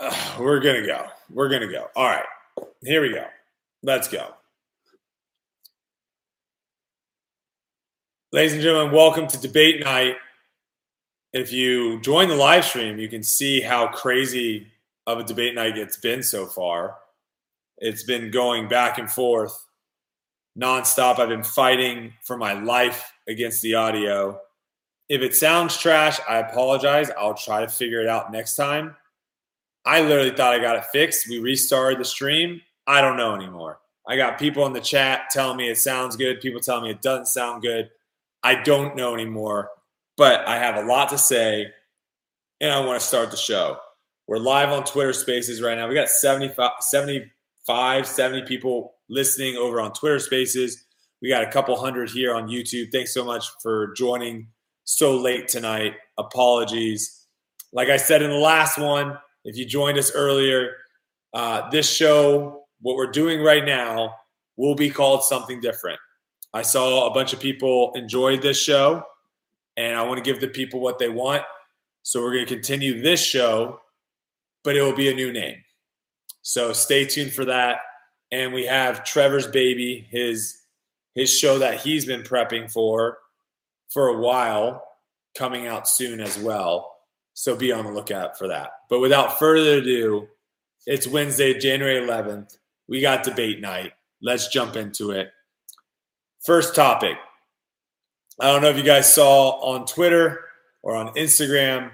Uh, we're gonna go. We're gonna go. All right, here we go. Let's go. Ladies and gentlemen, welcome to debate night. If you join the live stream, you can see how crazy of a debate night it's been so far. It's been going back and forth nonstop. I've been fighting for my life against the audio. If it sounds trash, I apologize. I'll try to figure it out next time. I literally thought I got it fixed. We restarted the stream. I don't know anymore. I got people in the chat telling me it sounds good, people telling me it doesn't sound good. I don't know anymore, but I have a lot to say and I want to start the show. We're live on Twitter Spaces right now. We got 75, 75 70 people listening over on Twitter Spaces. We got a couple hundred here on YouTube. Thanks so much for joining so late tonight. Apologies. Like I said in the last one, if you joined us earlier, uh, this show, what we're doing right now, will be called something different. I saw a bunch of people enjoyed this show, and I want to give the people what they want. So we're going to continue this show, but it will be a new name. So stay tuned for that. And we have Trevor's baby, his his show that he's been prepping for for a while, coming out soon as well. So be on the lookout for that. But without further ado, it's Wednesday, January 11th. We got debate night. Let's jump into it. First topic. I don't know if you guys saw on Twitter or on Instagram,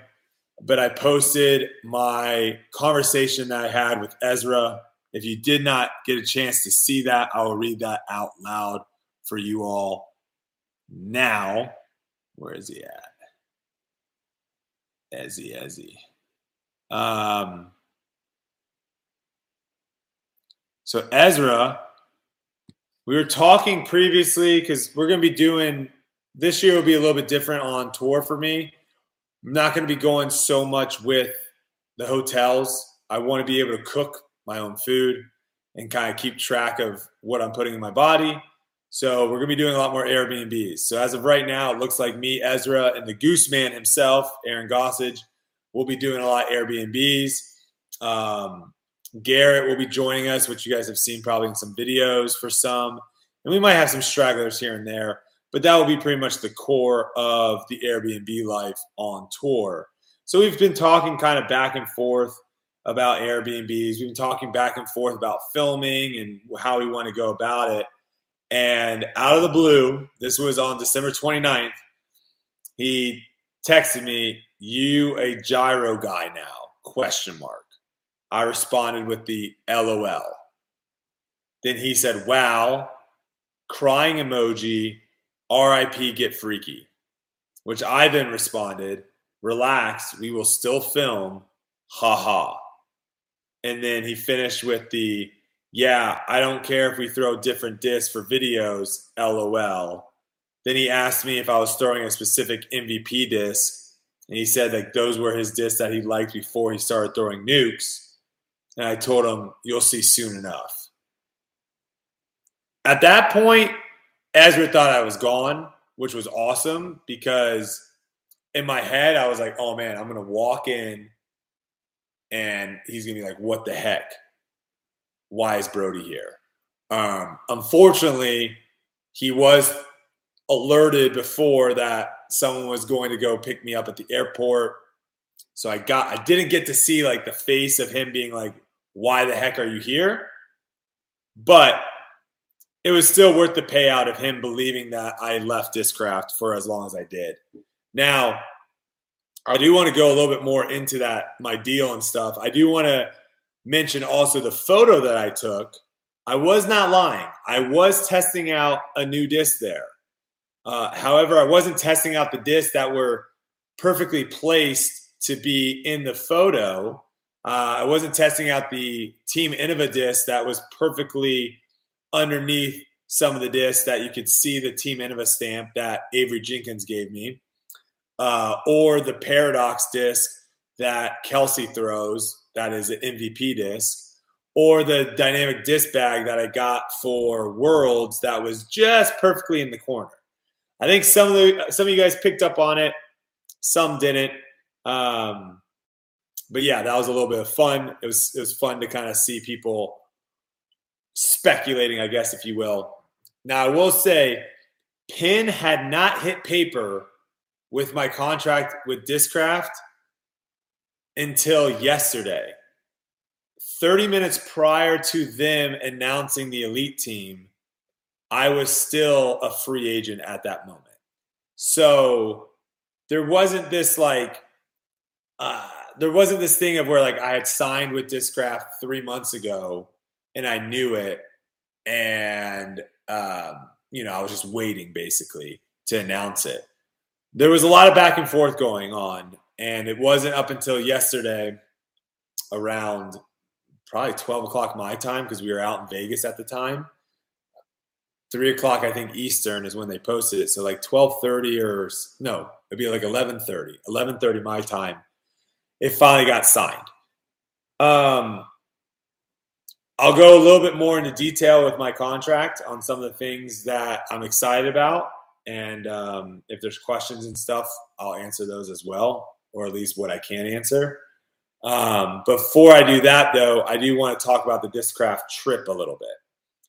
but I posted my conversation that I had with Ezra. If you did not get a chance to see that, I will read that out loud for you all now. Where is he at? Ezzy, Ezzy. Um, so Ezra we were talking previously because we're going to be doing this year will be a little bit different on tour for me. I'm not going to be going so much with the hotels. I want to be able to cook my own food and kind of keep track of what I'm putting in my body. So we're going to be doing a lot more Airbnbs. So as of right now, it looks like me, Ezra, and the Goose Man himself, Aaron Gossage, will be doing a lot of Airbnbs. Um, Garrett will be joining us, which you guys have seen probably in some videos for some. And we might have some stragglers here and there, but that will be pretty much the core of the Airbnb life on tour. So we've been talking kind of back and forth about Airbnbs. We've been talking back and forth about filming and how we want to go about it. And out of the blue, this was on December 29th, he texted me, "You a gyro guy now?" question mark. I responded with the LOL. Then he said, Wow, crying emoji, RIP, get freaky. Which I then responded, Relax, we will still film, haha. And then he finished with the, Yeah, I don't care if we throw different discs for videos, LOL. Then he asked me if I was throwing a specific MVP disc. And he said like those were his discs that he liked before he started throwing nukes. And I told him, You'll see soon enough. At that point, Ezra thought I was gone, which was awesome because in my head, I was like, Oh man, I'm going to walk in and he's going to be like, What the heck? Why is Brodie here? Um, unfortunately, he was alerted before that someone was going to go pick me up at the airport. So I got I didn't get to see like the face of him being like, why the heck are you here? But it was still worth the payout of him believing that I left Discraft for as long as I did. Now, I do want to go a little bit more into that, my deal and stuff. I do want to mention also the photo that I took. I was not lying. I was testing out a new disc there. Uh, however, I wasn't testing out the discs that were perfectly placed to be in the photo. Uh, I wasn't testing out the Team Innova disc that was perfectly underneath some of the discs that you could see the Team Innova stamp that Avery Jenkins gave me, uh, or the Paradox disc that Kelsey throws, that is an MVP disc, or the dynamic disc bag that I got for Worlds that was just perfectly in the corner. I think some of the some of you guys picked up on it, some didn't. Um, but yeah, that was a little bit of fun. It was it was fun to kind of see people speculating, I guess, if you will. Now I will say, pen had not hit paper with my contract with Discraft until yesterday. 30 minutes prior to them announcing the elite team, I was still a free agent at that moment. So there wasn't this like, uh, there wasn't this thing of where like I had signed with Discraft three months ago and I knew it. And, um, you know, I was just waiting basically to announce it. There was a lot of back and forth going on. And it wasn't up until yesterday around probably 12 o'clock my time because we were out in Vegas at the time. Three o'clock, I think Eastern is when they posted it. So like 12:30 or no, it'd be like 11:30, 11:30 my time. It finally got signed. Um, I'll go a little bit more into detail with my contract on some of the things that I'm excited about. And um, if there's questions and stuff, I'll answer those as well, or at least what I can answer. Um, before I do that, though, I do want to talk about the Discraft trip a little bit.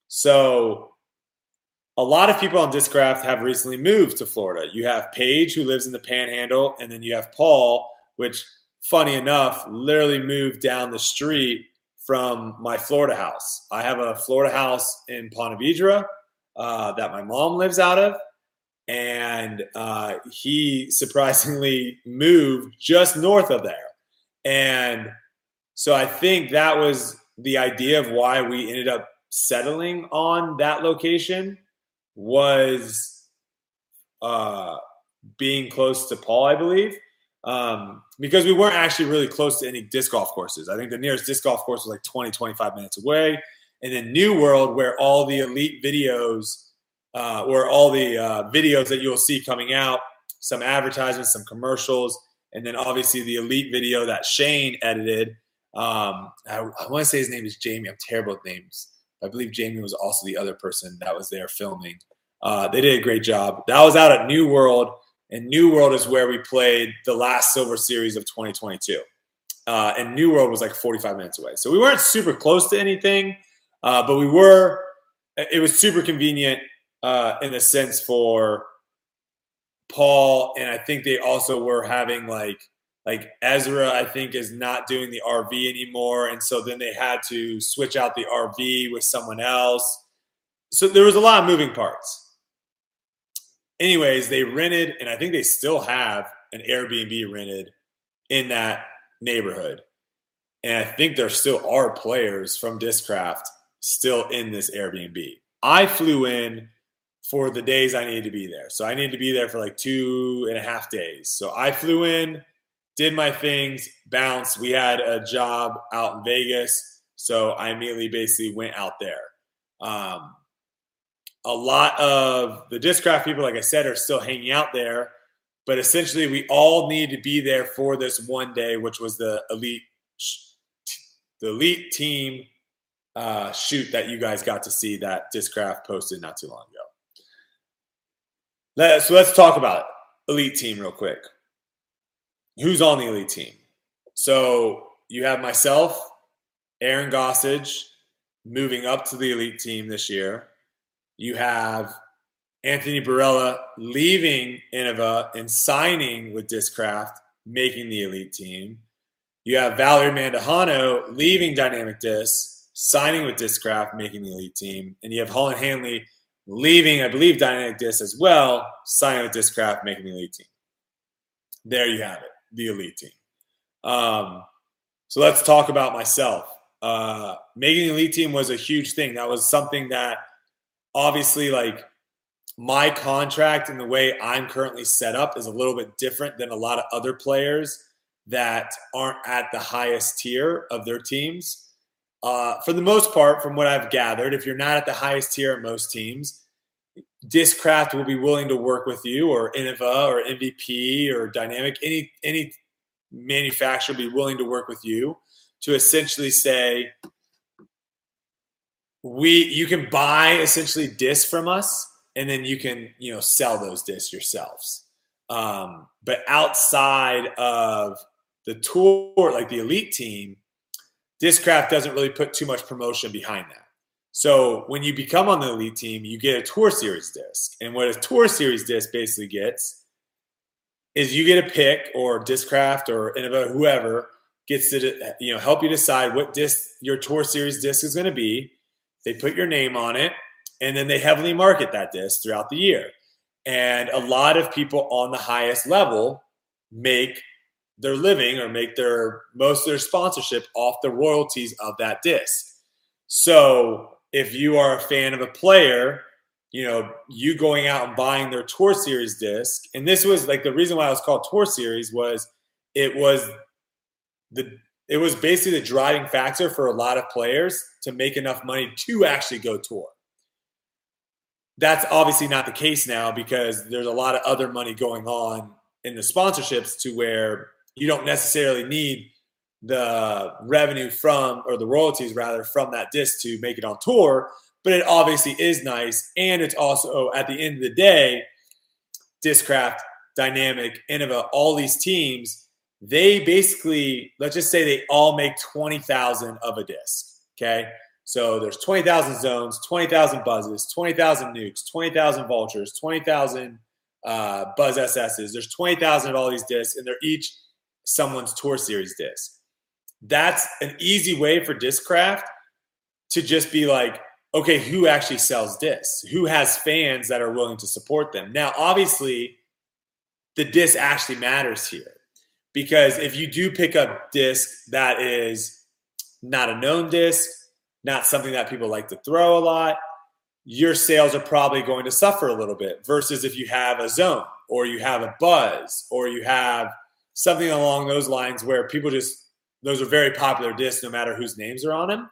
So, a lot of people on Discraft have recently moved to Florida. You have Paige, who lives in the Panhandle, and then you have Paul, which, funny enough, literally moved down the street from my Florida house. I have a Florida house in Ponte Vedra uh, that my mom lives out of. And uh, he surprisingly moved just north of there. And so I think that was the idea of why we ended up settling on that location was uh, being close to Paul, I believe um, because we weren't actually really close to any disc golf courses. I think the nearest disc golf course was like 20, 25 minutes away. And then New World, where all the elite videos, uh, or all the uh, videos that you'll see coming out, some advertisements, some commercials, and then obviously the elite video that Shane edited. Um, I, I want to say his name is Jamie. I'm terrible at names. I believe Jamie was also the other person that was there filming. Uh, they did a great job. That was out at New World and New World is where we played the last Silver Series of 2022. Uh, and New World was like 45 minutes away. So we weren't super close to anything, uh, but we were, it was super convenient uh, in a sense for Paul. And I think they also were having like, like Ezra, I think, is not doing the RV anymore. And so then they had to switch out the RV with someone else. So there was a lot of moving parts anyways, they rented, and I think they still have an Airbnb rented in that neighborhood. And I think there still are players from Discraft still in this Airbnb. I flew in for the days I needed to be there. So I needed to be there for like two and a half days. So I flew in, did my things, bounced. We had a job out in Vegas. So I immediately basically went out there. Um, a lot of the discraft people, like I said, are still hanging out there. But essentially, we all need to be there for this one day, which was the elite, the elite team uh, shoot that you guys got to see that Discraft posted not too long ago. Let, so let's talk about it. Elite team real quick. Who's on the elite team? So you have myself, Aaron Gossage, moving up to the elite team this year. You have Anthony Barela leaving Innova and signing with Discraft, making the elite team. You have Valerie Mandujano leaving Dynamic Disc, signing with Discraft, making the elite team. And you have Holyn Handley leaving, I believe, Dynamic Disc as well, signing with Discraft, making the elite team. There you have it, the elite team. Um, so let's talk about myself. Uh, making the elite team was a huge thing. That was something that – obviously like my contract and the way I'm currently set up is a little bit different than a lot of other players that aren't at the highest tier of their teams. Uh, for the most part, from what I've gathered, if you're not at the highest tier at most teams, Discraft will be willing to work with you, or Innova, or MVP, or Dynamic. Any any manufacturer will be willing to work with you to essentially say, we you can buy essentially discs from us and then you can you know sell those discs yourselves um, but outside of the tour, like the elite team, Discraft doesn't really put too much promotion behind that. So when you become on the elite team, you get a tour series disc. And what a tour series disc basically gets is you get a pick or Discraft or whoever gets to you know help you decide what disc your tour series disc is going to be. They put your name on it, and then they heavily market that disc throughout the year. And a lot of people on the highest level make their living or make their most of their sponsorship off the royalties of that disc. So if you are a fan of a player, you know, you going out and buying their tour series disc, and this was like the reason why it was called tour series was it was the it was basically the driving factor for a lot of players to make enough money to actually go tour. That's obviously not the case now because there's a lot of other money going on in the sponsorships to where you don't necessarily need the revenue from or the royalties rather from that disc to make it on tour but it obviously is nice. And it's also at the end of the day discraft dynamic innova all these teams they basically let's just say they all make 20000 of a disc okay? So there's 20000 zones 20000 buzzes 20000 nukes 20000 vultures 20000 uh, buzz ss's there's 20000 of all these discs and they're each someone's tour series disc that's an easy way for Discraft to just be like, okay, who actually sells discs? Who has fans that are willing to support them? Now, obviously, the disc actually matters here because if you do pick up disc that is not a known disc, not something that people like to throw a lot, your sales are probably going to suffer a little bit versus if you have a zone or you have a buzz or you have something along those lines where people just those are very popular discs, no matter whose names are on them.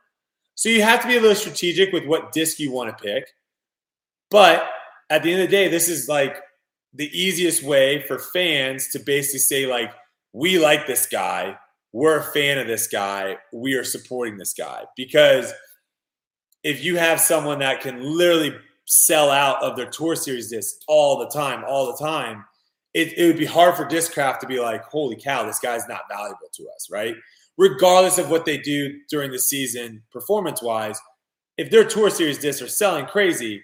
So you have to be a little strategic with what disc you want to pick. But at the end of the day, this is like the easiest way for fans to basically say, like, we like this guy. We're a fan of this guy. We are supporting this guy. Because if you have someone that can literally sell out of their tour series disc all the time, all the time, it, it would be hard for Discraft to be like, holy cow, this guy's not valuable to us, right? regardless of what they do during the season performance wise. If their tour series discs are selling crazy,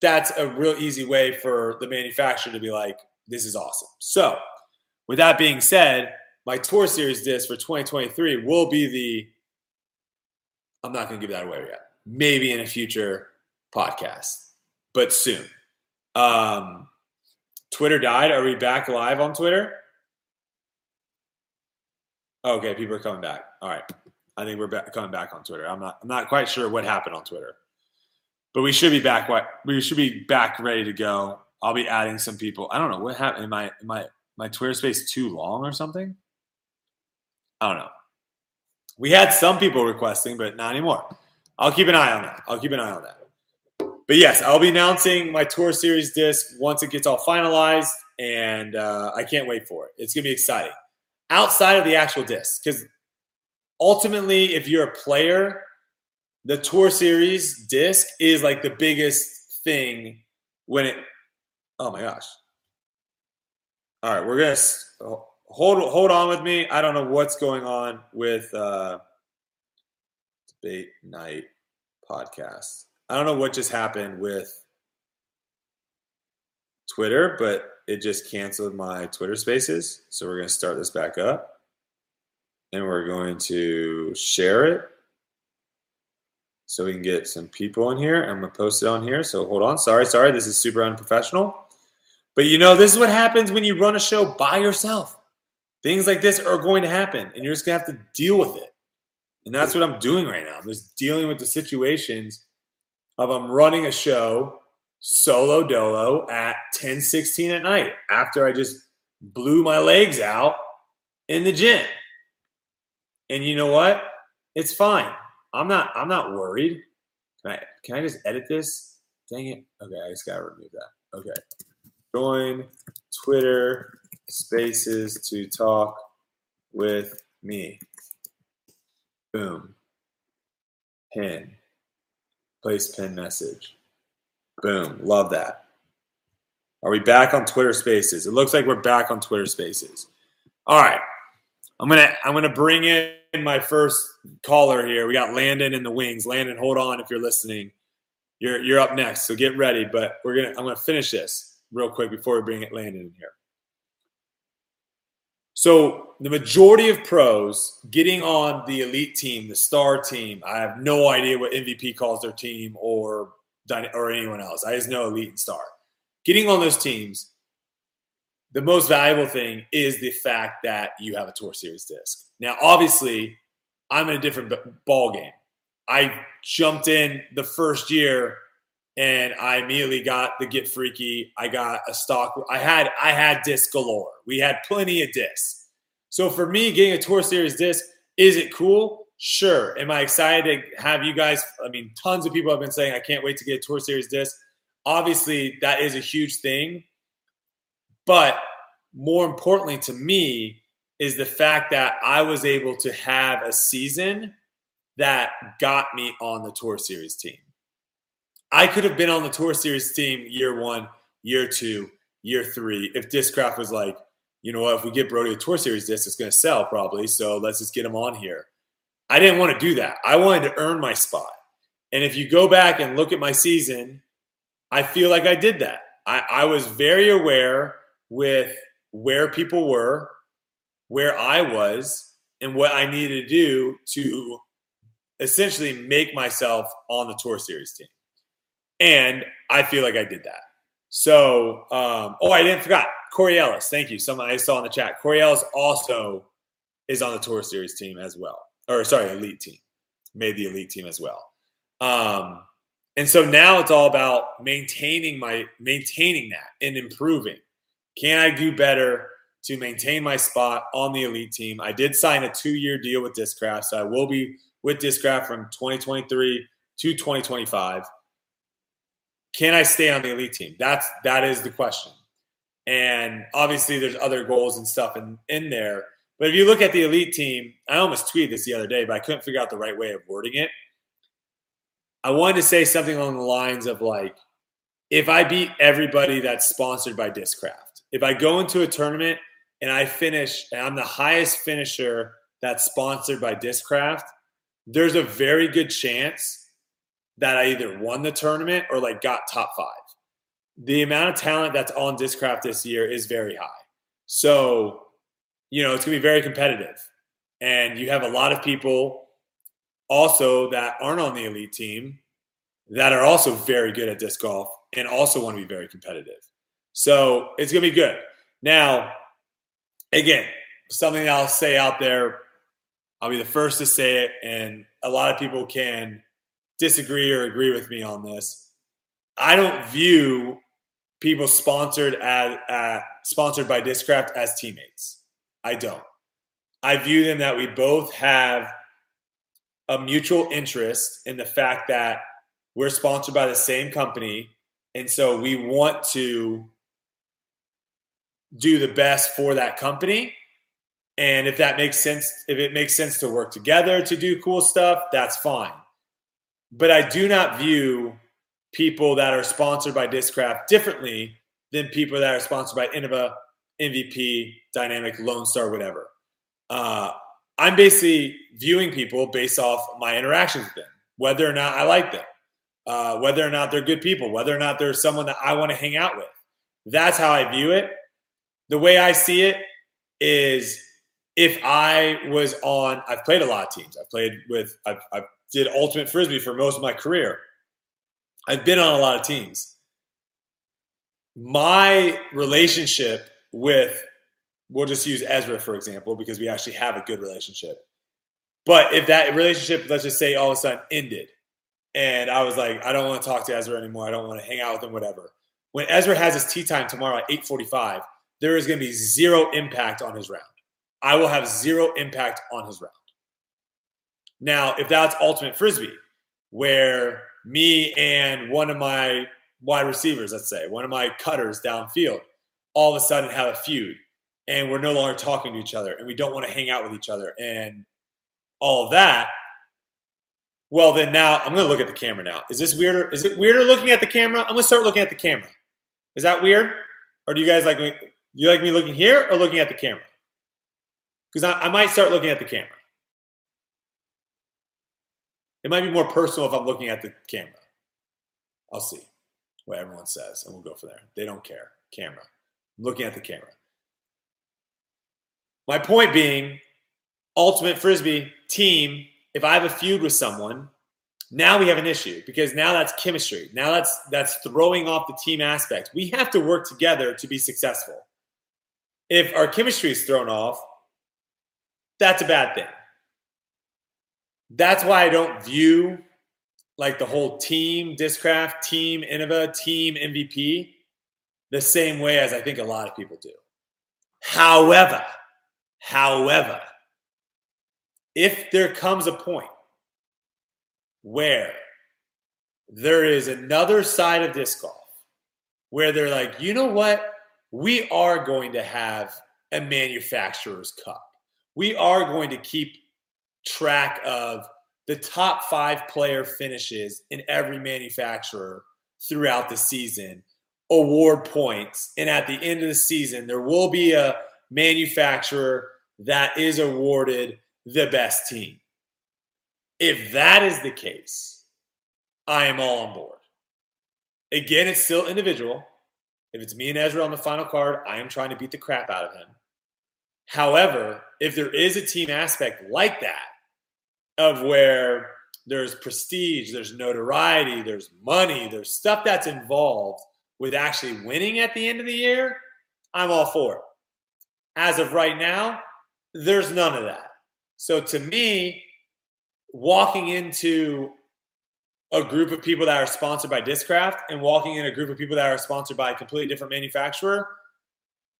that's a real easy way for the manufacturer to be like, this is awesome. So, with that being said, my tour series disc for 2023 will be the, I'm not going to give that away yet. Maybe in a future podcast, but soon. Um, Twitter died. Are we back live on Twitter? Okay, people are coming back. All right. I think we're back, coming back on Twitter. I'm not. I'm not quite sure what happened on Twitter, but we should be back. We should be back, ready to go. I'll be adding some people. I don't know what happened. Am I my my Twitter space too long or something? I don't know. We had some people requesting, but not anymore. I'll keep an eye on that. I'll keep an eye on that. But yes, I'll be announcing my tour series disc once it gets all finalized, and uh, I can't wait for it. It's gonna be exciting outside of the actual disc. Because ultimately, if you're a player, the Tour Series disc is like the biggest thing when it. Oh my gosh! All right, we're gonna hold hold on with me. I don't know what's going on with uh, debate night podcast. I don't know what just happened with Twitter, but it just canceled my Twitter spaces. So we're going to start this back up and we're going to share it so we can get some people in here. I'm going to post it on here. So hold on. Sorry, sorry. This is super unprofessional. But you know, this is what happens when you run a show by yourself. Things like this are going to happen and you're just going to have to deal with it. And that's what I'm doing right now. I'm just dealing with the situations of I'm running a show solo dolo at 10 16 at night after I just blew my legs out in the gym. And you know what? It's fine. I'm not I'm not worried. Can I can I just edit this? Dang it. Okay, I just gotta remove that. Okay. Join Twitter spaces to talk with me. Boom. Pin. Place pin message. Boom. Love that. Are we back on Twitter Spaces? It looks like we're back on Twitter Spaces. All right. I'm gonna I'm gonna bring in my first caller here. We got Landon in the wings. Landon, hold on if you're listening. You're you're up next, so get ready. But we're gonna I'm gonna finish this real quick before we bring it Landon in here. So the majority of pros getting on the elite team, the star team, I have no idea what MVP calls their team or or anyone else. I just know elite and star. Getting on those teams, the most valuable thing is the fact that you have a tour series disc. Now, obviously, I'm in a different ball game. I jumped in the first year and I immediately got the get freaky. I got a stock. I had I had disc galore. We had plenty of discs. So for me, getting a tour series disc, is it cool? Sure. Am I excited to have you guys? I mean, tons of people have been saying I can't wait to get a tour series disc. Obviously, that is a huge thing. But more importantly to me is the fact that I was able to have a season that got me on the Tour Series team. I could have been on the Tour Series team year one, year two, year three if Discraft was like, you know what, if we get Brodie a Tour Series disc, it's going to sell probably. So let's just get him on here. I didn't want to do that. I wanted to earn my spot. And if you go back and look at my season, I feel like I did that. I, I was very aware with where people were, where I was, and what I needed to do to essentially make myself on the Tour Series team. And I feel like I did that. So, um, oh, I didn't forgot Corey Ellis. Thank you. Someone I saw in the chat. Corey Ellis also is on the Tour Series team as well, or sorry, Elite team. Made the Elite team as well. Um, and so now it's all about maintaining my maintaining that and improving. Can I do better to maintain my spot on the elite team? I did sign a two year deal with Discraft, so I will be with Discraft from 2023 to 2025. Can I stay on the elite team? That's that is the question. And obviously, there's other goals and stuff in, in there. But if you look at the elite team, I almost tweeted this the other day, but I couldn't figure out the right way of wording it. I wanted to say something along the lines of like, if I beat everybody that's sponsored by Discraft, if I go into a tournament and I finish, and I'm the highest finisher that's sponsored by Discraft, there's a very good chance that I either won the tournament or like got top five. The amount of talent that's on Discraft this year is very high. So, you know, it's going to be very competitive. And you have a lot of people also that aren't on the elite team that are also very good at disc golf and also want to be very competitive. So it's going to be good. Now, again, something I'll say out there, I'll be the first to say it, and a lot of people can disagree or agree with me on this. I don't view people sponsored as uh, sponsored by Discraft as teammates. I don't. I view them that we both have a mutual interest in the fact that we're sponsored by the same company, and so we want to do the best for that company. And if that makes sense, if it makes sense to work together to do cool stuff, that's fine. But I do not view people that are sponsored by Discraft differently than people that are sponsored by Innova, MVP, Dynamic, Lone Star, whatever. Uh, I'm basically viewing people based off my interactions with them, whether or not I like them, uh, whether or not they're good people, whether or not they're someone that I want to hang out with. That's how I view it the way I see it is if I was on, I've played a lot of teams. I've played with, I've, I did ultimate frisbee for most of my career. I've been on a lot of teams. My relationship with, we'll just use Ezra for example, because we actually have a good relationship. But if that relationship, let's just say all of a sudden ended, and I was like, I don't want to talk to Ezra anymore. I don't want to hang out with him, whatever. When Ezra has his tee time tomorrow at 8:45, there is going to be zero impact on his round. I will have zero impact on his round. Now, if that's ultimate frisbee, where me and one of my wide receivers, let's say, one of my cutters downfield, all of a sudden have a feud and we're no longer talking to each other and we don't want to hang out with each other and all that. Well, then now I'm going to look at the camera now. Is this weirder? Is it weirder looking at the camera? I'm going to start looking at the camera. Is that weird? Or do you guys like me? you like me looking here or looking at the camera? because I, I might start looking at the camera. It might be more personal if I'm looking at the camera. I'll see what everyone says, and we'll go from there. They don't care. Camera. I'm looking at the camera. My point being, ultimate frisbee team. If I have a feud with someone, now we have an issue because now that's chemistry. Now that's that's throwing off the team aspect. We have to work together to be successful. If our chemistry is thrown off, that's a bad thing. That's why I don't view like the whole team Discraft, team Innova, team MVP the same way as I think a lot of people do. However, however, if there comes a point where there is another side of disc golf where they're like, you know what? We are going to have a manufacturer's cup. We are going to keep track of the top five player finishes in every manufacturer throughout the season, award points. And at the end of the season, there will be a manufacturer that is awarded the best team. If that is the case, I am all on board. Again, it's still individual. If it's me and Ezra on the final card, I am trying to beat the crap out of him. However, if there is a team aspect like that, of where there's prestige, there's notoriety, there's money, there's stuff that's involved with actually winning at the end of the year, I'm all for it. As of right now, there's none of that. So to me, walking into a group of people that are sponsored by Discraft and walking in a group of people that are sponsored by a completely different manufacturer,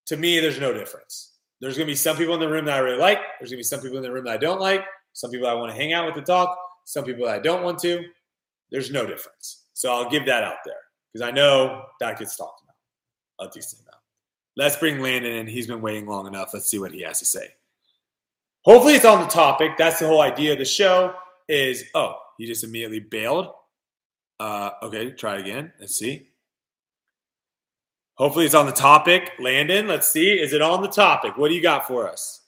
to me, there's no difference. There's going to be some people in the room that I really like. There's going to be some people in the room that I don't like. Some people I want to hang out with and talk. Some people I don't want to. There's no difference. So I'll give that out there because I know that gets talked about a decent amount. Let's bring Landon in. He's been waiting long enough. Let's see what he has to say. Hopefully, it's on the topic. That's the whole idea of the show is oh, he just immediately bailed. Uh, okay, try again. Let's see. Hopefully, it's on the topic. Landon, let's see. Is it on the topic? What do you got for us?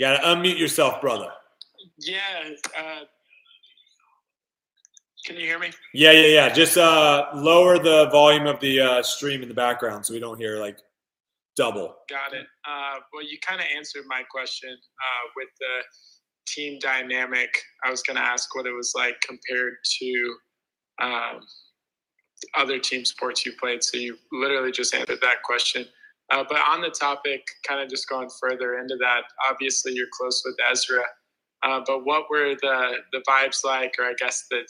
You gotta unmute yourself, brother. Yeah. Uh, can you hear me? Yeah, yeah, yeah. Just uh, lower the volume of the uh, stream in the background so we don't hear like double. Got it. Uh, well, you kind of answered my question uh, with the team dynamic. I was going to ask what it was like compared to um, other team sports you played. So you literally just answered that question. Uh, but on the topic, kind of just going further into that, obviously you're close with Ezra. Uh, but what were the the vibes like, or I guess the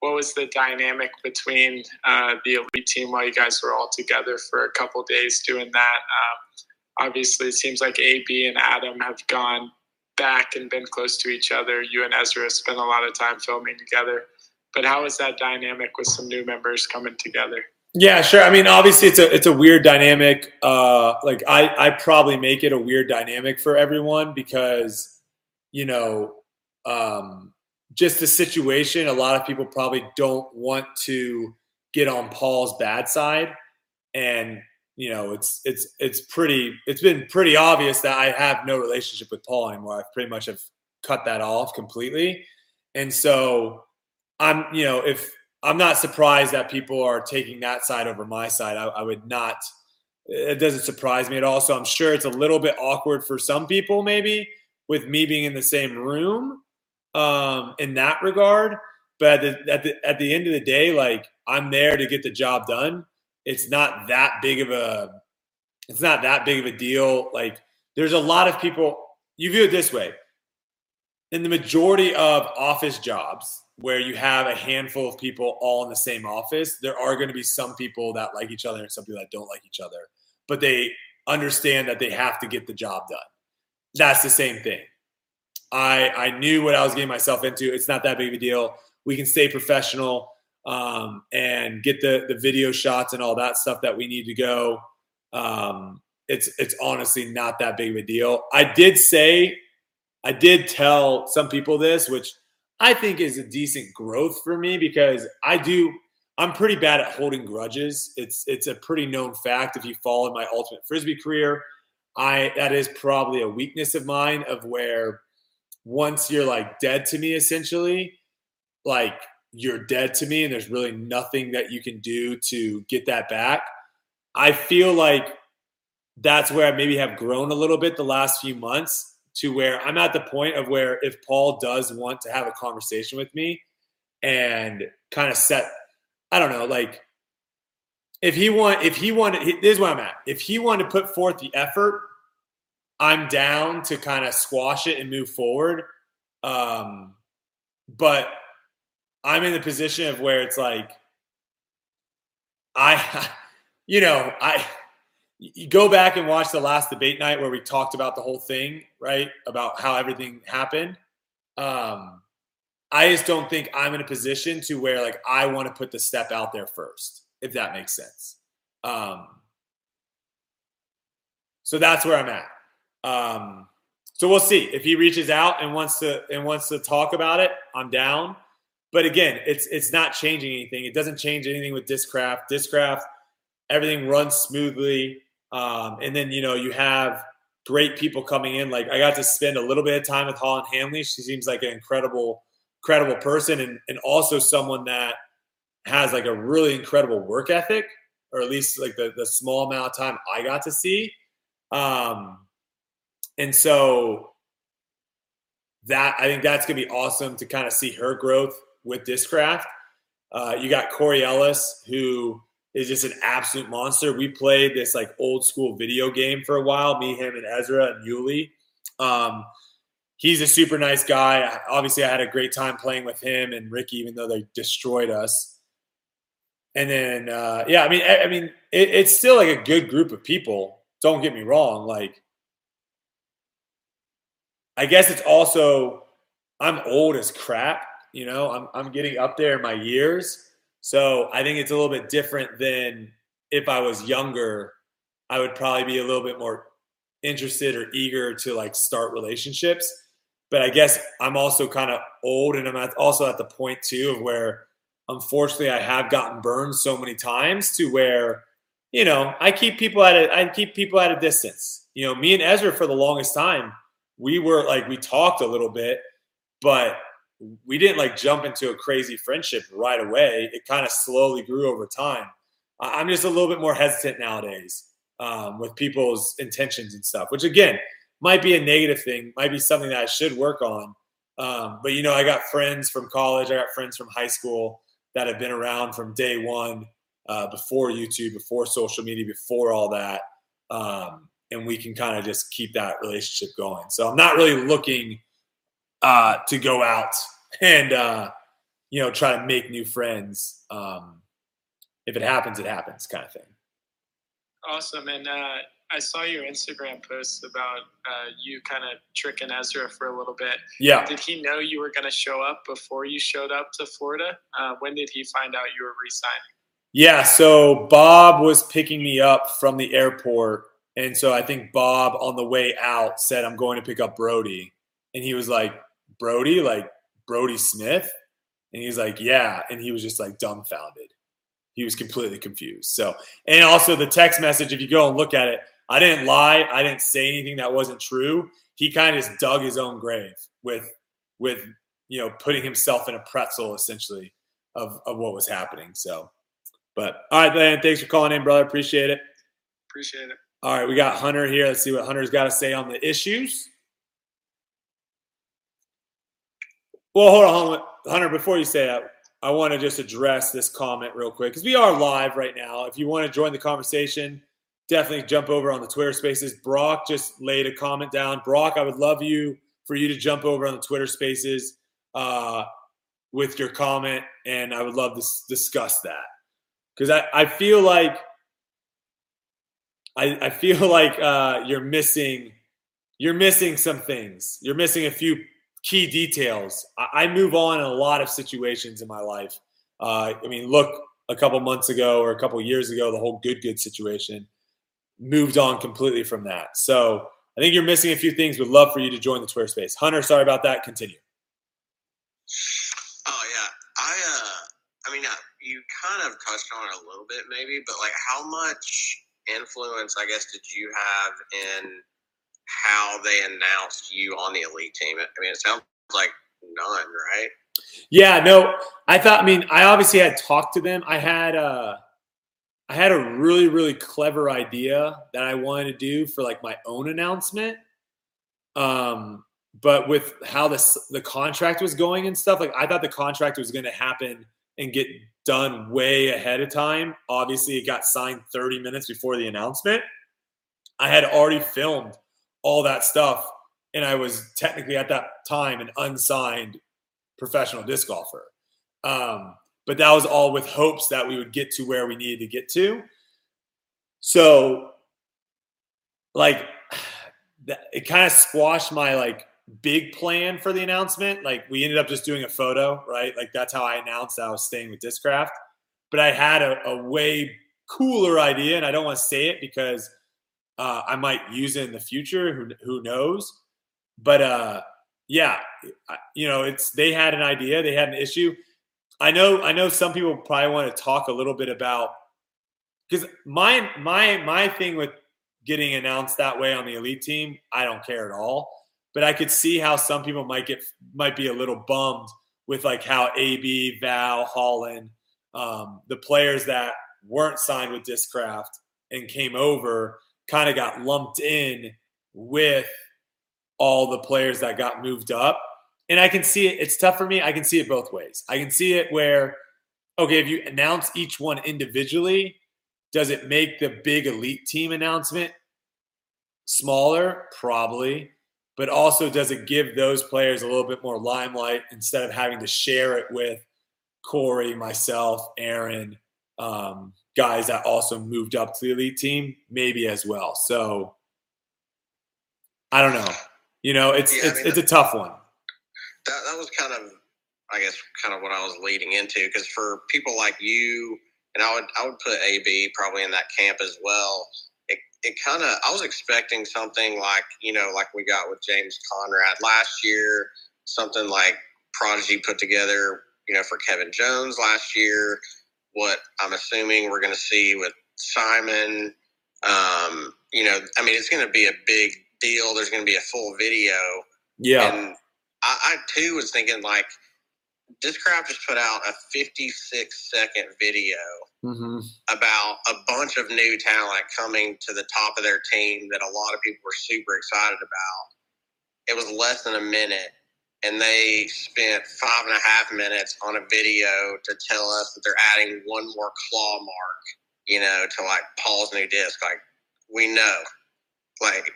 what was the dynamic between uh, the elite team while you guys were all together for a couple days doing that? Um, obviously, it seems like AB and Adam have gone back and been close to each other. You and Ezra spent a lot of time filming together. But how was that dynamic with some new members coming together? Yeah, sure. I mean, obviously, it's a it's a weird dynamic. Uh, like I I probably make it a weird dynamic for everyone because you know um, just the situation. A lot of people probably don't want to get on Paul's bad side, and you know it's it's it's pretty it's been pretty obvious that I have no relationship with Paul anymore. I pretty much have cut that off completely, and so I'm you know if I'm not surprised that people are taking that side over my side. I, I, would not. It doesn't surprise me at all. So I'm sure it's a little bit awkward for some people, maybe with me being in the same room um, in that regard. But at the, at the at the end of the day, like I'm there to get the job done. It's not that big of a. It's not that big of a deal. Like there's a lot of people. You view it this way. In the majority of office jobs, where you have a handful of people all in the same office, there are going to be some people that like each other and some people that don't like each other, but they understand that they have to get the job done. That's the same thing. I I knew what I was getting myself into. It's not that big of a deal. We can stay professional um, and get the the video shots and all that stuff that we need to go. Um, it's it's honestly not that big of a deal. I did say, I did tell some people this, which I think is a decent growth for me because I do I'm pretty bad at holding grudges. It's it's a pretty known fact if you follow my ultimate frisbee career. I that is probably a weakness of mine of where once you're like dead to me essentially, like you're dead to me and there's really nothing that you can do to get that back. I feel like that's where I maybe have grown a little bit the last few months to where I'm at the point of where if Paul does want to have a conversation with me and kind of set, I don't know, like if he want, if he wanted, this is where I'm at. If he wanted to put forth the effort, I'm down to kind of squash it and move forward. Um, but I'm in the position of where it's like, I, you know, I, you go back and watch the last debate night where we talked about the whole thing, right? About how everything happened. Um, I just don't think I'm in a position to where like I want to put the step out there first, if that makes sense. Um, so that's where I'm at. Um, so we'll see if he reaches out and wants to and wants to talk about it. I'm down. But again, it's it's not changing anything. It doesn't change anything with Discraft. Discraft, everything runs smoothly. Um, and then you know you have great people coming in. Like I got to spend a little bit of time with Holyn Handley. She seems like an incredible, incredible person, and and also someone that has like a really incredible work ethic, or at least like the the small amount of time I got to see. Um, and so that I think that's gonna be awesome to kind of see her growth with Discraft. Uh, you got Corey Ellis, who is just an absolute monster. We played this like old school video game for a while, me, him, and Ezra and Yuli. Um, he's a super nice guy. Obviously, I had a great time playing with him and Ricky, even though they destroyed us. And then, uh, yeah, I mean, I, I mean, it, it's still like a good group of people. Don't get me wrong. Like, I guess it's also I'm old as crap, you know, I'm, I'm getting up there in my years. So I think it's a little bit different than if I was younger. I would probably be a little bit more interested or eager to like start relationships. But I guess I'm also kind of old and I'm at, also at the point too of where unfortunately I have gotten burned so many times to where, you know, I keep people at a, I keep people at a distance. You know, me and Ezra for the longest time, we were like, we talked a little bit, but we didn't like jump into a crazy friendship right away. It kind of slowly grew over time. I'm just a little bit more hesitant nowadays um, with people's intentions and stuff, which again might be a negative thing, might be something that I should work on. Um, but you know, I got friends from college, I got friends from high school that have been around from day one, uh, before YouTube, before social media, before all that, um, and we can kind of just keep that relationship going. So I'm not really looking uh, to go out and uh, you know try to make new friends. Um, if it happens, it happens, kind of thing. Awesome, and uh, I saw your Instagram post about uh, you kind of tricking Ezra for a little bit. Yeah. Did he know you were going to show up before you showed up to Florida? Uh, when did he find out you were resigning? Yeah, so Bob was picking me up from the airport. And so I think Bob on the way out said, I'm going to pick up Brodie. And he was like, Brodie, like Brodie Smith? And he's like, yeah. And he was just like dumbfounded. He was completely confused. So, and also the text message, if you go and look at it, I didn't lie. I didn't say anything that wasn't true. He kind of just dug his own grave with, with, you know, putting himself in a pretzel essentially of, of what was happening. So, but all right, man. Thanks for calling in, brother. Appreciate it. Appreciate it. All right, we got Hunter here. Let's see what Hunter's got to say on the issues. Well, hold on, Hunter. Before you say that, I want to just address this comment real quick because we are live right now. If you want to join the conversation, definitely jump over on the Twitter Spaces. Brock just laid a comment down. Brock, I would love you for you to jump over on the Twitter Spaces uh, with your comment, and I would love to s- discuss that because I, I feel like I, I feel like uh, you're missing you're missing some things. You're missing a few key details. I, I move on in a lot of situations in my life. Uh, I mean, look, a couple months ago or a couple years ago, the whole good good situation moved on completely from that. So I think you're missing a few things. Would love for you to join the Twitter space. Hunter, sorry about that. Continue. Oh yeah, I uh, I mean, uh, you kind of touched on it a little bit maybe, but like, how much influence, I guess, did you have in how they announced you on the elite team? I mean, it sounds like none, right? Yeah, no. I thought. I mean, I obviously had talked to them. I had uh I had a really really clever idea that I wanted to do for like my own announcement. Um, but with how this the contract was going and stuff, like I thought the contract was going to happen and get done way ahead of time. Obviously, it got signed 30 minutes before the announcement. I had already filmed all that stuff, and I was technically at that time an unsigned professional disc golfer. Um, but that was all with hopes that we would get to where we needed to get to. So, like, it kind of squashed my like big plan for the announcement. Like, we ended up just doing a photo, right? Like, that's how I announced I was staying with Discraft. But I had a, a way cooler idea, and I don't want to say it because uh, I might use it in the future. Who who knows? But uh, yeah, you know, it's they had an idea, they had an issue. I know, I know some people probably want to talk a little bit about because my my my thing with getting announced that way on the elite team, I don't care at all. But I could see how some people might get might be a little bummed with like how AB, Val, Holyn, um, the players that weren't signed with Discraft and came over kind of got lumped in with all the players that got moved up. And I can see it. It's tough for me. I can see it both ways. I can see it where, okay, if you announce each one individually, does it make the big elite team announcement smaller? Probably. But also, does it give those players a little bit more limelight instead of having to share it with Corey, myself, Aaron, um, guys that also moved up to the elite team, maybe as well. So I don't know. You know, it's yeah, it's I mean, it's a tough one. That that was kind of, I guess, kind of what I was leading into because for people like you, and I would I would put AB probably in that camp as well. It it kind of I was expecting something like you know like we got with James Conrad last year, something like Prodigy put together, you know, for Kevin Jones last year. What I'm assuming we're going to see with Simon. Um, you know, I mean, it's going to be a big deal. There's going to be a full video. Yeah. And I, I too was thinking like, this Discraft just put out a 56 second video mm-hmm. about a bunch of new talent coming to the top of their team that a lot of people were super excited about. It was less than a minute, and they spent five and a half minutes on a video to tell us that they're adding one more claw mark, you know, to like Paul's new disc. Like, we know. Like,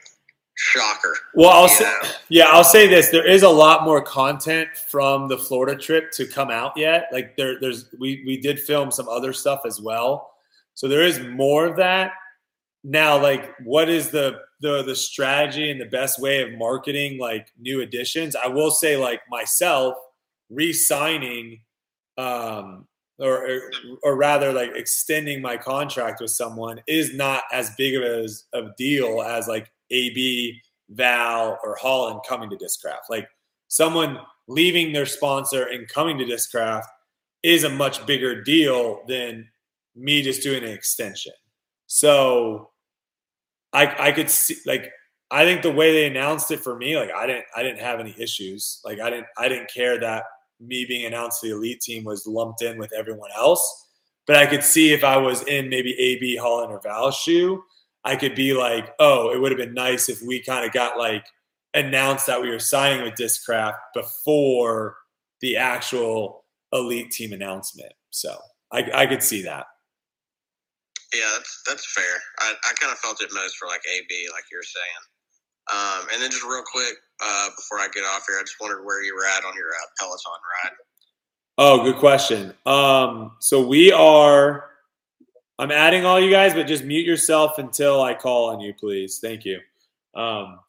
Shocker. Well, I'll say, yeah, I'll say this: there is a lot more content from the Florida trip to come out yet. Like there, there's we we did film some other stuff as well, so there is more of that. Now, like, what is the the the strategy and the best way of marketing like new additions? I will say, like myself, re-signing, um, or or rather, like extending my contract with someone is not as big of a, of deal as like AB, Val, or Holyn coming to Discraft. Like someone leaving their sponsor and coming to Discraft is a much bigger deal than me just doing an extension. So I I could see like I think the way they announced it for me, like I didn't I didn't have any issues. Like I didn't I didn't care that me being announced to the elite team was lumped in with everyone else. But I could see if I was in maybe AB Holyn or Val's shoe, I could be like, oh, it would have been nice if we kind of got like announced that we were signing with Discraft before the actual elite team announcement. So I, I could see that. Yeah, that's that's fair. I, I kind of felt it most for like AB, like you're saying. Um, and then just real quick uh, before I get off here, I just wondered where you were at on your uh, Peloton ride. Oh, good question. Um, so we are I'm adding all you guys, but just mute yourself until I call on you, please. Thank you. Um,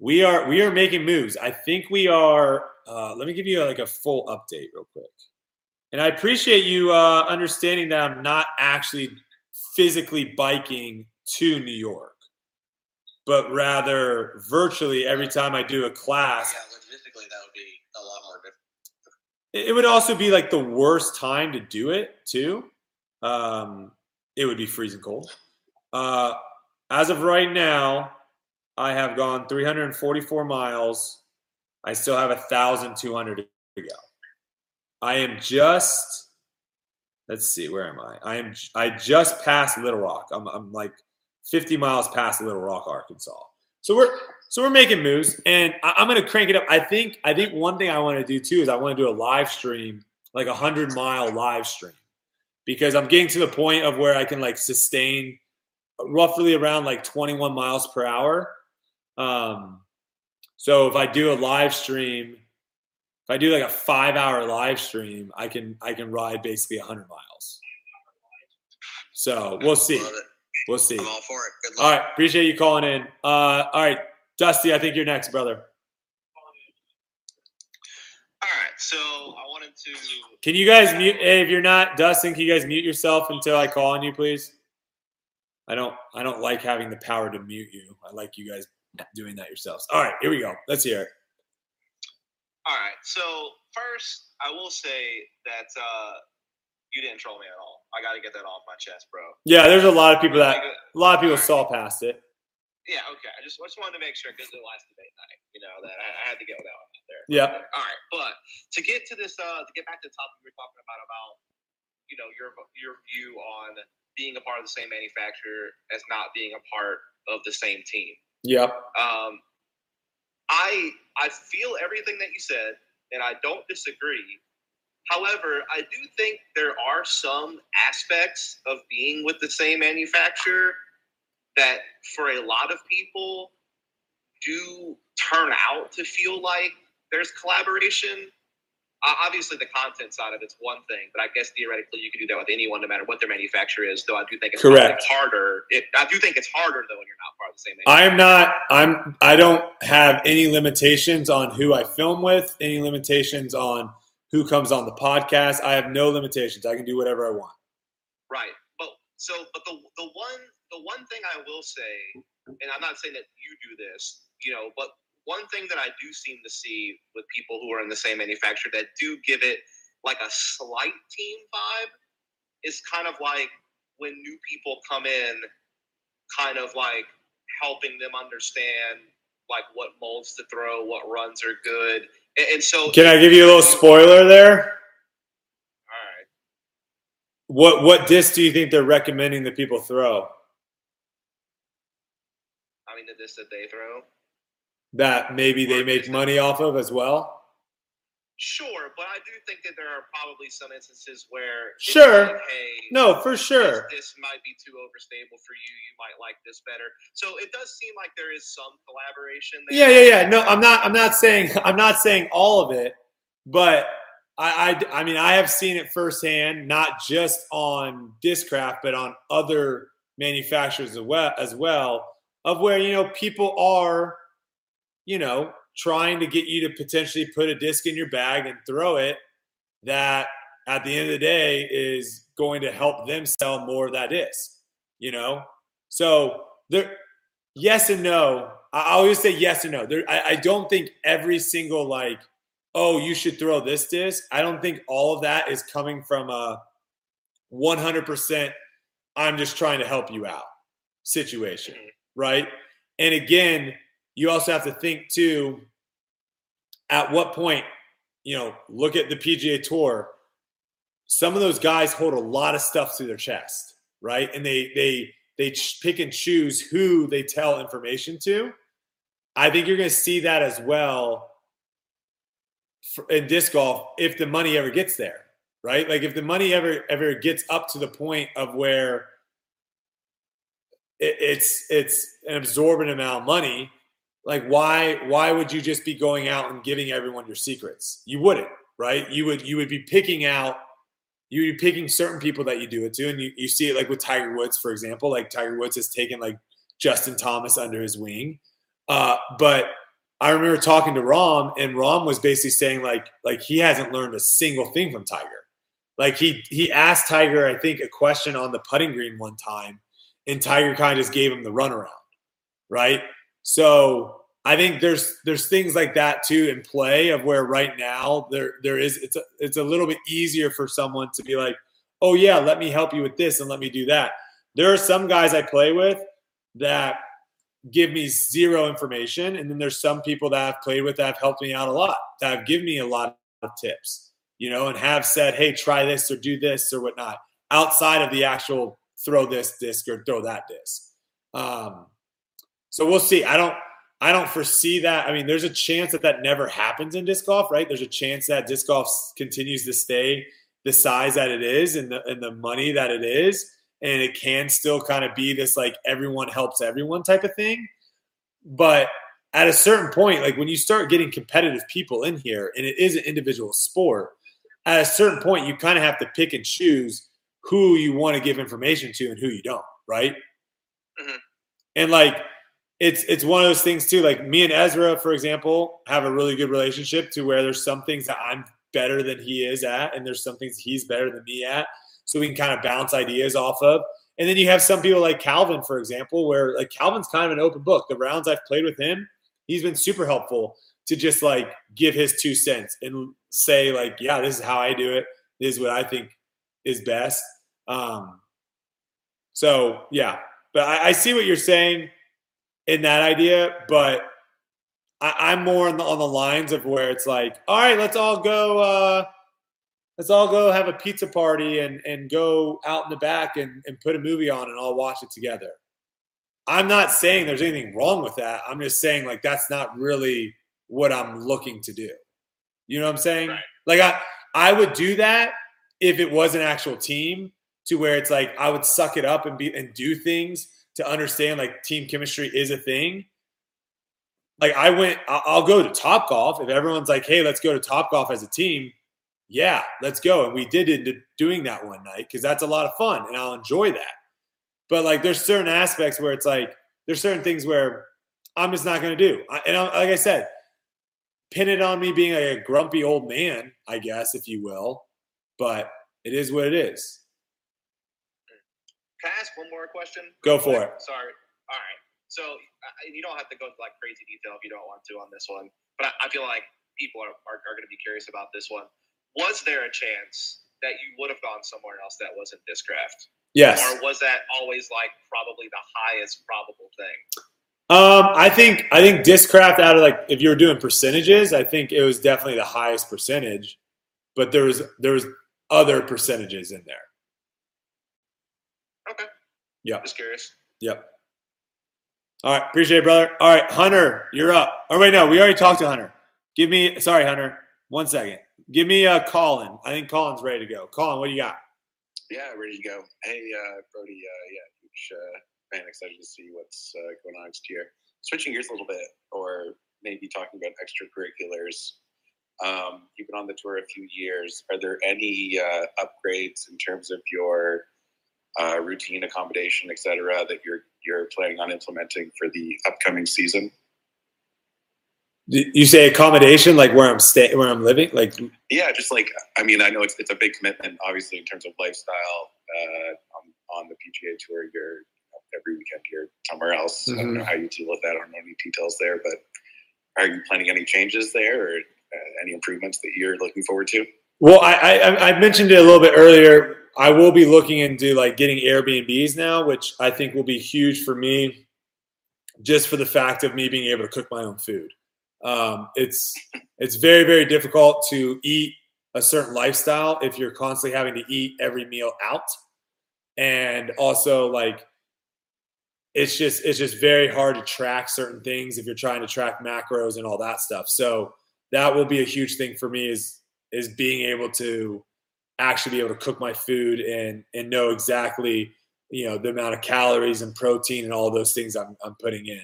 we are we are making moves. I think we are. Uh, let me give you like a full update real quick. And I appreciate you uh, understanding that I'm not actually physically biking to New York, but rather virtually every time I do a class. Yeah, logistically, that would be a lot more difficult. It would also be like the worst time to do it too. Um, it would be freezing cold. Uh, as of right now, I have gone 344 miles. I still have 1,200 to go. I am just, let's see, where am I? I am, I just passed Little Rock. I'm, I'm like 50 miles past Little Rock, Arkansas. So we're, so we're making moves, and I, am to crank it up. I think, I think one thing I want to do too is I want to do a live stream, like a hundred mile live stream, because I'm getting to the point of where I can like sustain roughly around like 21 miles per hour. Um, so if I do a live stream, if I do like a five hour live stream, I can I can ride basically 100 miles. So we'll see. We'll see. I'm all for it. All right, appreciate you calling in. Uh, all right, Dusty, I think you're next, brother. All right, so I wanted to. Can you guys mute? Hey, if you're not Dustin, can you guys mute yourself until I call on you, please? I don't. I don't like having the power to mute you. I like you guys doing that yourselves. All right, here we go. Let's hear it. All right. So first, I will say that uh, you didn't troll me at all. I got to get that off my chest, bro. Yeah, there's a lot of people that a lot of people saw past it. Yeah. Okay. I just, I just wanted to make sure because the last debate night, you know, that I, I had to get that one out there. Yeah. All right. But to get to this, uh, to get back to the topic we were talking about about, you know, your your view on being a part of the same manufacturer as not being a part of the same team. Yep. Um, I I feel everything that you said, and I don't disagree. However, I do think there are some aspects of being with the same manufacturer that, for a lot of people, do turn out to feel like there's collaboration obviously the content side of it's one thing, but I guess theoretically you can do that with anyone, no matter what their manufacturer is. Though I do think it's correct harder. It, I do think it's harder though when you're not part of the same. I am not. I'm. I don't have any limitations on who I film with. Any limitations on who comes on the podcast. I have no limitations. I can do whatever I want. Right, but so, but the the one the one thing I will say, and I'm not saying that you do this, you know, but one thing that I do seem to see with people who are in the same manufacturer that do give it like a slight team vibe is kind of like when new people come in, kind of like helping them understand like what molds to throw, what runs are good. And, and so Can I give you a little spoiler there? All right. What what disc do you think they're recommending that people throw? I mean the disc that they throw that maybe they make money off of as well? Sure, but I do think that there are probably some instances where sure, like, hey, no, for sure, this, this, might be too overstable for you. You might like this better. So it does seem like there is some collaboration. There. Yeah, yeah, yeah. No, I'm not. I'm not saying. I'm not saying all of it, but I, I, I mean, I have seen it firsthand, not just on Discraft, but on other manufacturers as well, as well, of where you know people are you know, trying to get you to potentially put a disc in your bag and throw it that at the end of the day is going to help them sell more of that disc, you know? So there, yes and no. I always say yes and no. There, I, I don't think every single like, oh, you should throw this disc. I don't think all of that is coming from a 100%. I'm just trying to help you out situation, mm-hmm. right? And again, you also have to think too at what point, you know, look at the PGA Tour. Some of those guys hold a lot of stuff to their chest, right? And they they they pick and choose who they tell information to. I think you're going to see that as well in disc golf if the money ever gets there, right? Like if the money ever ever gets up to the point of where it's it's an absorbent amount of money like why why would you just be going out and giving everyone your secrets? You wouldn't right? You would you would be picking out you would be picking certain people that you do it to and you, you see it like with tiger woods for example like tiger woods has taken like justin thomas under his wing. Uh, but i remember talking to Rahm and Rahm was basically saying like like he hasn't learned a single thing from tiger. Like he he asked tiger i think a question on the putting green one time and tiger kind of just gave him the runaround right so I think there's there's things like that too in play of where right now there there is it's a, it's a little bit easier for someone to be like, oh yeah, let me help you with this and let me do that. there are some guys I play with that give me zero information. And then there's some people that I've played with that have helped me out a lot, that have given me a lot of tips, you know, and have said, hey, try this or do this or whatnot outside of the actual throw this disc or throw that disc. Um, so we'll see. I don't. I don't foresee that. I mean, there's a chance that that never happens in disc golf, right? There's a chance that disc golf continues to stay the size that it is and the and the money that it is, and it can still kind of be this like everyone helps everyone type of thing. But at a certain point, like when you start getting competitive people in here, and it is an individual sport, at a certain point, you kind of have to pick and choose who you want to give information to and who you don't, right? Mm-hmm. And like it's it's one of those things too. Like me and Ezra, for example, have a really good relationship to where there's some things that I'm better than he is at, and there's some things he's better than me at. So we can kind of bounce ideas off of. And then you have some people like Calvin, for example, where like Calvin's kind of an open book. The rounds I've played with him, he's been super helpful to just like give his two cents and say like, yeah, this is how I do it. This is what I think is best. Um, so yeah, but I, I see what you're saying in that idea, but I, am more on the, on the lines of where it's like, all right, let's all go. Uh, let's all go have a pizza party and and go out in the back and, and put a movie on and all watch it together. I'm not saying there's anything wrong with that. I'm just saying like that's not really what I'm looking to do. You know what I'm saying? Right. Like I I would do that if it was an actual team to where it's like I would suck it up and be and do things to understand like team chemistry is a thing. Like I went, I'll go to Top Golf if everyone's like, "Hey, let's go to Top Golf as a team." Yeah, let's go, and we did into doing that one night because that's a lot of fun, and I'll enjoy that. But like, there's certain aspects where it's like there's certain things where I'm just not going to do, and I'm, like I said, pin it on me being like a grumpy old man, I guess, if you will. But it is what it is. Can I ask one more question? Go for it. Sorry. All right. So uh, you don't have to go into like crazy detail if you don't want to on this one, but I, I feel like people are, are, are going to be curious about this one. Was there a chance that you would have gone somewhere else that wasn't Discraft? Yes. Or was that always like probably the highest probable thing? Um, I think I think Discraft out of like if you were doing percentages, I think it was definitely the highest percentage, but there was there was other percentages in there. Yep. Just curious. Yep. All right. Appreciate it, brother. All right. Hunter, you're up. Oh, wait, no. We already talked to Hunter. Give me, sorry, Hunter. One second. Give me a uh, Colin. I think Colin's ready to go. Colin, what do you got? Yeah, ready to go. Hey, uh, Brody. Uh, yeah, huge uh, fan. Excited to see what's uh, going on next year. Switching gears a little bit, or maybe talking about extracurriculars. Um, you've been on the tour a few years. Are there any uh, upgrades in terms of your uh, routine accommodation, et cetera, that you're you're planning on implementing for the upcoming season? You say accommodation, like where I'm staying, where I'm living, like yeah, just like I mean, I know it's it's a big commitment, obviously, in terms of lifestyle. Uh, on, on the PGA Tour, you're every weekend you're somewhere else. Mm-hmm. I don't mm-hmm. know how you deal with that. I don't know any details there, but are you planning any changes there or uh, any improvements that you're looking forward to? Well, I, I I mentioned it a little bit earlier I will be looking into like getting Airbnbs now, which I think will be huge for me, just for the fact of me being able to cook my own food. Um, it's it's very very difficult to eat a certain lifestyle if you're constantly having to eat every meal out, and also like it's just it's just very hard to track certain things if you're trying to track macros and all that stuff. So that will be a huge thing for me is is being able to actually be able to cook my food and and know exactly you know the amount of calories and protein and all those things I'm, I'm putting in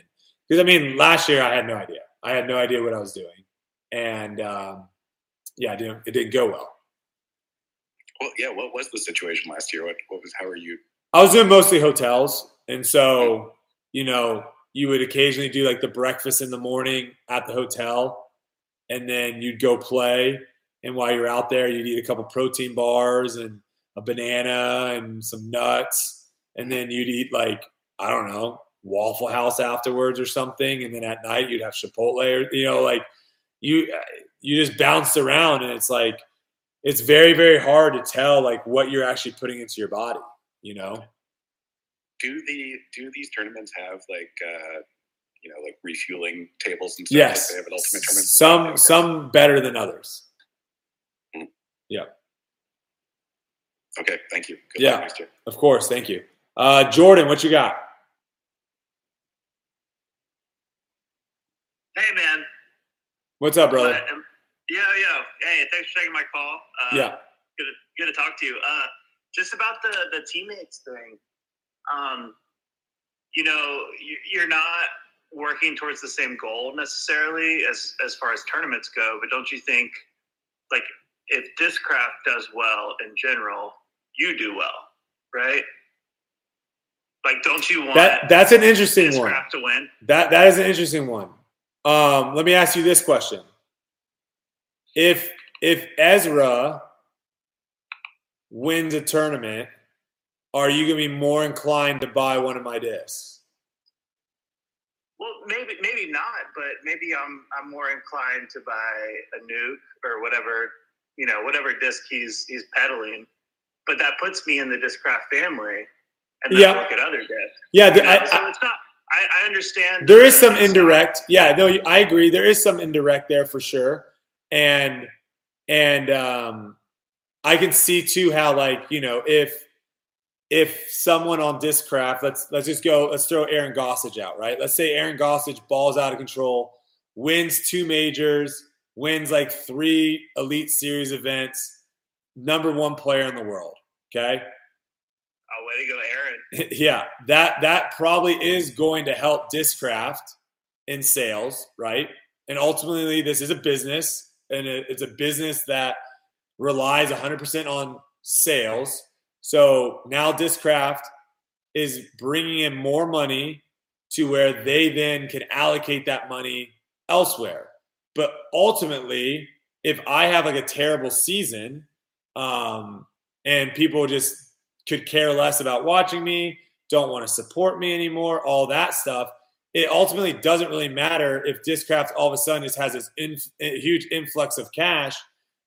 because I mean last year I had no idea I had no idea what I was doing and um, yeah it didn't, it didn't go well. Well, yeah. What was the situation last year? What what was how are you? I was doing mostly hotels, and so you know you would occasionally do like the breakfast in the morning at the hotel, and then you'd go play and while you're out there, you'd eat a couple protein bars and a banana and some nuts. And then you'd eat like, I don't know, Waffle House afterwards or something. And then at night you'd have Chipotle or, you know, like you, you just bounce around and it's like, it's very, very hard to tell like what you're actually putting into your body, you know? do the do these tournaments have like uh, you know like refueling tables and stuff? Yes. Like they have an ultimate tournament. Some some better than others. Okay, thank you. Good Yeah. next year. Of course. Thank you. Uh, Jordan, what you got? Hey, man. What's up, brother? But, um, yo, yo. Hey, thanks for taking my call. Uh, Yeah. Good to, good to talk to you. Uh, just about the, the teammates thing. Um, you know, you, you're not working towards the same goal necessarily as, as far as tournaments go, but don't you think, like, if Discraft does well in general, you do well, right? Like, don't you want That that's an interesting one. To win? That that is an interesting one. Um, let me ask you this question: If if Ezra wins a tournament, are you gonna be more inclined to buy one of my discs? Well, maybe maybe not, but maybe I'm I'm more inclined to buy a nuke or whatever you know whatever disc he's he's peddling. But that puts me in the Discraft family, and then Yeah. look at other discs. Yeah, the- I, so I, it's not. I, I understand. there is some indirect. Yeah, no, I agree. There is some indirect there for sure, and and um, I can see too how like you know if if someone on Discraft, let's let's just go, let's throw Aaron Gossage out, right? Let's say Aaron Gossage balls out of control, wins two majors, wins like three Elite Series events, number one player in the world. Okay, Oh, way to go, Aaron! yeah, that that probably is going to help Discraft in sales, right? And ultimately, this is a business, and it- it's a business that relies 100% on sales. So now Discraft is bringing in more money to where they then can allocate that money elsewhere. But ultimately, if I have like a terrible season, um, and people just could care less about watching me, don't want to support me anymore, all that stuff. It ultimately doesn't really matter if Discraft all of a sudden just has this huge influx of cash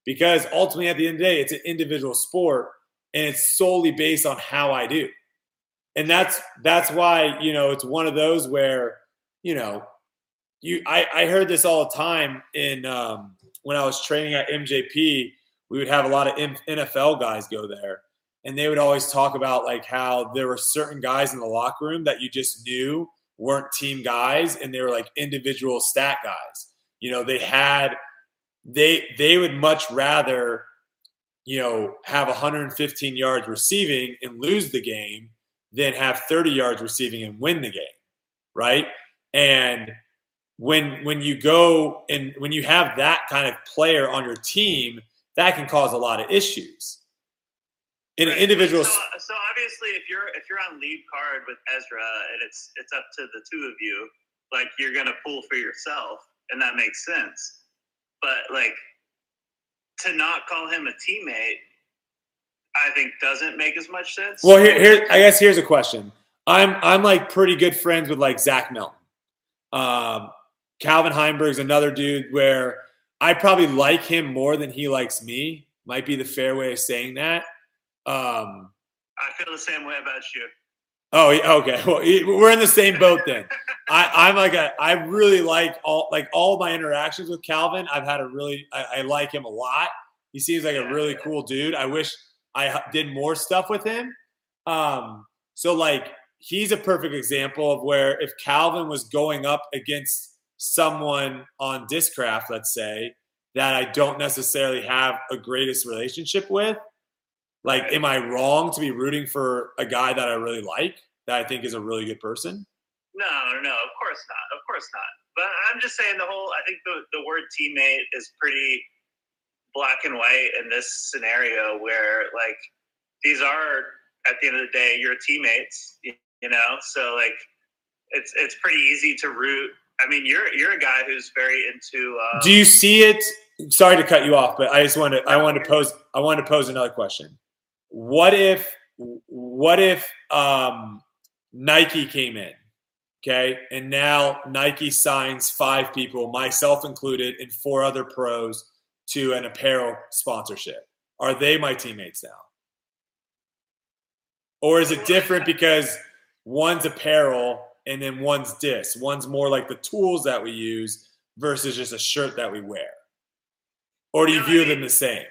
because ultimately at the end of the day, it's an individual sport and it's solely based on how I do. And that's that's why, you know, it's one of those where, you know, you I, I heard this all the time in um, when I was training at MJP, we would have a lot of M- NFL guys go there. And they would always talk about like how there were certain guys in the locker room that you just knew weren't team guys and they were like individual stat guys. You know they had they they would much rather you know have 115 yards receiving and lose the game than have 30 yards receiving and win the game right? And when when you go and when you have that kind of player on your team that can cause a lot of issues in an individual So, so obviously, if you're if you're on lead card with Ezra and it's it's up to the two of you, like you're gonna pull for yourself, and that makes sense. But like to not call him a teammate, I think doesn't make as much sense. Well, here, here, I guess here's a question. I'm, I'm like pretty good friends with like Zach Melton. Um, Calvin Heimburg's another dude where I probably like him more than he likes me. Might be the fair way of saying that. Um, I feel the same way about you. oh, okay. Well, we're in the same boat then. I, I'm like a, I really like all, like all my interactions with Calvin. I've had a really, I, I like him a lot. He seems like a really cool dude. I wish I did more stuff with him. Um, so like he's a perfect example of where if Calvin was going up against someone on Discraft, let's say, that I don't necessarily have a greatest relationship with, like, am I wrong to be rooting for a guy that I really like, that I think is a really good person? No, no, of course not. Of course not. But I'm just saying the whole. I think the the word teammate is pretty black and white in this scenario where like these are at the end of the day your teammates. You, you know, so like it's it's pretty easy to root. I mean, you're you're a guy who's very into. Um, Do you see it? Sorry to cut you off, but I just want to I want to pose I want to pose another question. What if what if um, Nike came in, okay, and now Nike signs five people, myself included, and four other pros to an apparel sponsorship? Are they my teammates now? Or is it different because one's apparel and then one's disc. One's more like the tools that we use versus just a shirt that we wear. Or do you No, I view mean- them the same?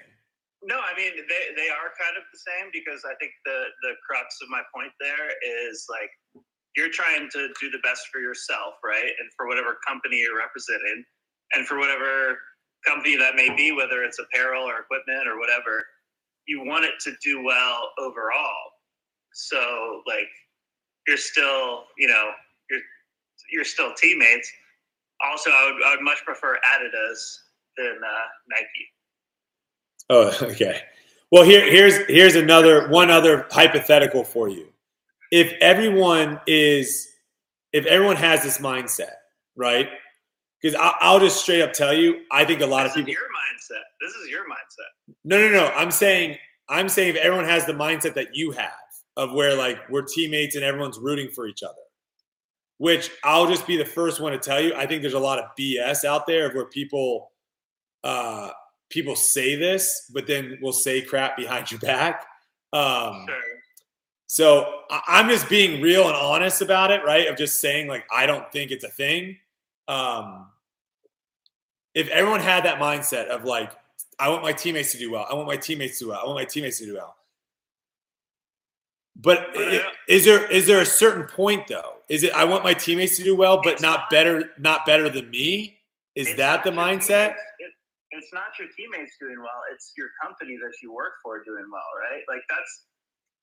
No, I mean they, they are kind of the same because I think the the crux of my point there is like you're trying to do the best for yourself, right? And for whatever company you're representing, and for whatever company that may be, whether it's apparel or equipment or whatever, you want it to do well overall. So like you're still, you know, you're still teammates. Also, I would, I would much prefer Adidas than uh, Nike. Oh, okay. Well, here, here's here's another one other hypothetical for you. If everyone is, if everyone has this mindset, right? Because I'll just straight up tell you, I think a lot this of people. is your mindset. This is your mindset. No, no, no. I'm saying, I'm saying if everyone has the mindset that you have of where like we're teammates and everyone's rooting for each other, which I'll just be the first one to tell you. I think there's a lot of BS out there of where people, uh, people say this, but then will say crap behind your back. Um, Sure. so I- I'm just being real and honest about it, right? Of just saying like I don't think it's a thing. Um, if everyone had that mindset of like I want my teammates to do well, I want my teammates to do well, I want my teammates to do well. But i- is there is there a certain point though? Is it I want my teammates to do well, but not better not better than me? Is that the mindset? it's not your teammates doing well. It's your company that you work for doing well, right? Like that's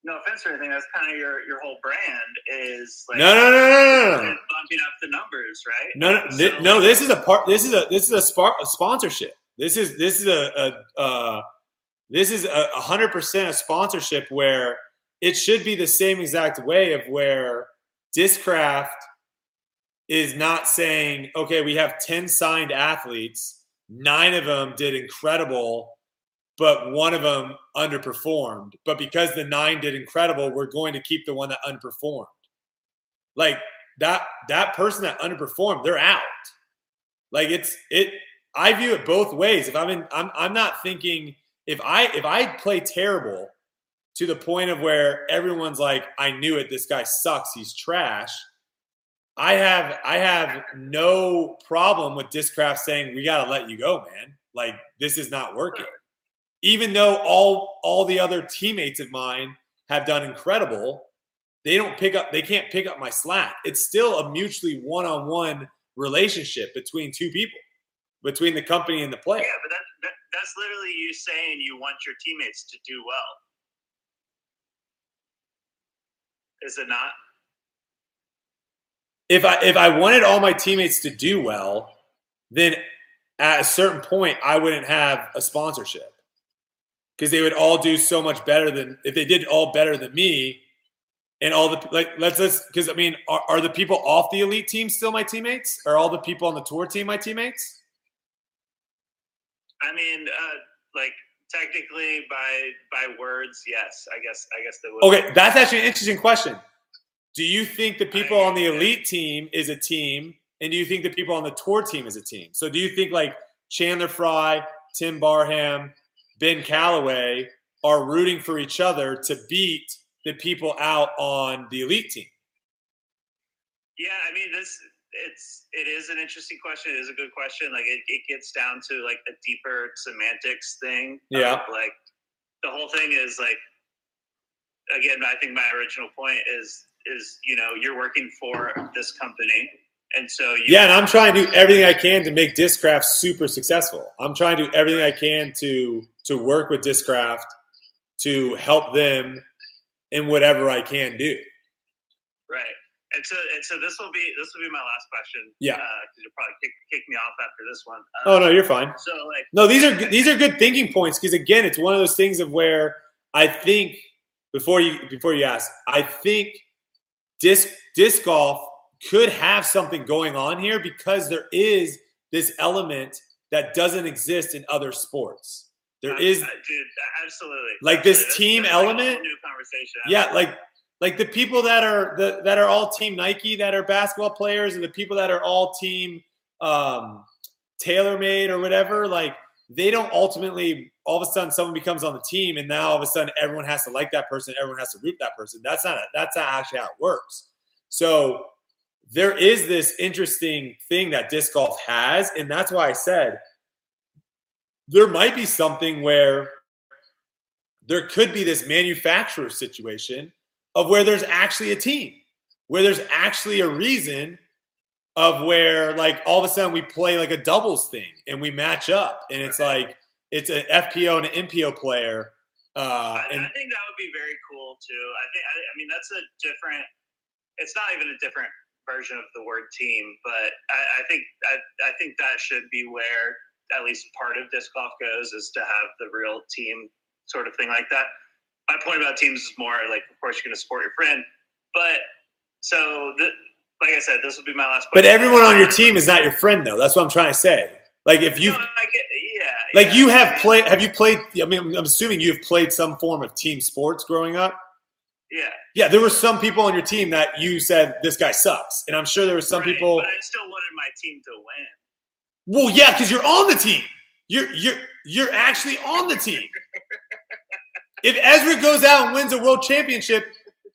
no offense or anything. That's kind of your your whole brand is like No, no, no, no, no, bumping up the numbers, right? No, no, So- no. This is a part. This is a this is a, spar- a sponsorship. This is this is a, a uh, this is a hundred percent a sponsorship where it should be the same exact way of where Discraft is not saying, okay, we have ten signed athletes, nine of them did incredible, but one of them underperformed. But because the nine did incredible, we're going to keep the one that underperformed. Like that that person that underperformed, they're out. Like it's it. I view it both ways. If I'm in, I'm I'm not thinking if I if I play terrible to the point of where everyone's like, I knew it. This guy sucks. He's trash. I have I have no problem with Discraft saying we got to let you go, man. Like this is not working. Even though all all the other teammates of mine have done incredible, they don't pick up they can't pick up my slack it's still a mutually one-on-one relationship between two people between the company and the player Yeah, but that, that that's literally you saying you want your teammates to do well. Is it not? if i if i wanted all my teammates to do well then at a certain point i wouldn't have a sponsorship. Because they would all do so much better than if they did all better than me and all the like let's let's because i mean are, are the people off the elite team still my teammates? Are all the people on the tour team my teammates? I mean, uh, like technically by by words, yes. I guess I guess they would. Okay, that's actually an interesting question. Do you think the people on the elite team is a team, and do you think the people on the tour team is a team? So do you think like Chandler Fry, Tim Barham, Ben Callaway are rooting for each other to beat the people out on the elite team? Yeah, I mean this it's it is an interesting question. It is a good question. Like it, it gets down to like a deeper semantics thing. of, Yeah. like the whole thing is like again, I think my original point is is you know, you're working for this company and so you Yeah, and I'm trying to do everything I can to make Discraft super successful. I'm trying to do everything I can to to work with Discraft to help them in whatever I can do. Right. And so, and so this will be this will be my last question. Yeah. because you'll probably kick, kick me off after this one. Oh Uh, no, you're fine. So like, No, these are these are good thinking points because again, it's one of those things of where I think before you before you ask, I think disc disc golf could have something going on here because there is this element that doesn't exist in other sports. There uh, is uh, dude, absolutely. Like this Absolutely. team That's- that's like a element? new conversation. yeah, like like the people that are the that are all team Nike that are basketball players and the people that are all team um TaylorMade or whatever, like they don't ultimately all of a sudden someone becomes on the team and now all of a sudden everyone has to like that person, everyone has to root that person. That's not that's not actually how it works. So there is this interesting thing that disc golf has, and that's why I said there might be something where there could be this manufacturer situation of where there's actually a team, where there's actually a reason of where like all of a sudden we play like a doubles thing and we match up and it's like it's an FPO and an MPO player. Uh, I, and I think that would be very cool too. I think I, I mean that's a different. It's not even a different version of the word team, but I, I think I, I think that should be where at least part of disc golf goes is to have the real team sort of thing like that. My point about teams is more like, of course, you're going to support your friend, but so the, like I said, this will be my last. Point. But everyone on your team is not your friend though. That's what I'm trying to say. Like if you No, get, yeah, like yeah. you have played have you played I mean I'm assuming you've played some form of team sports growing up. Yeah, Yeah, there were some people on your team that you said this guy sucks. And I'm sure there were some right, people But I still wanted my team to win. Well, yeah, because you're on the team. You're you're you're actually on the team. If Ezra goes out and wins a world championship,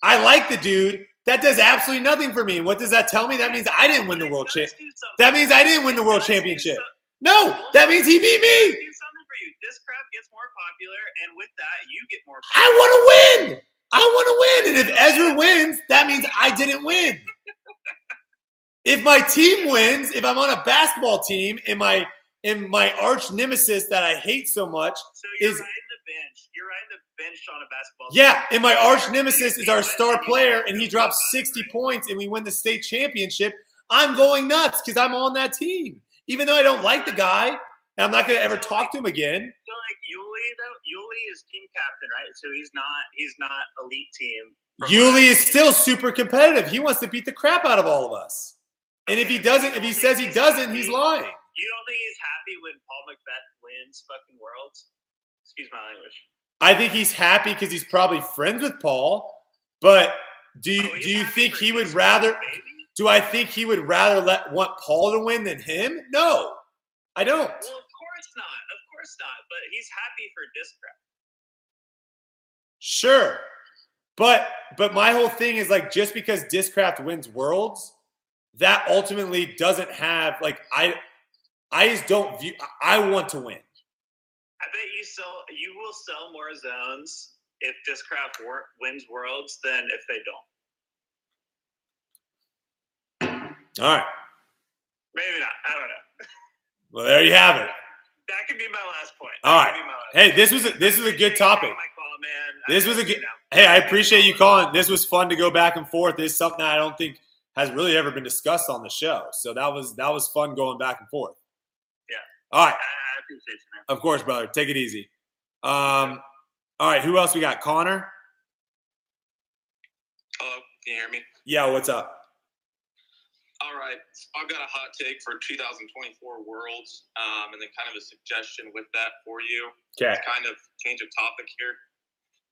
I like the dude. That does absolutely nothing for me. What does that tell me? That means I didn't win the world Let's champ. do something. That means I didn't win the world championship. No, that means he beat me. do something for you. Discraft gets more popular, and with that, you get more. I want to win. I want to win. And if Ezra wins, that means I didn't win. If my team wins, if I'm on a basketball team and my and my arch nemesis that I hate so much So is- bench. You're riding the bench on a basketball. Yeah, team. and my arch nemesis is our star player, and he drops 60 points, and we win the state championship. I'm going nuts because I'm on that team. Even though I don't like the guy, and I'm not going to ever talk to him again. So like Uli though, Uli is team captain, right? So he's not he's not elite team. Uli is still super competitive. He wants to beat the crap out of all of us. And if he doesn't, if he says he doesn't, he's lying. You don't think he's happy when Paul McBeth wins fucking worlds? Excuse my language. I think he's happy because he's probably friends with Paul. But do you Oh, do you think he would rather? baby? Do I think he would rather let want Paul to win than him? No, I don't. Well, of course not. Of course not. But he's happy for Discraft. Sure. But but my whole thing is like just because Discraft wins worlds, that ultimately doesn't have like I I just don't view I want to win. I bet you sell you will sell more zones if Discraft wor- wins worlds than if they don't. All right. Maybe not. I don't know. Well, there you have it. That could be my last point. All That right. be last Hey, this was a, this was a good topic. Call. This I- was a you good- know. Hey, I appreciate you calling. This was fun to go back and forth. This is something that I don't think has really ever been discussed on the show. So that was that was fun going back and forth. Yeah. All right. I, I appreciate you, man. Of course, brother. Take it easy. Um, all right. Who else we got? Connor. Hello, can you hear me? Yeah. What's up? All right, I've got a hot take for 2024 Worlds, um, and then kind of a suggestion with that for you. Okay. Kind of change of topic here.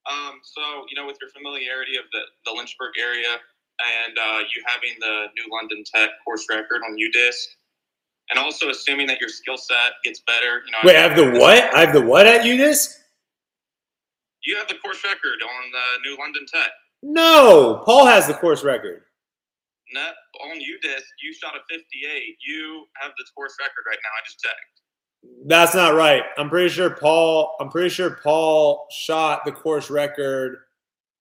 Um, so, you know, with your familiarity of the, the Lynchburg area and uh, you having the New London Tech course record on UDisc, and also assuming that your skill set gets better, you know. Wait, I have the what? I have the what at UDisc? You have the course record on the New London Tech. No, Paul has the course record. Net on UDisc, you shot a 58. You have the course record right now. I just checked. That's not right. I'm pretty sure Paul. I'm pretty sure Paul shot the course record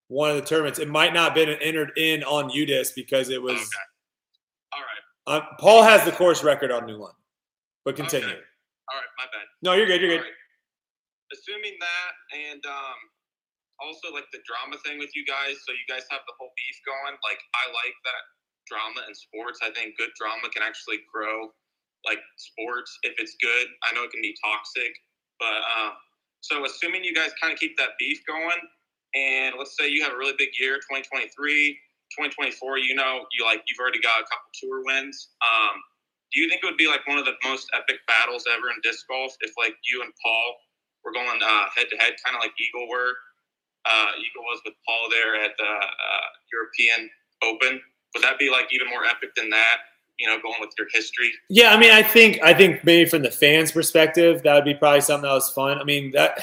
one of the tournaments. It might not have been entered in on UDisc because it was. Okay. Um, Paul has the course record on New London. But continue. Okay. All right. My bad. No, you're good. You're good. All right. Assuming that, and um, also like the drama thing with you guys, so you guys have the whole beef going. Like I like that drama in sports. I think good drama can actually grow like sports if it's good. I know it can be toxic, but um, so assuming you guys kind of keep that beef going, and let's say you have a really big year, 2023, 2024. You know, you like you've already got a couple tour wins. Um, do you think it would be like one of the most epic battles ever in disc golf if like you and Paul were going head to head, kind of like Eagle were? Uh, Eagle was with Paul there at the uh, European Open. Would that be like even more epic than that? You know, going with your history. Yeah, I mean, I think I think maybe from the fans' perspective, that would be probably something that was fun. I mean, that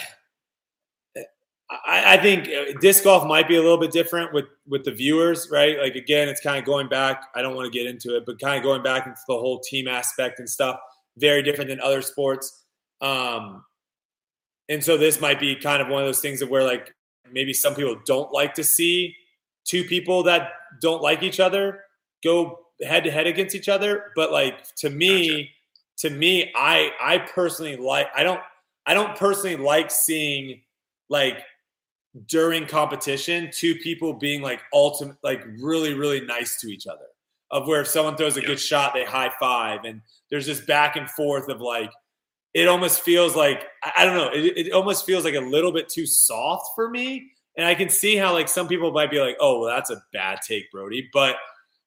I, I think uh, disc golf might be a little bit different with with the viewers, right? Like again, it's kind of going back. I don't want to get into it, but kind of going back into the whole team aspect and stuff. Very different than other sports. Um, and so this might be kind of one of those things that where like maybe some people don't like to see two people that don't like each other go head to head against each other. But like to me, to me, I I personally like I don't I don't personally like seeing like during competition two people being like ultimate like really really nice to each other. Of where if someone throws a good shot they high five and there's this back and forth of like it almost feels like i don't know it, it almost feels like a little bit too soft for me. And i can see how like some people might be like oh well that's a bad take Brodie. But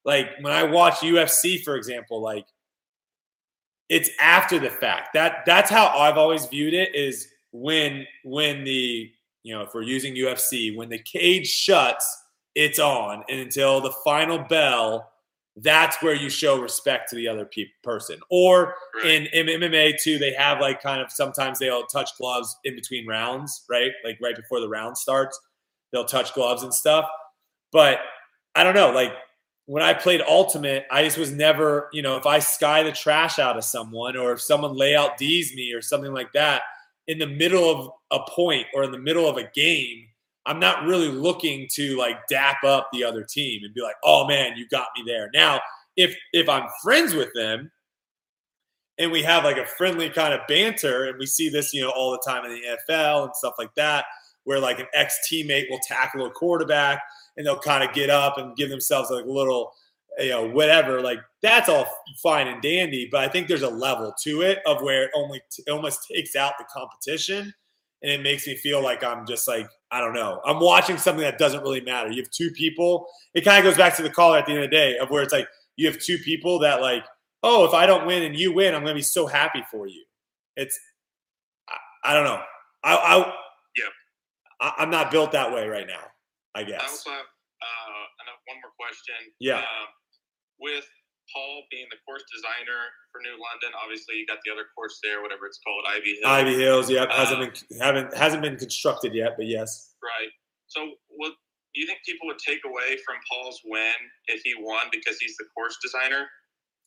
like when i watch ufc for example like it's after the fact. That that's how i've always viewed it is when when the you know, if we're using UFC, when the cage shuts, it's on. And until the final bell, that's where you show respect to the other pe- person. Or in, in MMA too, they have like kind of sometimes they'll touch gloves in between rounds, right? Like right before the round starts, they'll touch gloves and stuff. But I don't know, like when I played Ultimate, I just was never, you know, if I sky the trash out of someone or if someone lay out D's me or something like that, in the middle of a point or in the middle of a game, I'm not really looking to like dap up the other team and be like, "Oh man, you got me there." Now, if if I'm friends with them and we have like a friendly kind of banter and we see this, you know, all the time in the NFL and stuff like that, where like an ex teammate will tackle a quarterback and they'll kind of get up and give themselves like a little you know, whatever, like that's all fine and dandy. But I think there's a level to it of where it only it almost takes out the competition, and it makes me feel like I'm just like I don't know. I'm watching something that doesn't really matter. You have two people. It kind of goes back to the caller at the end of the day of where it's like you have two people that like, oh, if I don't win and you win, I'm gonna be so happy for you. It's I, I don't know. I, I yeah. I, am not built that way right now. I guess. I also have uh, one more question. Yeah. Um, with Paul being the course designer for New London, obviously you got the other course there, whatever it's called, Ivy Hills. Ivy Hills, yeah, hasn't um, been haven't hasn't been constructed yet, but yes. Right. So, what do you think people would take away from Paul's win if he won because he's the course designer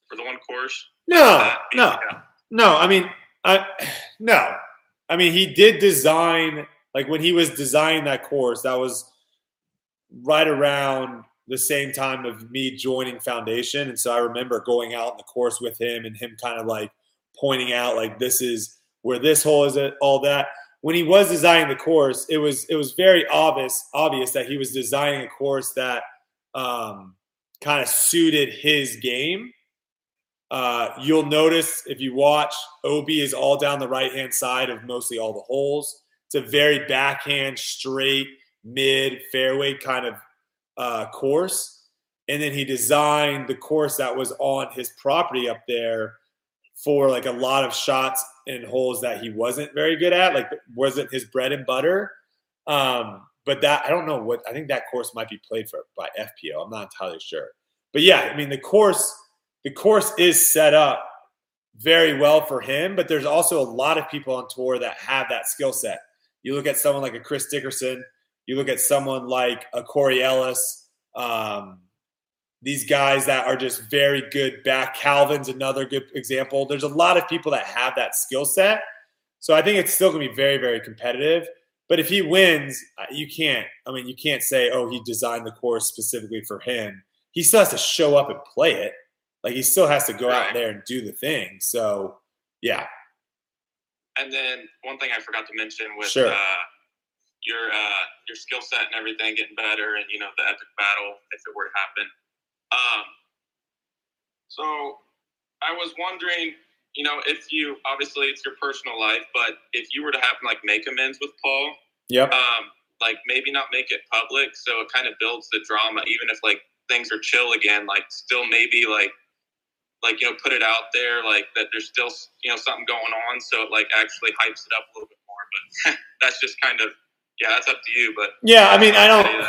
for the one course? No, no, no. I mean, I no. I mean, he did design like when he was designing that course. That was right around the same time of me joining foundation. And so i remember going out in the course with him and him kind of like pointing out like this is where this hole is at all that. When he was designing the course it was it was very obvious obvious that he was designing a course that um, kind of suited his game. Uh, you'll notice if you watch ob is all down the right hand side of mostly all the holes. It's a very backhand straight mid fairway kind of uh, course. And then he designed the course that was on his property up there for like a lot of shots and holes that he wasn't very good at, like wasn't his bread and butter. Um, but that I don't know what I think that course might be played for by FPO. I'm not entirely sure. But yeah, I mean the course the course is set up very well for him, but there's also a lot of people on tour that have that skill set. You look at someone like a Chris Dickerson, you look at someone like a Corey Ellis, um, these guys that are just very good back. Calvin's another good example. There's a lot of people that have that skill set. So I think it's still going to be very, very competitive. But if he wins, uh, you can't. I mean, you can't say, "Oh, he designed the course specifically for him." He still has to show up and play it. Like he still has to go right. out there and do the thing. So, yeah. And then one thing I forgot to mention with sure. uh, your uh, your skill set and everything getting better, and you know the epic battle if it were to happen. Um, so I was wondering, you know, if you obviously it's your personal life, but if you were to have like make amends with Paul, yep. Um, like maybe not make it public, so it kind of builds the drama, even if like things are chill again. Like still maybe like like you know put it out there like that there's still you know something going on so it like actually hypes it up a little bit more but that's just kind of yeah, that's up to you. But yeah, I mean, I don't.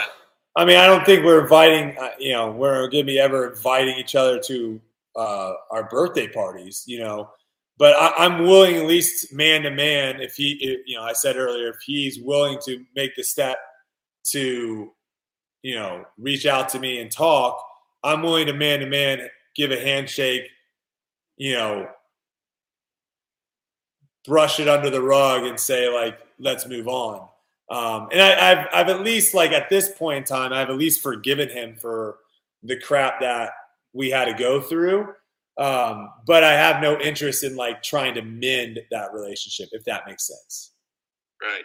I mean, I don't think we're inviting. Uh, you know, we're going to be ever inviting each other to uh, our birthday parties. You know, but I, am willing at least man to man if he, if, you know, I said earlier if he's willing to make the step to, you know, reach out to me and talk, I'm willing to man to man give a handshake, you know, brush it under the rug and say like, let's move on. Um, and I, have I've at least like at this point in time, I've at least forgiven him for the crap that we had to go through. Um, but I have no interest in like trying to mend that relationship, if that makes sense. Right.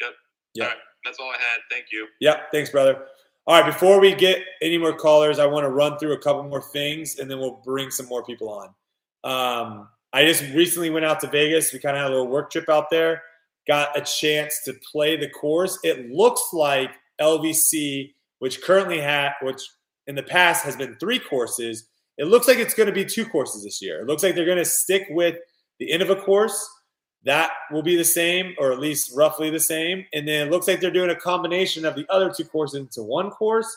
Yep. Yeah. Right. That's all I had. Thank you. Yep. Thanks, brother. All right. Before we get any more callers, I want to run through a couple more things, and then we'll bring some more people on. Um, I just recently went out to Vegas. We kind of had a little work trip out there. Got a chance to play the course. It looks like LVC, which currently had, which in the past has been three courses. It looks like it's going to be two courses this year. It looks like they're going to stick with the Innova course. That will be the same, or at least roughly the same. And then it looks like they're doing a combination of the other two courses into one course.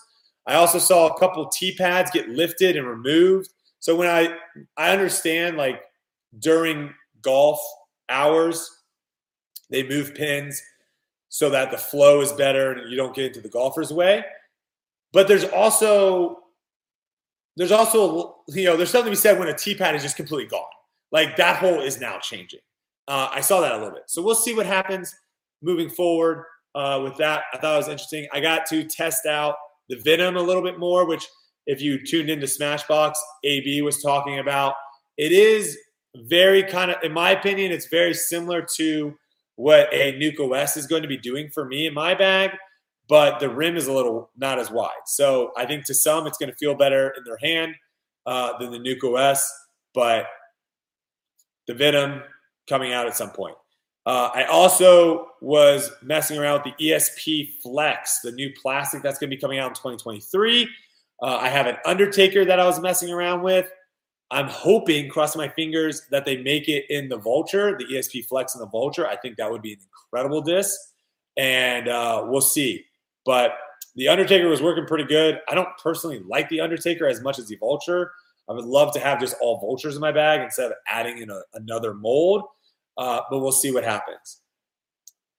I also saw a couple tee pads get lifted and removed. So when I I understand like during golf hours, they move pins so that the flow is better and you don't get into the golfer's way. But there's also there's also you know there's something to be said when a tee pad is just completely gone. Like that hole is now changing. Uh, I saw that a little bit. So we'll see what happens moving forward uh, with that. I thought it was interesting. I got to test out the Venom a little bit more, which if you tuned into Smashbox, AB was talking about. It is very kind of, in my opinion, it's very similar to what a Nuke OS is going to be doing for me in my bag but the rim is a little not as wide. So I think to some it's going to feel better in their hand uh, than the Nuke OS, but the Venom coming out at some point. Uh, I also was messing around with the ESP Flex, the new plastic that's going to be coming out in 2023. Uh, I have an Undertaker that I was messing around with. I'm hoping, crossing my fingers, that they make it in the Vulture, the ESP Flex and the Vulture. I think that would be an incredible disc, and uh, we'll see. But the Undertaker was working pretty good. I don't personally like the Undertaker as much as the Vulture. I would love to have just all vultures in my bag instead of adding in a, another mold. Uh, but we'll see what happens.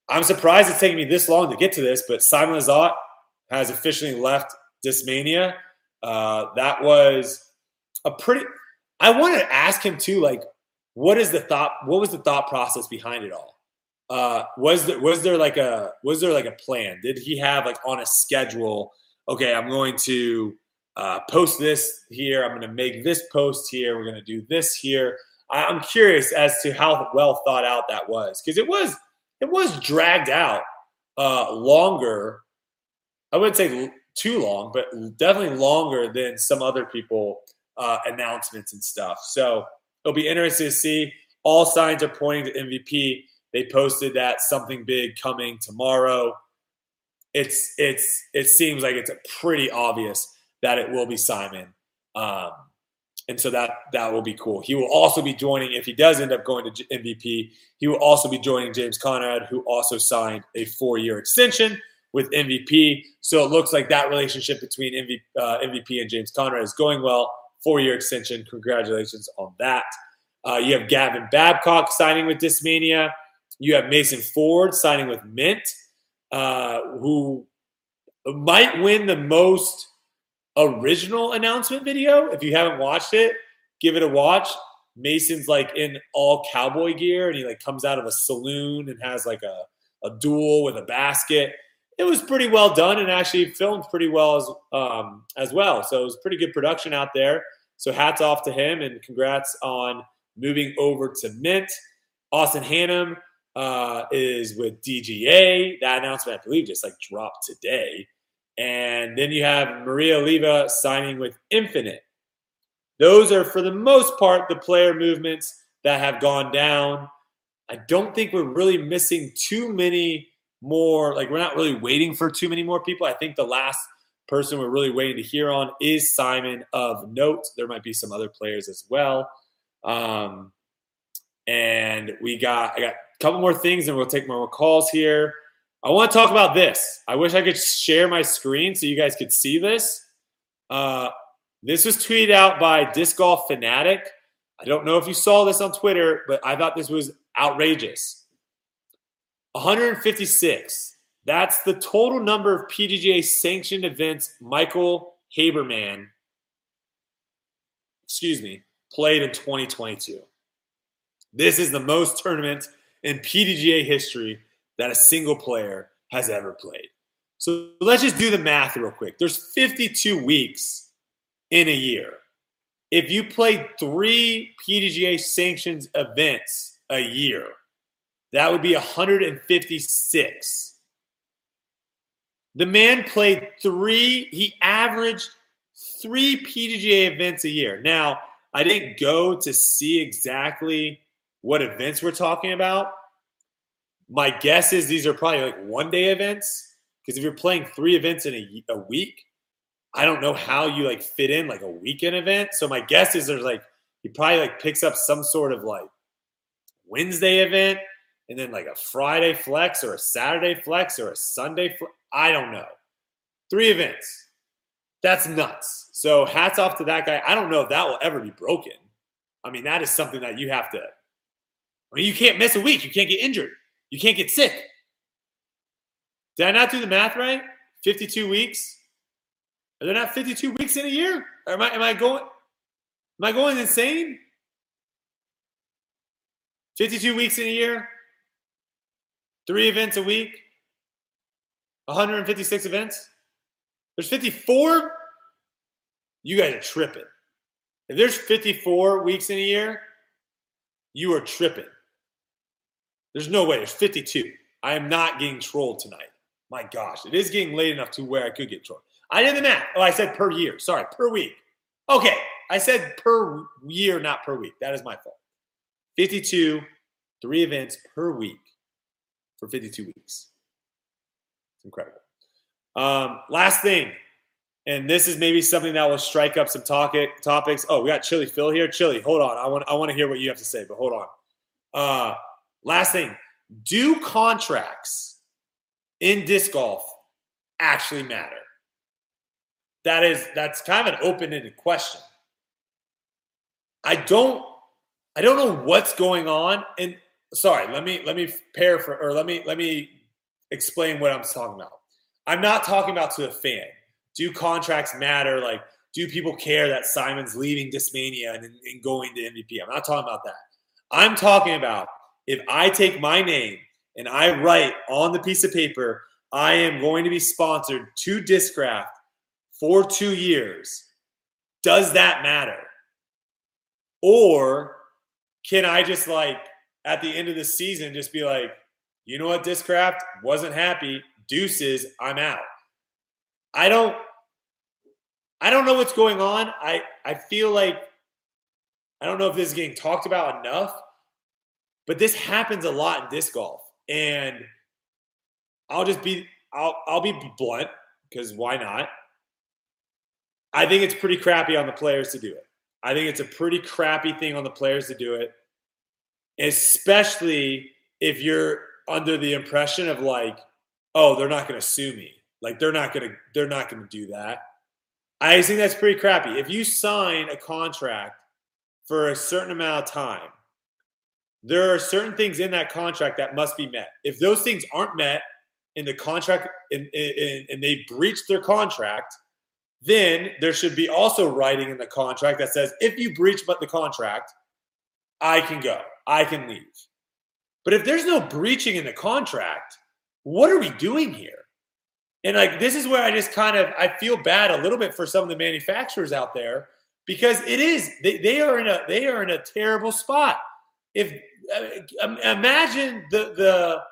I'm surprised it's taking me this long to get to this, but Simon Lizotte has officially left Discmania. Uh, that was a pretty. I want to ask him too, like, what is the thought? What was the thought process behind it all? uh, was there was there like a was there like a plan? Did he have like on a schedule? Okay, I'm going to uh, post this here. I'm going to make this post here. We're going to do this here. I'm curious as to how well thought out that was because it was it was dragged out uh, longer. I wouldn't say too long, but definitely longer than some other people uh, announcements and stuff. So it'll be interesting to see. All signs are pointing to MVP. They posted that something big coming tomorrow. It's it's it seems like it's pretty obvious that it will be Simon, um, and so that that will be cool. He will also be joining if he does end up going to MVP. He will also be joining James Conrad, who also signed a four-year extension with MVP. So it looks like that relationship between MVP, uh, MVP and James Conrad is going well. Four-year extension. Congratulations on that. Uh, you have Gavin Babcock signing with Discmania. You have Mason Ford signing with Mint, uh, who might win the most original announcement video. If you haven't watched it, give it a watch. Mason's like in all cowboy gear and he like comes out of a saloon and has like a, a duel with a basket. It was pretty well done and actually filmed pretty well as um, as well. So it was pretty good production out there. So hats off to him and congrats on moving over to Mint. Austin Hannum uh, is with DGA. That announcement, I believe, just like dropped today. And then you have Maria Oliva signing with Infinite. Those are, for the most part, the player movements that have gone down. I don't think we're really missing too many more. Like, we're not really waiting for too many more people. I think the last person we're really waiting to hear on is Simon of Note. There might be some other players as well. Um, and we got, I got a couple more things and we'll take more calls here. I want to talk about this. I wish I could share my screen so you guys could see this. Uh, this was tweeted out by Disc Golf Fanatic. I don't know if you saw this on Twitter, but I thought this was outrageous. 156. That's the total number of PDGA sanctioned events Michael Haberman, excuse me, played in 2022. This is the most tournaments in PDGA history that a single player has ever played. So let's just do the math real quick. There's 52 weeks in a year. If you play three PDGA sanctions events a year, that would be 156. The man played three, he averaged three PDGA events a year. Now, I didn't go to see exactly what events we're talking about. My guess is these are probably like one day events because if you're playing three events in a, a week, I don't know how you like fit in like a weekend event. So my guess is there's like he probably like picks up some sort of like Wednesday event and then like a Friday flex or a Saturday flex or a Sunday flex. I don't know. Three events. That's nuts. So hats off to that guy. I don't know if that will ever be broken. I mean, that is something that you have to I mean, you can't miss a week. You can't get injured. You can't get sick. Did I not do the math right? 52 weeks? Are there not 52 weeks in a year? Or am I am I going am I going insane? 52 weeks in a year? Three events a week? 156 events? There's 54? You guys are tripping. If there's 54 weeks in a year, you are tripping. There's no way. There's 52. I am not getting trolled tonight. My gosh, it is getting late enough to where I could get trolled. I did the math. Oh, I said per year. Sorry, per week. Okay, I said per year, not per week. That is my fault. 52, three events per week for 52 weeks. Incredible. Um, last thing, and this is maybe something that will strike up some topic, topics. Oh, we got Chili Phil here. Chili, hold on. I want I want to hear what you have to say, but hold on. Uh, Last thing, do contracts in disc golf actually matter? That is that's kind of an open-ended question. I don't I don't know what's going on and sorry, let me let me pair for or let me let me explain what I'm talking about. I'm not talking about to a fan. Do contracts matter? Like, do people care that Simon's leaving Discmania and, and going to MVP? I'm not talking about that. I'm talking about if I take my name and I write on the piece of paper, I am going to be sponsored to Discraft for two years, does that matter? Or can I just like at the end of the season just be like, you know what, Discraft wasn't happy, deuces, I'm out. I don't I don't know what's going on. I I feel like I don't know if this is getting talked about enough, but this happens a lot in disc golf. And I'll just be I'll I'll be blunt because why not? I think it's pretty crappy on the players to do it. I think it's a pretty crappy thing on the players to do it, especially if you're under the impression of like, oh, they're not going to sue me. Like they're not going to they're not going to do that. I think that's pretty crappy. If you sign a contract for a certain amount of time there are certain things in that contract that must be met. If those things aren't met in the contract and, and, and they breach their contract, then there should be also writing in the contract that says if you breach but the contract, I can go, I can leave. But if there's no breaching in the contract, what are we doing here? And like this is where I just kind of I feel bad a little bit for some of the manufacturers out there because it is they, they are in a they are in a terrible spot. If uh, imagine the the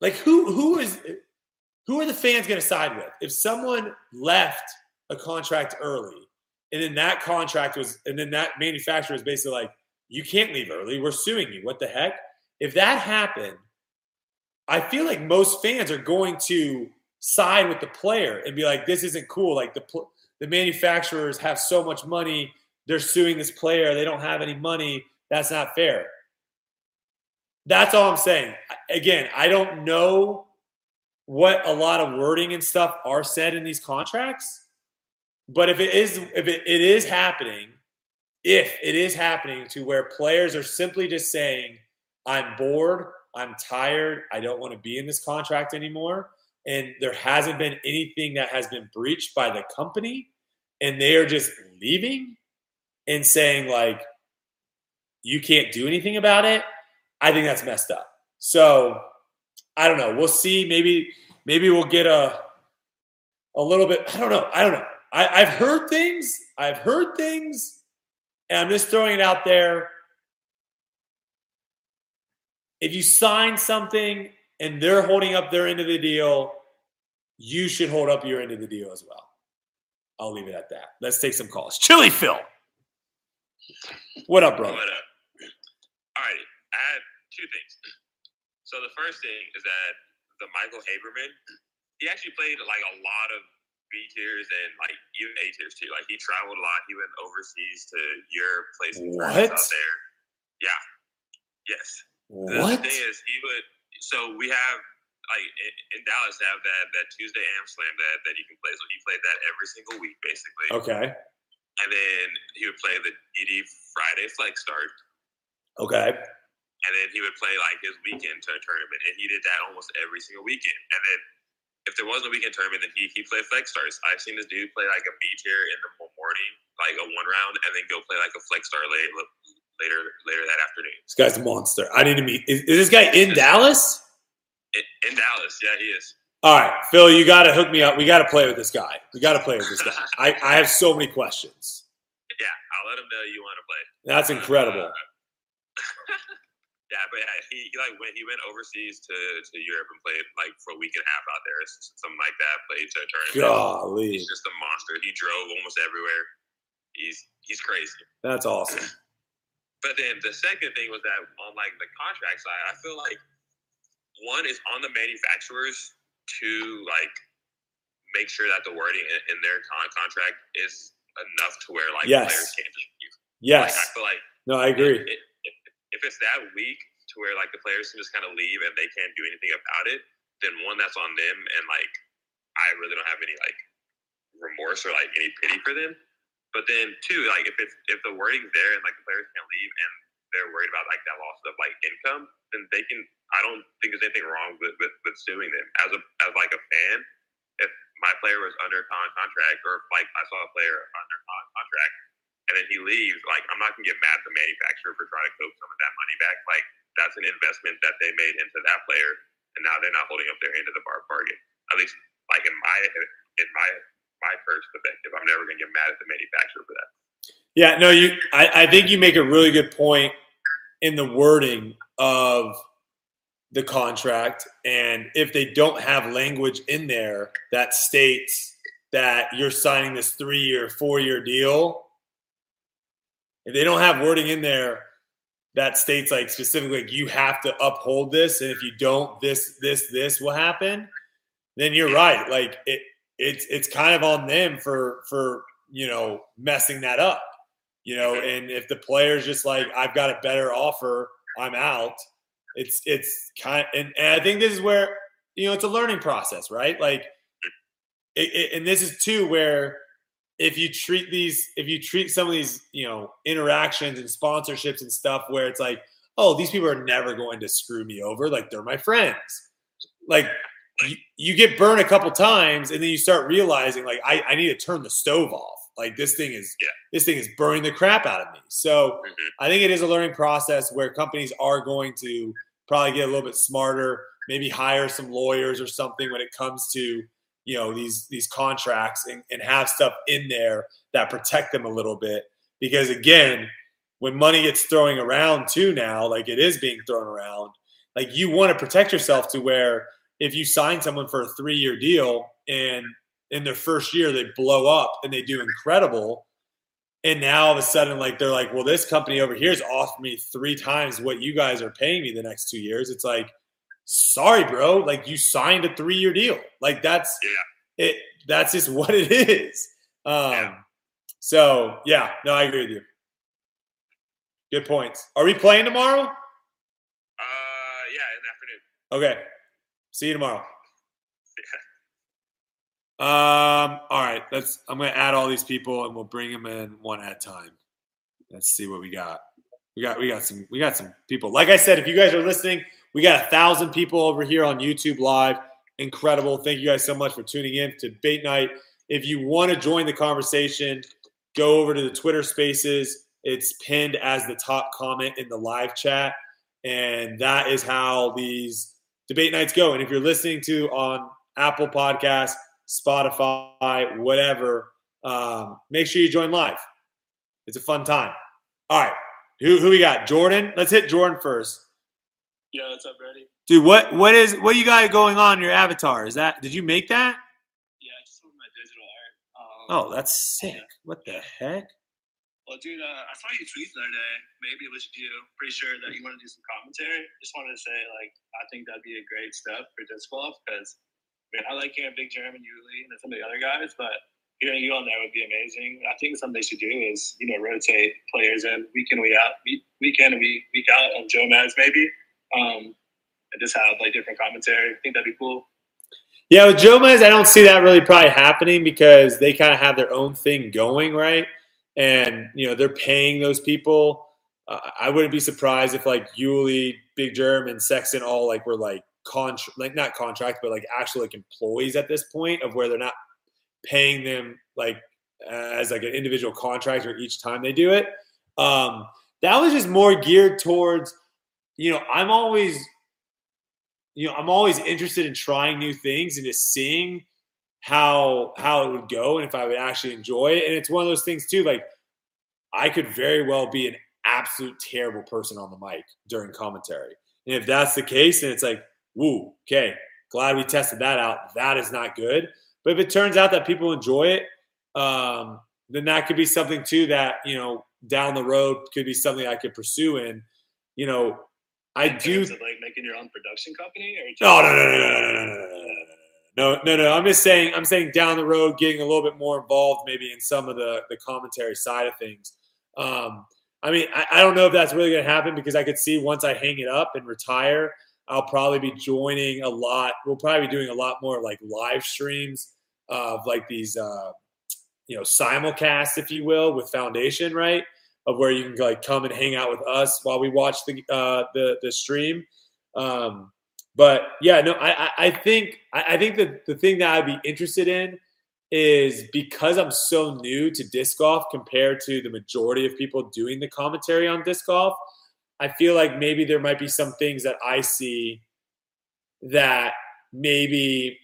like who who is who are the fans going to side with if someone left a contract early and then that contract was and then that manufacturer is basically like you can't leave early we're suing you what the heck if that happened i feel like most fans are going to side with the player and be like this isn't cool like the the manufacturers have so much money they're suing this player they don't have any money that's not fair that's all I'm saying. Again, I don't know what a lot of wording and stuff are said in these contracts, but if it is if it, it is happening, if it is happening to where players are simply just saying, I'm bored, I'm tired, I don't want to be in this contract anymore, and there hasn't been anything that has been breached by the company, and they are just leaving and saying, like, you can't do anything about it, I think that's messed up. So I don't know. We'll see. Maybe maybe we'll get a a little bit. I don't know. I don't know. I, I've heard things. I've heard things, and I'm just throwing it out there. If you sign something and they're holding up their end of the deal, you should hold up your end of the deal as well. I'll leave it at that. Let's take some calls. Chili Phil. What up, bro? What up? All right, I had two things. So the first thing is that the Michael Haberman, he actually played like a lot of B tiers and like even A tiers too. Like he traveled a lot. He went overseas to Europe, played some What? out there. Yeah. Yes. The What? thing is, he would. So we have like in, Dallas have that that Tuesday Am Slam that that you can play. So he played that every single week basically. Okay. And then he would play the DD Friday Flex Start, Okay. and then he would play like his weekend tournament, and he did that almost every single weekend. And then if there wasn't a weekend tournament, then he he played Flex Stars. I've seen this dude play like a B tier in the morning, like a one round, and then go play like a Flex Star later later later that afternoon. This guy's a monster. I need to meet. Is, is this guy in Dallas? In, in Dallas, yeah, he is. All right, Phil, you got to hook me up. We got to play with this guy. We got to play with this guy. I, I have so many questions. Yeah, I'll let him know you want to play. That's incredible. Uh, yeah, but yeah, he, he like went he went overseas to, to Europe and played like for a week and a half out there, something like that. Played to a tournament. Golly, He's just a monster. He drove almost everywhere. He's he's crazy. that's awesome. But then the second thing was that on like the contract side, I feel like one is on the manufacturers to like make sure that the wording in, in their con- contract is enough to where like Yes. players can't just. Yes. Like, I feel like No, I agree. If it's that weak to where like the players can just kind of leave and they can't do anything about it, then one that's on them, and like I really don't have any like remorse or like any pity for them. But then two, like if it's if the wording's there and like the players can't leave and they're worried about like that loss of like income, then they can. I don't think there's anything wrong with with, with suing them as a as like a fan. If my player was under contract or if, like I saw a player under contract and then he leaves, like I'm not gonna get mad at the manufacturer for trying to cope some of that money back. Like that's an investment that they made into that player, and now they're not holding up their end of the bar bargain. At least, like in my in my my first perspective, I'm never gonna get mad at the manufacturer for that. Yeah, no, you. I, I think you make a really good point in the wording of the contract, and if they don't have language in there that states that you're signing this three-year, four-year deal, if they don't have wording in there that states like specifically like you have to uphold this, and if you don't, this, this, this will happen, then you're right. Like it, it's it's kind of on them for for you know messing that up you know and if the player's just like i've got a better offer i'm out it's it's kind and, and i think this is where you know it's a learning process right? Like it, it, and this is too where if you treat these if you treat some of these you know interactions and sponsorships and stuff where it's like oh these people are never going to screw me over like they're my friends. Like you, you get burned a couple times and then you start realizing like I, I need to turn the stove off like this thing is Yeah. this thing is burning the crap out of me so Mhm. i think it is a learning process where companies are going to probably get a little bit smarter maybe hire some lawyers or something when it comes to you know these these contracts and, and have stuff in there that protect them a little bit because again when money gets throwing around too now like it is being thrown around like you want to protect yourself to where if you sign someone for a three year deal and in their first year they blow up and they do incredible and now all of a sudden like they're like well this company over here is has offered me three times what you guys are paying me the next two years it's like sorry bro like you signed a three year deal like that's yeah. it that's just what it is um Yeah. so yeah no i agree with you good points are we playing tomorrow Uh, yeah, in the afternoon. Okay. See you tomorrow. Um, all right, let's I'm gonna add all these people and we'll bring them in one at a time. Let's see what we got. We got we got some we got some people. Like I said, if you guys are listening, we got a thousand people over here on YouTube Live. Incredible. Thank you guys so much for tuning in to debate night. If you want to join the conversation, go over to the Twitter spaces. It's pinned as the top comment in the live chat. And that is how these debate nights go. And if you're listening to on Apple Podcasts, Spotify, whatever, um, make sure you join live. It's a fun time. All right. Who, who we got? Jordan? Let's hit Jordan first. Yeah, what's up, Brodie? Dude, what what is what you got going on in your avatar? Is that did you make that? Yeah, I just my digital art. Um, Oh, that's sick. What the heck? Well, dude, uh, I saw you tweet the other day. Maybe it was you. Pretty sure that you want to do some commentary. Just wanted to say, like, I think that'd be a great step for disc golf because, I mean, I like hearing Big German, Uli, and some of the other guys, but hearing you on there would be amazing. I think something they should do is, you know, rotate players in week in, week out, week, in, and week, week out on Jomez maybe, um, and just have like different commentary. I think that'd be cool. Yeah, with Jomez, I don't see that really probably happening because they kind of have their own thing going, right? And you know they're paying those people. Uh, I wouldn't be surprised if like Uli, Big Jerm, and Sexton all like were like contract, like not contract, but like actual like employees at this point of where they're not paying them like as like an individual contractor each time they do it. Um, that was just more geared towards, you know, I'm always you know, I'm always interested in trying new things and just seeing how how it would go and if I would actually enjoy it. And it's one of those things too, like I could very well be an absolute terrible person on the mic during commentary. And if that's the case, then it's like, woo, okay, glad we tested that out. That is not good. But if it turns out that people enjoy it, um, then that could be something too that, you know, down the road could be something I could pursue. And, you know, I do like making your own production company or no, no, no, no, no, no, no, no, no, no, no, no. I'm just saying. I'm saying down the road, getting a little bit more involved, maybe in some of the the commentary side of things. Um, I mean, I, I don't know if that's really going to happen because I could see once I hang it up and retire, I'll probably be joining a lot. We'll probably be doing a lot more like live streams of like these, uh, you know, simulcasts, if you will, with Foundation, right? Of where you can like come and hang out with us while we watch the uh, the the stream. Um, but yeah, no, I I, I think I, I think that the thing that I'd be interested in is because I'm so new to disc golf compared to the majority of people doing the commentary on disc golf. I feel like maybe there might be some things that I see that maybe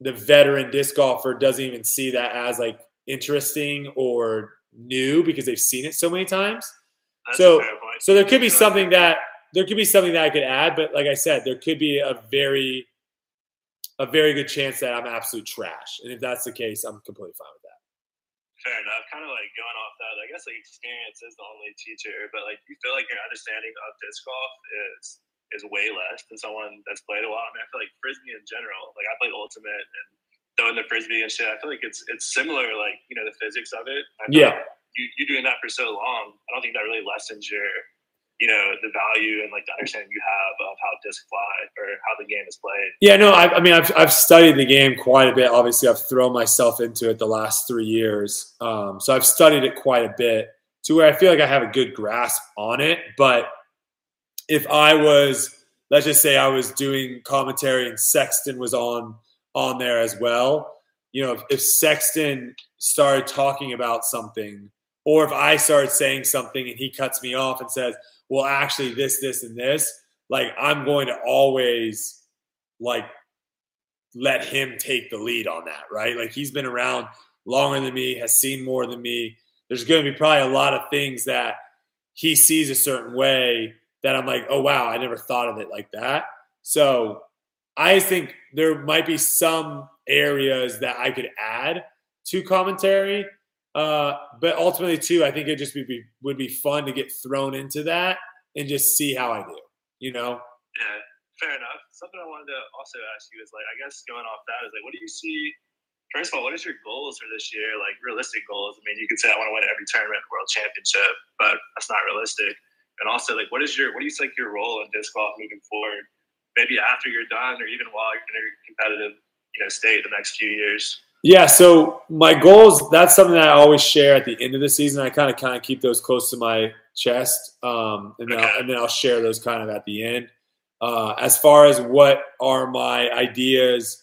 the veteran disc golfer doesn't even see that as like interesting or new because they've seen it so many times. That's So- a fair point. So there could be something that there could be something that I could add, but like I said, there could be a very a very good chance that I'm absolute trash. And if that's the case, I'm completely fine with that. Fair enough. Kind of like going off that, I guess like experience is the only teacher, but like you feel like your understanding of disc golf is is way less than someone that's played a while. I mean, I feel like frisbee in general. Like I played ultimate and throwing the frisbee and shit. I feel like it's it's similar, like you know the physics of it. I Yeah. like You you doing that for so long, I don't think that really lessens your you know the value and like the understanding you have of how disc fly or how the game is played. Yeah, no, I, I mean, I've, I've studied the game quite a bit. Obviously, I've thrown myself into it the last three years. Um, so I've studied it quite a bit to where I feel like I have a good grasp on it. But if I was, let's just say I was doing commentary and Sexton was on on there as well, you know, if, if Sexton started talking about something, or if I started saying something and he cuts me off and says, well, actually, this, this, and this, like I'm going to always like let him take the lead on that, right? Like he's been around longer than me, has seen more than me. There's going to be probably a lot of things that he sees a certain way that I'm like, oh wow, I never thought of it like that. So I think there might be some areas that I could add to commentary. Uh, but ultimately, too, I think it just would be would be fun to get thrown into that and just see how I do. You know? Yeah, fair enough. Something I wanted to also ask you is like, I guess going off that is like, what do you see? First of all, what is your goals for this year? Like realistic goals. I mean, you could say I want to win every tournament, world championship, but that's not realistic. And also, like, what is your what do you think your role in disc golf moving forward? Maybe after you're done, or even while you're in a competitive, you know, state the next few years. Yeah, so my goals, that's something that I always share at the end of the season. I kind of kind of keep those close to my chest. Um, and, then I'll, and then I'll share those kind of at the end. Uh, as far as what are my ideas,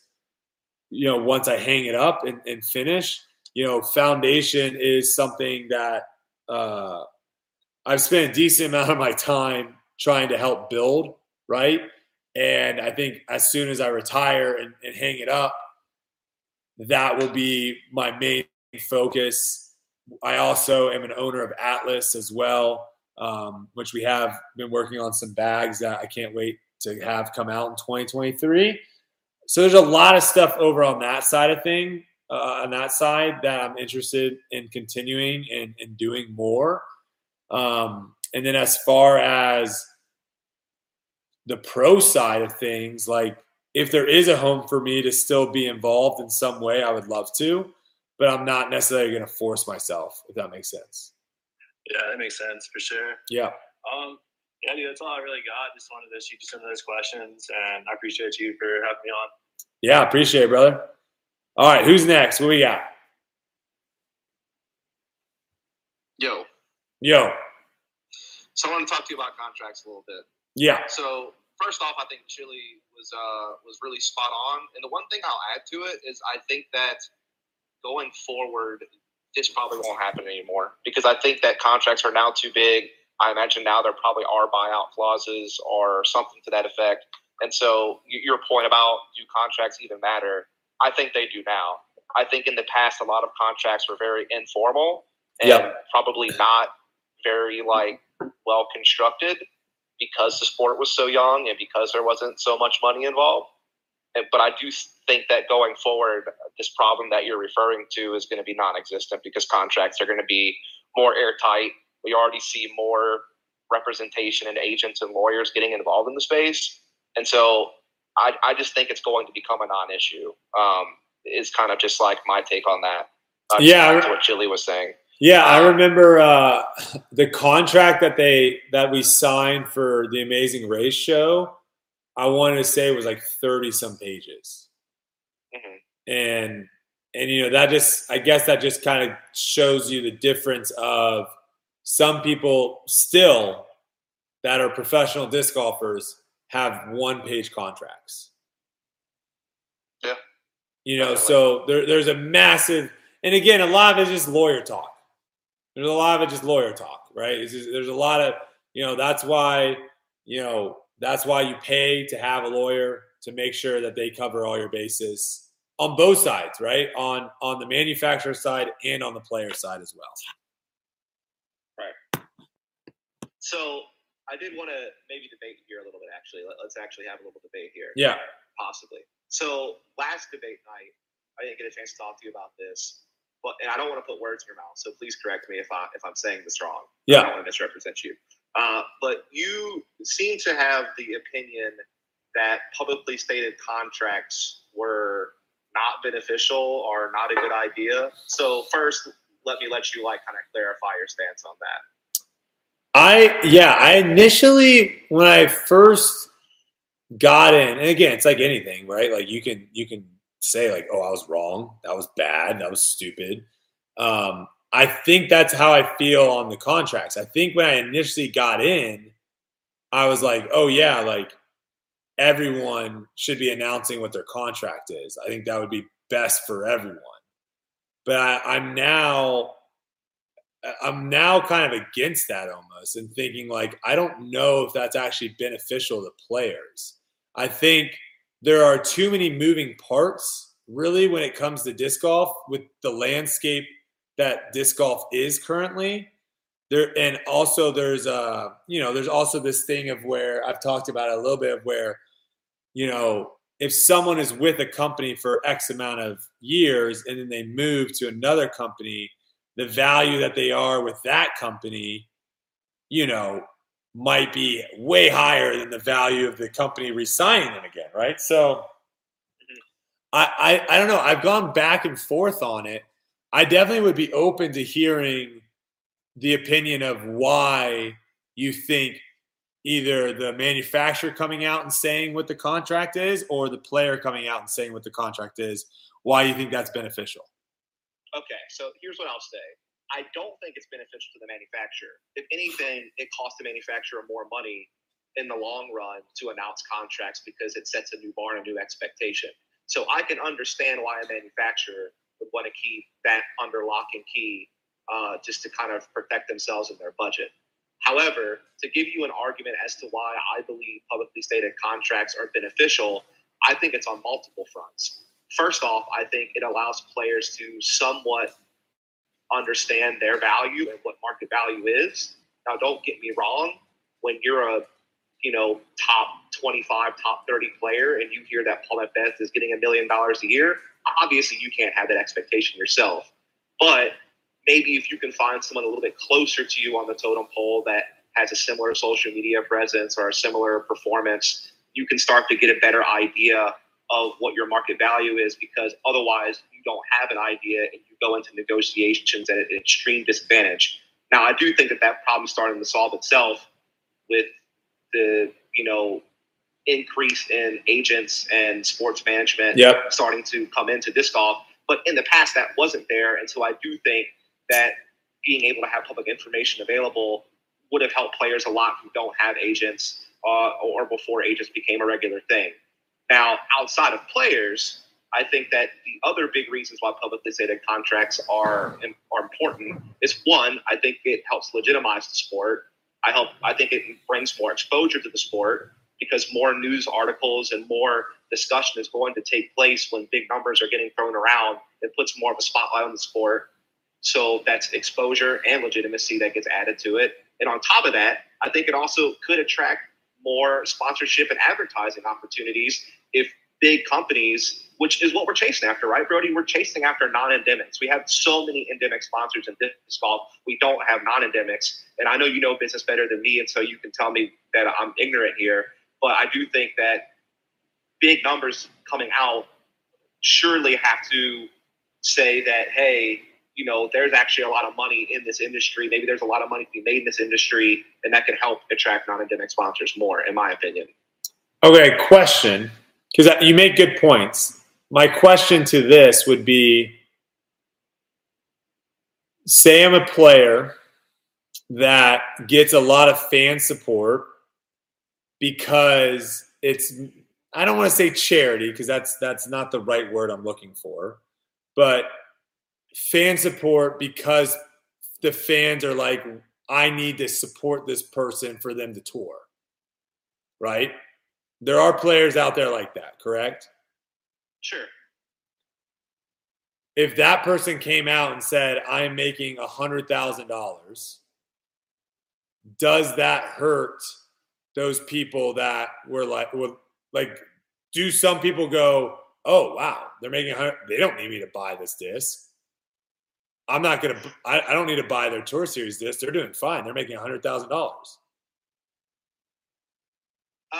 you know, once I hang it up and, and finish, you know, foundation is something that uh, I've spent a decent amount of my time trying to help build, right? And I think as soon as I retire and, and hang it up, that will be my main focus. I also am an owner of Atlas as well, um, which we have been working on some bags that I can't wait to have come out in 2023. So there's a lot of stuff over on that side of thing, uh, on that side that I'm interested in continuing and, and doing more. Um, and then as far as the pro side of things, like if there is a home for me to still be involved in some way, I would love to, but I'm not necessarily going to force myself, if that makes sense. Yeah, that makes sense for sure. Yeah. Um, yeah, dude, that's all I really got. Just wanted to shoot you some of those questions, and I appreciate you for having me on. Yeah, appreciate it, brother. All right, who's next? What we got? Yo. Yo. So I want to talk to you about contracts a little bit. Yeah. So first off, I think Chili was uh, was really spot on. And the one thing I'll add to it is I think that going forward, this probably won't happen anymore because I think that contracts are now too big. I imagine now there probably are buyout clauses or something to that effect. And so your point about do contracts even matter? I think they do now. I think in the past a lot of contracts were very informal and yep. probably not very like well constructed because the sport was so young and because there wasn't so much money involved. But I do think that going forward, this problem that you're referring to is going to be non-existent because contracts are going to be more airtight. We already see more representation and agents and lawyers getting involved in the space, and so I, I just think it's going to become a non-issue. Um, is kind of just like my take on that. Uh, yeah, what Chili was saying. Yeah, I remember uh, the contract that they that we signed for the Amazing Race show. I wanted to say was like thirty some pages, mm-hmm. and and you know that just I guess that just kind of shows you the difference of some people still that are professional disc golfers have one page contracts. Yeah, you know, so there, there's a massive, and again, a lot of it is just lawyer talk there's a lot of it just lawyer talk, right? Just, there's a lot of, you know, that's why, you know, that's why you pay to have a lawyer to make sure that they cover all your bases on both sides, right? On on the manufacturer side and on the player side as well. Right. So I did want to maybe debate here a little bit. Actually, Let, us actually have a little debate here. Yeah, possibly. So last debate night, I didn't get a chance to talk to you about this but and I don't want to put words in your mouth, so please correct me if I if I'm saying this wrong. Yeah, I don't want to misrepresent you. Uh, but you seem to have the opinion that publicly stated contracts were not beneficial or not a good idea. So first, let me let you like kind of clarify your stance on that. I yeah, I initially when I first got in, and again, it's like anything, right? Like you can you can say like, "Oh, I was wrong. That was bad. That was stupid." Um, I think that's how I feel on the contracts. I think when I initially got in, I was like, "Oh yeah, like everyone should be announcing what their contract is." I think that would be best for everyone. But I, I'm now I'm now kind of against that almost and thinking like I don't know if that's actually beneficial to players. I think there are too many moving parts really when it comes to disc golf with the landscape that disc golf is currently. There and also there's a you know there's also this thing of where i've talked about it a little bit of where you know if someone is with a company for x amount of years and then they move to another company the value that they are with that company you know might be way higher than the value of the company resigning them again, right? So I, I I don't know. I've gone back and forth on it. I definitely would be open to hearing the opinion of why you think either the manufacturer coming out and saying what the contract is or the player coming out and saying what the contract is, why you think that's beneficial. Okay, so here's what I'll say. I don't think it's beneficial to the manufacturer. If anything, it costs the manufacturer more money in the long run to announce contracts because it sets a new bar and a new expectation. So I can understand why a manufacturer would want to keep that under lock and key uh, just to kind of protect themselves and their budget. However, to give you an argument as to why I believe publicly stated contracts are beneficial, I think it's on multiple fronts. First off, I think it allows players to somewhat understand their value and what market value is. Now, don't get me wrong. When you're a you know top 25, top 30 player, and you hear that Paul McBeth is getting a million dollars a year, obviously you can't have that expectation yourself. But maybe if you can find someone a little bit closer to you on the totem pole that has a similar social media presence or a similar performance, you can start to get a better idea of what your market value is because otherwise you don't have an idea and you go into negotiations at an extreme disadvantage. Now, I do think that that problem starting to solve itself with the, you know, increase in agents and sports management Yep. starting to come into disc golf. But in the past, that wasn't there. And so I do think that being able to have public information available would have helped players a lot who don't have agents uh, or before agents became a regular thing. Now, outside of players, I think that the other big reasons why publicly stated contracts are are important is one, I think it helps legitimize the sport. I help. I think it brings more exposure to the sport because more news articles and more discussion is going to take place when big numbers are getting thrown around. It puts more of a spotlight on the sport. So that's exposure and legitimacy that gets added to it. And on top of that, I think it also could attract more sponsorship and advertising opportunities if big companies, which is what we're chasing after, right, Brodie? We're chasing after non-endemics. We have so many endemic sponsors in this golf. We don't have non-endemics, and I know you know business better than me, and so you can tell me that I'm ignorant here. But I do think that big numbers coming out surely have to say that, hey, you know, there's actually a lot of money in this industry. Maybe there's a lot of money to be made in this industry, and that could help attract non-endemic sponsors more, in my opinion. Okay, question. Because you make good points. My question to this would be say I'm a player that gets a lot of fan support because it's I don't want to say charity because that's that's not the right word I'm looking for, but fan support because the fans are like I need to support this person for them to tour. Right? There are players out there like that, correct? Sure. If that person came out and said, I'm making a $100,000, does that hurt those people that were like, were, like, do some people go, oh, wow, they're making, 100, they don't need me to buy this disc. I'm not going to, I don't need to buy their Tour Series disc. They're doing fine. They're making $100,000. Uh,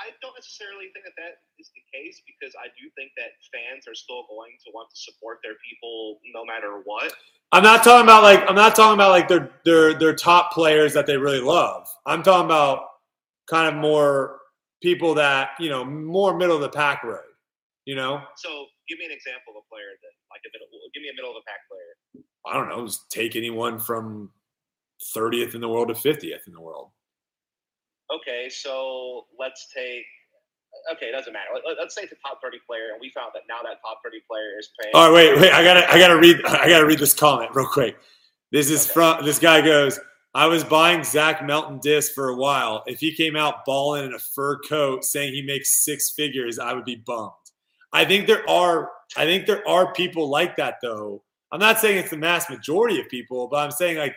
I don't necessarily think that that is the case because I do think that fans are still going to want to support their people no matter what. I'm not talking about like I'm not talking about like their their their top players that they really love. I'm talking about kind of more people that you know more middle of the pack road. You know. So give me an example of a player that like a middle. Give me a middle of the pack player. I don't know. Just take anyone from 30th in the world to 50th in the world. Okay, so let's take. Okay, it doesn't matter. Let, us say it's a top thirty player, and we found that now that top thirty player is paying. All right, wait, wait. I gotta, I gotta read, I gotta read this comment real quick. This is okay. from this guy goes. I was buying Zach Melton disc for a while. If he came out balling in a fur coat, saying he makes six figures, I would be bummed. I think there are, I think there are people like that though. I'm not saying it's the mass majority of people, but I'm saying like,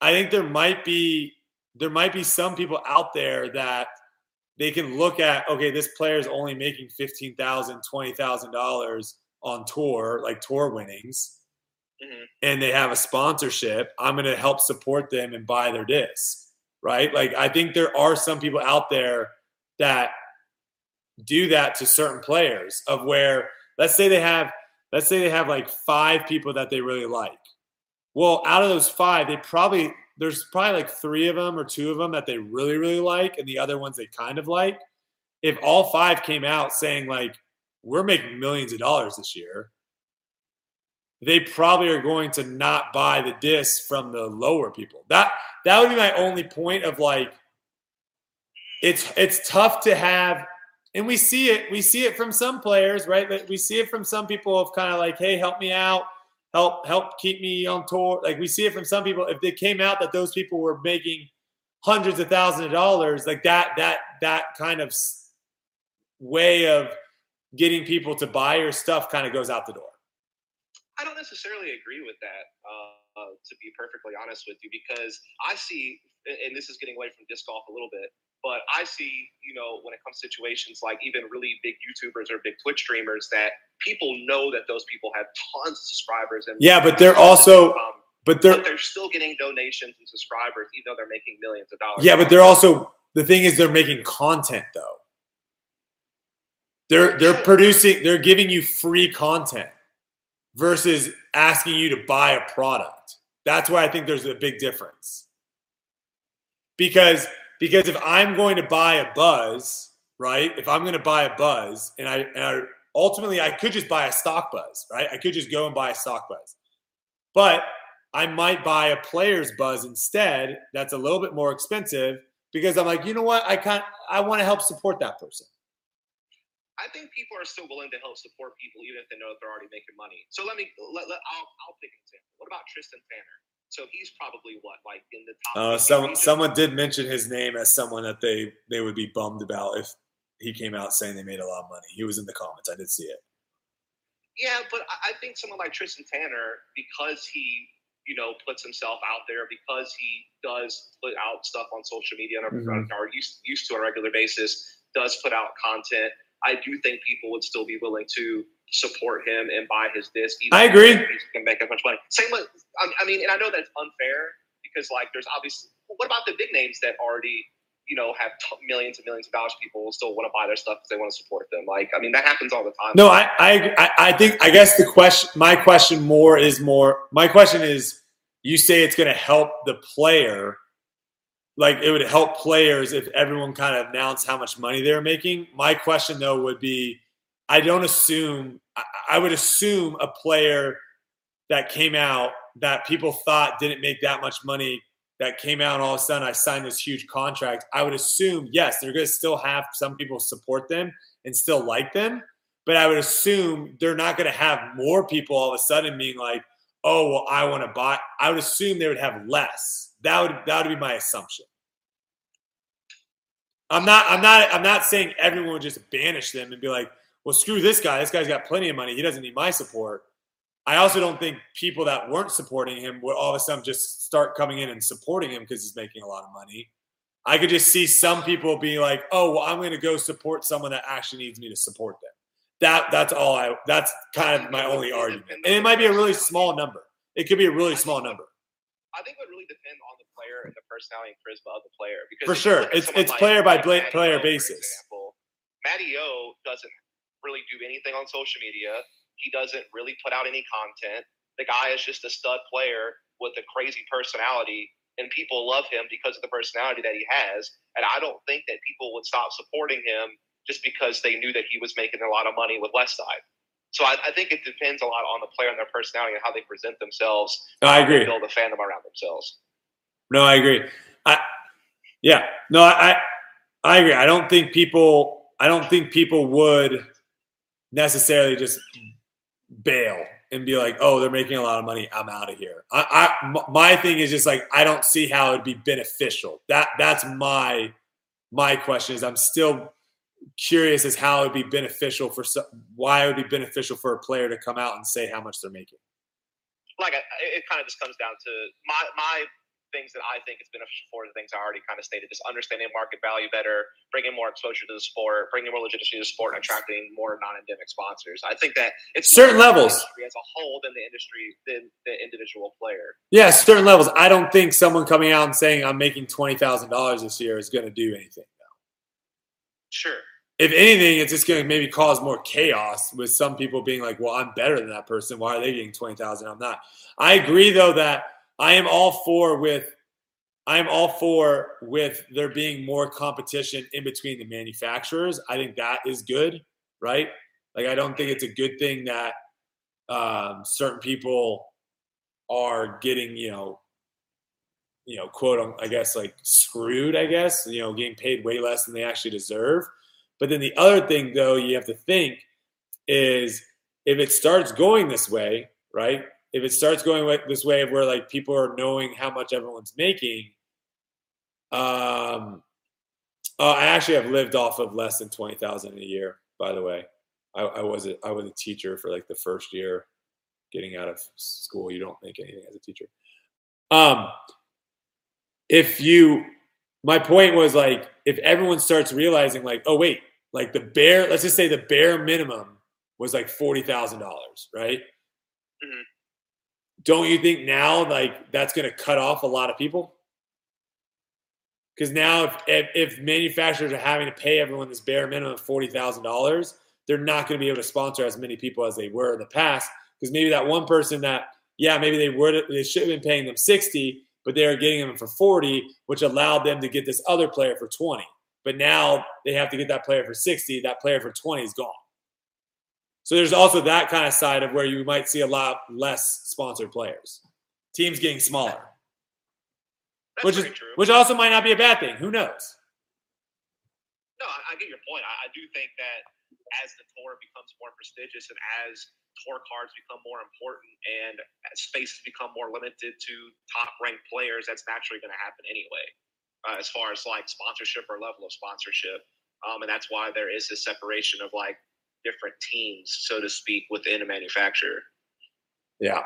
I think there might be there might be some people out there that they can look at okay this player is only making $15000 $20000 on tour like tour winnings mm-hmm. and they have a sponsorship i'm going to help support them and buy their disc right like i think there are some people out there that do that to certain players of where let's say they have let's say they have like five people that they really like well out of those five they probably there's probably like three of them or two of them that they really really like, and the other ones they kind of like. If all five came out saying like we're making millions of dollars this year, they probably are going to not buy the disc from the lower people. That that would be my only point of like it's it's tough to have and we see it we see it from some players right? We see it from some people of kind of like hey help me out. Help help keep me on tour. Like we see it from some people if it came out that those people were making hundreds of thousands of dollars like that that that kind of way of getting people to buy your stuff kind of goes out the door. I don't necessarily agree with that, uh, uh, to be perfectly honest with you, because I see, and this is getting away from disc golf a little bit, but I see, you know, when it comes to situations like even really big YouTubers or big Twitch streamers, that people know that those people have tons of subscribers. And yeah, but they're also, but they're, but they're still getting donations and subscribers, even though they're making millions of dollars. Yeah, but they're also the thing is they're making content though. They're they're producing, they're giving you free content versus asking you to buy a product. That's why I think there's a big difference. Because because if I'm going to buy a buzz, right? If I'm going to buy a buzz and I, and I ultimately I could just buy a stock buzz, right? I could just go and buy a stock buzz. But I might buy a player's buzz instead that's a little bit more expensive because I'm like, you know what? I can't I want to help support that person. I think people are still willing to help support people even if they know that they're already making money. So let me let, let I'll I'll pick an example. What about Tristan Tanner? So he's probably what like in the top. Uh, someone someone did mention his name as someone that they they would be bummed about if he came out saying they made a lot of money. He was in the comments. I did see it. Yeah, but I think someone like Tristan Tanner, because he you know puts himself out there, because he does put out stuff on social media and mm-hmm. or used used to on a regular basis, does put out content I do think people would still be willing to support him and buy his disc. I agree. He can make as much money. Same with, I mean, and I know that's unfair because like there's obviously, what about the big names that already, you know, have t- millions and millions of dollars? People will still want to buy their stuff because they want to support them. Like, I mean, that happens all the time. No, I, I, I think, I guess the question, my question more is more, my question is, you say it's going to help the player like it would help players if everyone kind of announced how much money they're making. My question though would be I don't assume I would assume a player that came out that people thought didn't make that much money that came out and all of a sudden I signed this huge contract. I would assume, yes, they're going to still have some people support them and still like them. But I would assume they're not going to have more people all of a sudden being like, oh, well, I want to buy. I would assume they would have less that would that would be my assumption. I'm not I'm not I'm not saying everyone would just banish them and be like, well, screw this guy. This guy's got plenty of money. He doesn't need my support. I also don't think people that weren't supporting him would all of a sudden just start coming in and supporting him because he's making a lot of money. I could just see some people be like, "Oh, well, I'm going to go support someone that actually needs me to support them." That that's all I. That's kind of my only argument, and it might be a really small number. It could be a really small number. I think it would really depend on the player and the personality and charisma of the player. Because for sure, it's it's like, player by player basis. example, Matty O doesn't really do anything on social media. He doesn't really put out any content. The guy is just a stud player with a crazy personality, and people love him because of the personality that he has. And I don't think that people would stop supporting him just because they knew that he was making a lot of money with Westside. So I, I, think it depends a lot on the player and their personality and how they present themselves. No, I agree. Build a fandom around themselves. No, I agree. I yeah, no, I I agree. I don't think people I don't think people would necessarily just bail and be like, "Oh, they're making a lot of money. I'm out of here." I, I my thing is just like I don't see how it'd be beneficial. That that's my my question is I'm still curious as how it would be beneficial for why it would be beneficial for a player to come out and say how much they're making. Like it kind of just comes down to my my things that I think is beneficial for the things I already kind of stated: just understanding market value better, bringing more exposure to the sport, bringing more legitimacy to the sport, and attracting more non-endemic sponsors. I think that it's certain levels as a whole than the industry than the individual player. Yeah, certain levels. I don't think someone coming out and saying I'm making twenty thousand dollars this year is going to do anything. Sure. If anything, it's just going to maybe cause more chaos with some people being like, "Well, I'm better than that person. Why are they getting twenty thousand? I'm not." I agree, though, that I am all for with I'm all for with there being more competition in between the manufacturers. I think that is good, right? Like I don't think it's a good thing that um, certain people are getting, you know, you know, quote, I guess, like screwed. I guess you know, getting paid way less than they actually deserve. But then the other thing, though, you have to think is if it starts going this way, right? If it starts going this way where like people are knowing how much everyone's making, um, uh, I actually have lived off of less than twenty thousand a year. By the way, I, I was a, I was a teacher for like the first year getting out of school. You don't make anything as a teacher. Um, if you, my point was like, if everyone starts realizing like, oh wait, like the bare, let's just say the bare minimum was like forty thousand dollars, right? Mm-hmm. Don't you think now like that's going to cut off a lot of people? Because now, if, if, if manufacturers are having to pay everyone this bare minimum of forty thousand dollars, they're not going to be able to sponsor as many people as they were in the past. Because maybe that one person that, yeah, maybe they would they should have been paying them sixty, but they are getting them for forty, which allowed them to get this other player for twenty. But now they have to get that player for sixty. That player for twenty is gone. So there's also that kind of side of where you might see a lot less sponsored players. Teams getting smaller. That's which is true. which also might not be a bad thing. Who knows? No, I, I get your point. I, I do think that as the tour becomes more prestigious and as tour cards become more important and as spaces become more limited to top ranked players, that's naturally going to happen anyway, uh, as far as like sponsorship or level of sponsorship. Um, and that's why there is this separation of like different teams, so to speak, within a manufacturer. Yeah.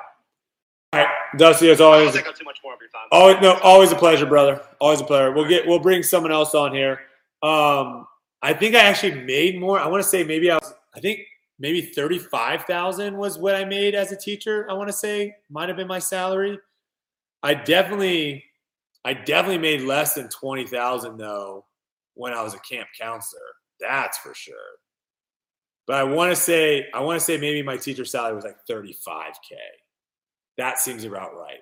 All right, Dusty, as always. I take up too much more of your time. Always, no, always a pleasure, brother. Always a pleasure. We'll get, we'll bring someone else on here. Um, I think I actually made more. I want to say maybe I was, I think maybe thirty-five thousand was what I made as a teacher. I want to say might have been my salary. I definitely, I definitely made less than twenty thousand though when I was a camp counselor. That's for sure. But I want to say, I want to say maybe my teacher salary was like thirty-five k. That seems about right.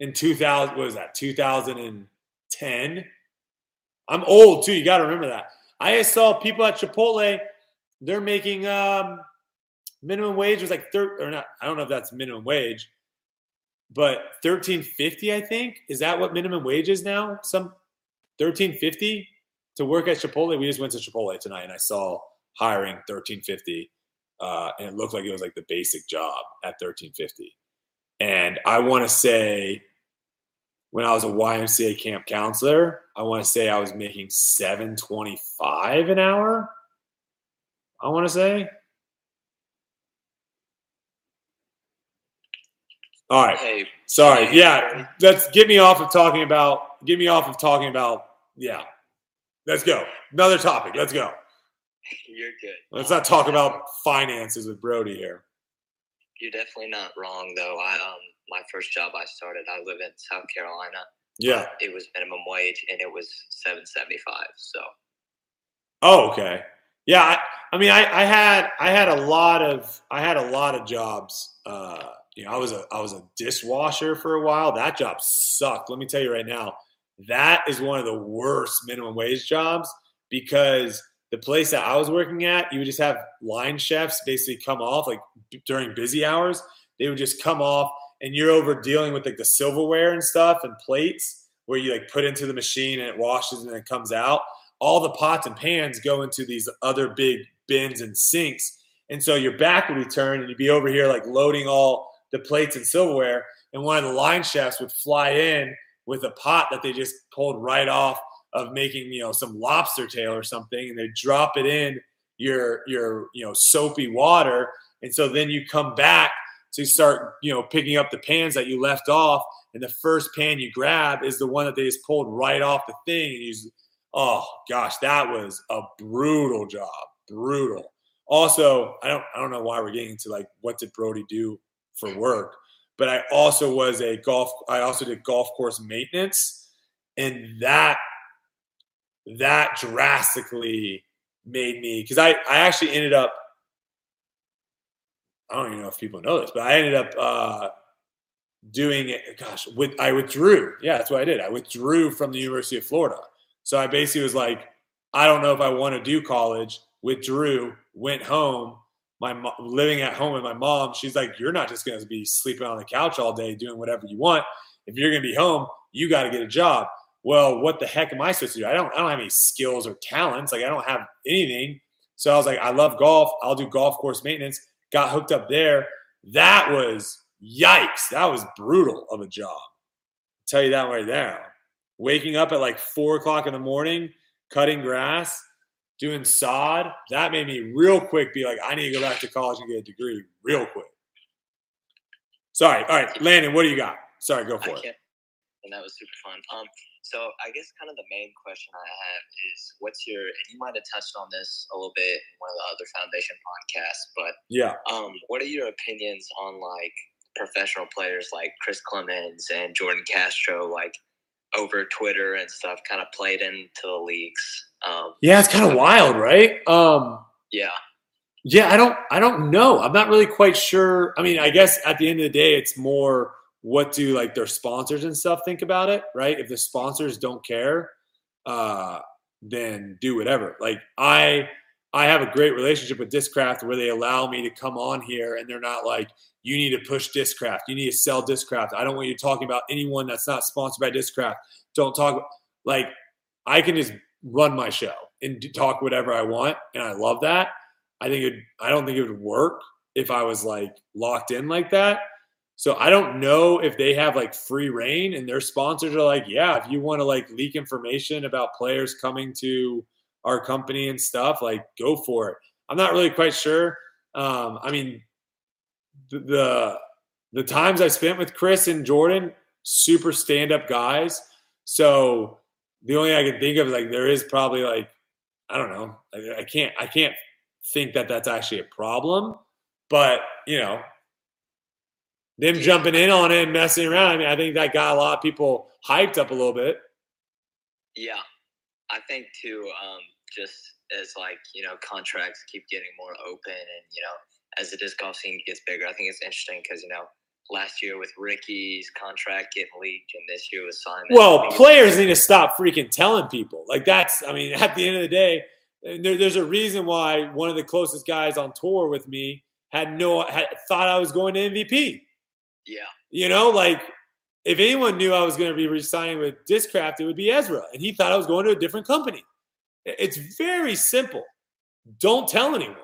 In 2000, what was that? 2010. I'm old too. You got to remember that. I saw people at Chipotle. They're making um, minimum wage was like third or not. I don't know if that's minimum wage, but 1350. I think is that what minimum wage is now? Some 1350 to work at Chipotle. We just went to Chipotle tonight, and I saw hiring 1350, uh, and it looked like it was like the basic job at 1350. And I want to say when I was a YMCA camp counselor, I want to say I was making 725 an hour. I want to say. All right. Hey, Sorry. Yeah. Let's get me off of talking about get me off of talking about yeah. Let's go. Another topic. Let's go. You're good. Let's not talk about finances with Brodie here. You're definitely not wrong, though. I um, my first job I started, I live in South Carolina. Yeah. It was minimum wage, and it was seven seventy five. So Oh, okay. Yeah, I, I mean, I, I had I had a lot of I had a lot of jobs. Uh, you know, I was a I was a dishwasher for a while. That job sucked. Let me tell you right now, that is one of the worst minimum wage jobs because the place that I was working at, you would just have line chefs basically come off like during busy hours. They would just come off, and you're over dealing with like the silverware and stuff and plates where you like put into the machine and it washes and it comes out all the pots and pans go into these other big bins and sinks. And so your back would be turned and you'd be over here like loading all the plates and silverware. And one of the line chefs would fly in with a pot that they just pulled right off of making, you know, some lobster tail or something. And they drop it in your, your, you know, soapy water. And so then you come back to start, you know, picking up the pans that you left off. And the first pan you grab is the one that they just pulled right off the thing. And you oh gosh, that was a brutal job. Brutal. Also, I don't I don't know why we're getting into like what did Brodie do for work, but I also was a golf I also did golf course maintenance and that that drastically made me because I, I actually ended up I don't even know if people know this, but I ended up uh, doing it. Gosh, with I withdrew. Yeah, that's what I did. I withdrew from the University of Florida. So I basically was like, I don't know if I want to do college. Withdrew, went home. My living at home with my mom. She's like, you're not just going to be sleeping on the couch all day doing whatever you want. If you're going to be home, you got to get a job. Well, what the heck am I supposed to do? I don't. I don't have any skills or talents. Like I don't have anything. So I was like, I love golf. I'll do golf course maintenance. Got hooked up there. That was yikes. That was brutal of a job. I'll tell you that right there. Waking up at like four o'clock in the morning, cutting grass, doing sod. That made me real quick be like, I need to go back to college and get a degree real quick. Sorry. All right, Landon, what do you got? Sorry, go for it. and that was super fun. Um, so I guess kind of the main question I have is, what's your? And you might have touched on this a little bit in one of the other foundation podcasts, but Yeah. um, what are your opinions on like professional players like Chris Clemons and Jordan Castro, like over Twitter and stuff, kind of played into the leagues? Um, Yeah, it's kind of wild, right? Um, yeah, Yeah, I don't I don't know. I'm not really quite sure. I mean, I guess at the end of the day it's more what do like their sponsors and stuff think about it, right? If the sponsors don't care, uh then do whatever. Like I I have a great relationship with Discraft where they allow me to come on here and they're not like you need to push Discraft. You need to sell Discraft. I don't want you talking about anyone that's not sponsored by Discraft. Don't talk like I can just run my show and talk whatever I want and I love that. I think it I don't think it would work if I was like locked in like that. So I don't know if they have like free reign and their sponsors are like, yeah, if you want to like leak information about players coming to our company and stuff, like go for it. I'm not really quite sure. Um, I mean, the, the times I spent with Chris and Jordan, super stand up guys. So the only I can think of is like there is probably like I don't know. I, I can't I can't think that that's actually a problem. But you know, them jumping in on it and messing around. I mean, I think that got a lot of people hyped up a little bit. yeah. I think too, um, just as like you know contracts keep getting more open, and you know as the disc golf scene gets bigger, I think it's interesting because you know last year with Ricky's contract getting leaked, and this year with Simon. Well, players need to stop freaking telling people. Like that's, I mean, at the end of the day, there, there's a reason why one of the closest guys on tour with me had no had thought I was going to MVP. Yeah, You know, like if anyone knew I was going to be resigning with Discraft, it would be Ezra, and he thought I was going to a different company. It's very simple. Don't tell anyone.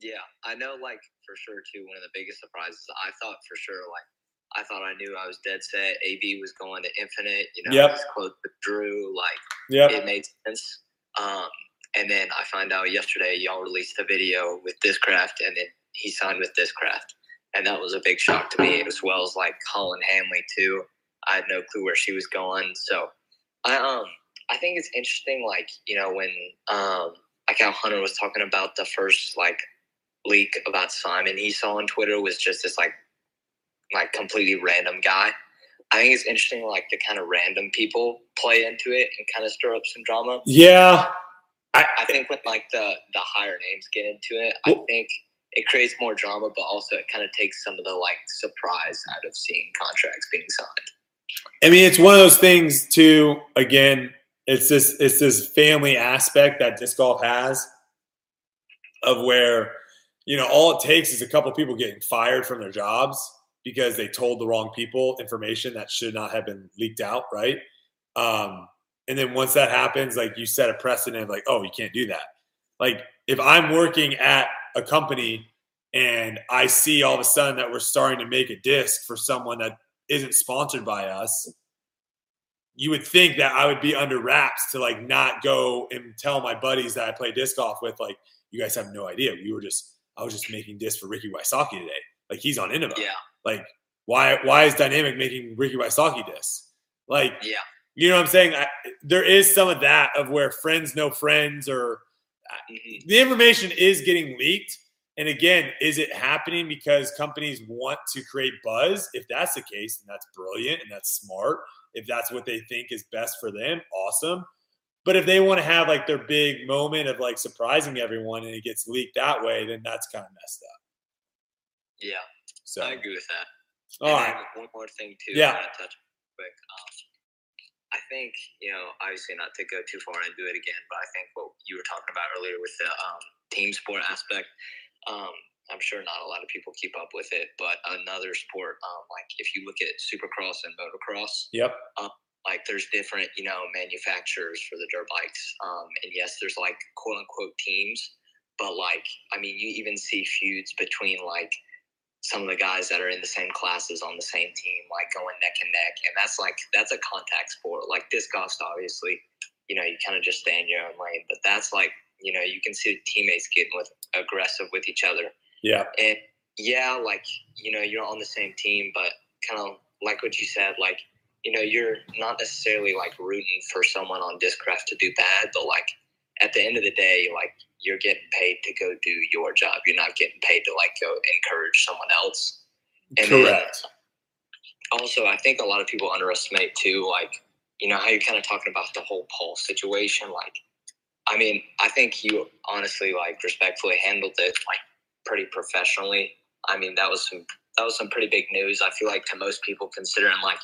yeah. I know, like for sure too. One of the biggest surprises I thought for sure, like I thought I knew I was dead set. AB was going to Infinite. You know, Yep. he's close with Drew. Like Yep. it made sense. Um, and then I find out yesterday y'all released a video with Discraft, and then he signed with Discraft, and that was a big shock to me, as well as like Holyn Handley too. I had no clue where she was going, so I um I think it's interesting, like you know when um like how Hunter was talking about the first like leak about Simon he saw on Twitter was just this like like completely random guy. I think it's interesting, like the kind of random people play into it and kind of stir up some drama. Yeah. I I think when like the the higher names get into it, I think it creates more drama, but also it kind of takes some of the like surprise out of seeing contracts being signed. I mean, it's one of those things too. Again, it's this it's this family aspect that disc golf has, of where you know all it takes is a couple people getting fired from their jobs because they told the wrong people information that should not have been leaked out, right? Um, and then once that happens, like you set a precedent, like oh, you can't do that. Like if I'm working at a company and I see all of a sudden that we're starting to make a disc for someone that isn't sponsored by us, you would think that I would be under wraps to like not go and tell my buddies that I play disc golf with, like, you guys have no idea. We were just, I was just making disc for Ricky Wysocki today. Like he's on Innova. Yeah, Like, why why is Dynamic making Ricky Wysocki disc? Like, yeah, you know what I'm saying? I, there is some of that of where friends know friends or mhm. the information is getting leaked. And again, is it happening because companies want to create buzz? If that's the case, then that's brilliant and that's smart. If that's what they think is best for them, awesome. But if they want to have like their big moment of like surprising everyone and it gets leaked that way, then that's kind of messed up. yeah. So I agree with that. All right. one more thing too. Yeah. I wanna touch quick. Um, I think you know, obviously not to go too far and do it again, but I think what you were talking about earlier with the um, team sport aspect. Um, I'm sure not a lot of people keep up with it, but another sport, um, like if you look at Supercross and motocross, Yep. Like there's different you know manufacturers for the dirt bikes um and yes there's like quote unquote teams but like i mean you even see feuds between like some of the guys that are in the same classes on the same team like going neck and neck and that's like that's a contact sport like disc golf obviously you know you kind of just stay in your own lane but that's like you know you can see teammates getting with aggressive with each other Yeah. and yeah, like, you know, you're on the same team, but kind of like what you said, like, you know, you're not necessarily like rooting for someone on Discraft to do bad, but like at the end of the day, like you're getting paid to go do your job. You're not getting paid to like go encourage someone else. And then Correct. also, I think a lot of people underestimate too, like, you know, how you're kind of talking about the whole Paul situation. Like, I mean, I think you honestly, like, respectfully handled it like pretty professionally. I mean, that was some that was some pretty big news. I feel like to most people, considering like,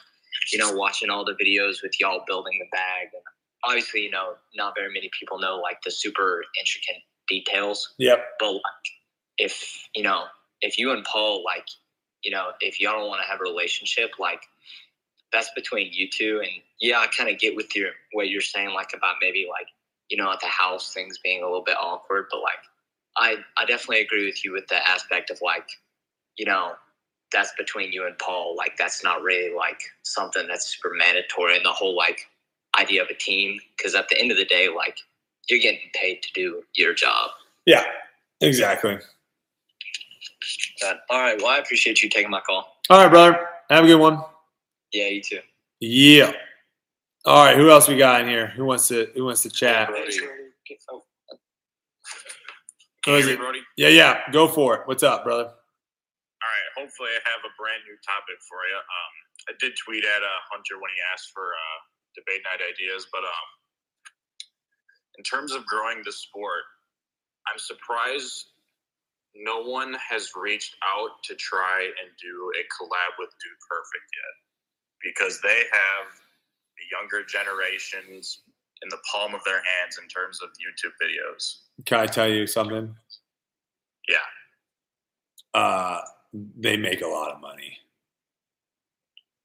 you know, watching all the videos with y'all building the bag, and obviously, you know, not very many people know like the super intricate details. Yep. but like if you know if you and paul like you know if y'all don't want to have a relationship like that's between you two. And yeah i kind of get with your what you're saying like about maybe like you know at the house things being a little bit awkward. But like i i definitely agree with you with the aspect of like you know that's between you and paul like that's not really like something that's super mandatory and the whole like idea of a team because at the end of the day like you're getting paid to do your job Yeah. Exactly. But, all right. Well, I appreciate you taking my call. All right, brother. Have a good one. Yeah, you too. Yeah. All right. Who else we got in here? Who wants to Who wants to chat? Who is it? Brodie? Yeah, yeah. Go for it. What's up, brother? Hopefully, I have a brand new topic for you. Um, I did tweet at uh, Hunter when he asked for uh, debate night ideas, but um, in terms of growing the sport, I'm surprised no one has reached out to try and do a collab with Dude Perfect yet, because they have the younger generations in the palm of their hands in terms of YouTube videos. Can I tell you something? Yeah. Uh, they make a lot of money.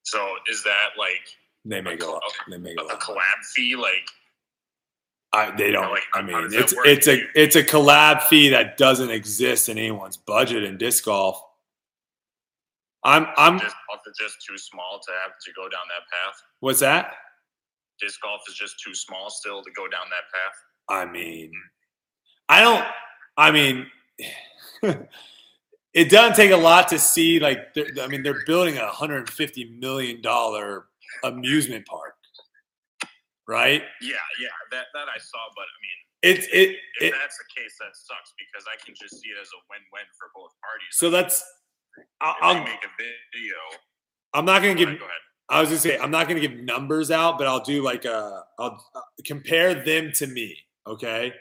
So is that like They make a lot. They make a a lot. collab fee? Like I, they don't. like, I mean, it's work? it's a it's a collab fee that doesn't exist in anyone's budget in disc golf. I'm I'm. disc golf is just too small to have to go down that path. What's that? Disc golf is just too small still to go down that path. I mean, I don't. I mean, it doesn't take a lot to see. Like, they're- I mean, they're building a hundred and fifty million dollar amusement park, right? Yeah, yeah, that that I saw, but I mean, It's it. if it that's the case, that sucks because I can just see it as a win-win for both parties. so that's. I'll, I'll, make a video. I'm not gonna give. go ahead. I was gonna say I'm not gonna give numbers out, but I'll do like a. I'll uh, compare them to me, okay?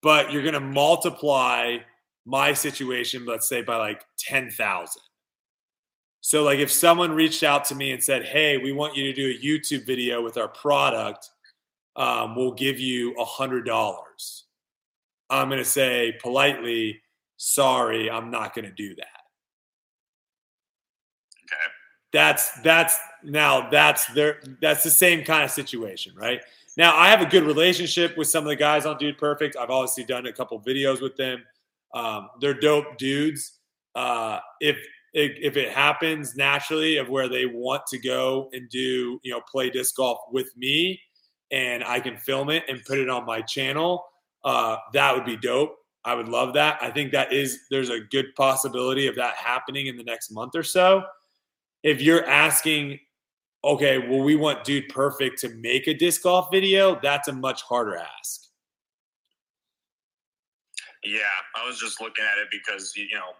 But you're gonna multiply my situation, let's say by like ten thousand. So like if someone reached out to me and said, "Hey, we want you to do a YouTube video with our product, um, we'll give you a hundred dollars," I'm gonna say politely, "Sorry, I'm not gonna do that." Okay. that's that's now that's their that's the same kind of situation right now i have a good relationship with some of the guys on dude perfect i've obviously done a couple videos with them um, they're dope dudes. Uh, if, if it happens naturally of where they want to go and do you know play disc golf with me and i can film it and put it on my channel uh, that would be dope. I would love that. I think that is there's a good possibility of that happening in the next month or so. If you're asking, okay, well, we want Dude Perfect to make a disc golf video, that's a much harder ask. Yeah, I was just looking at it because you know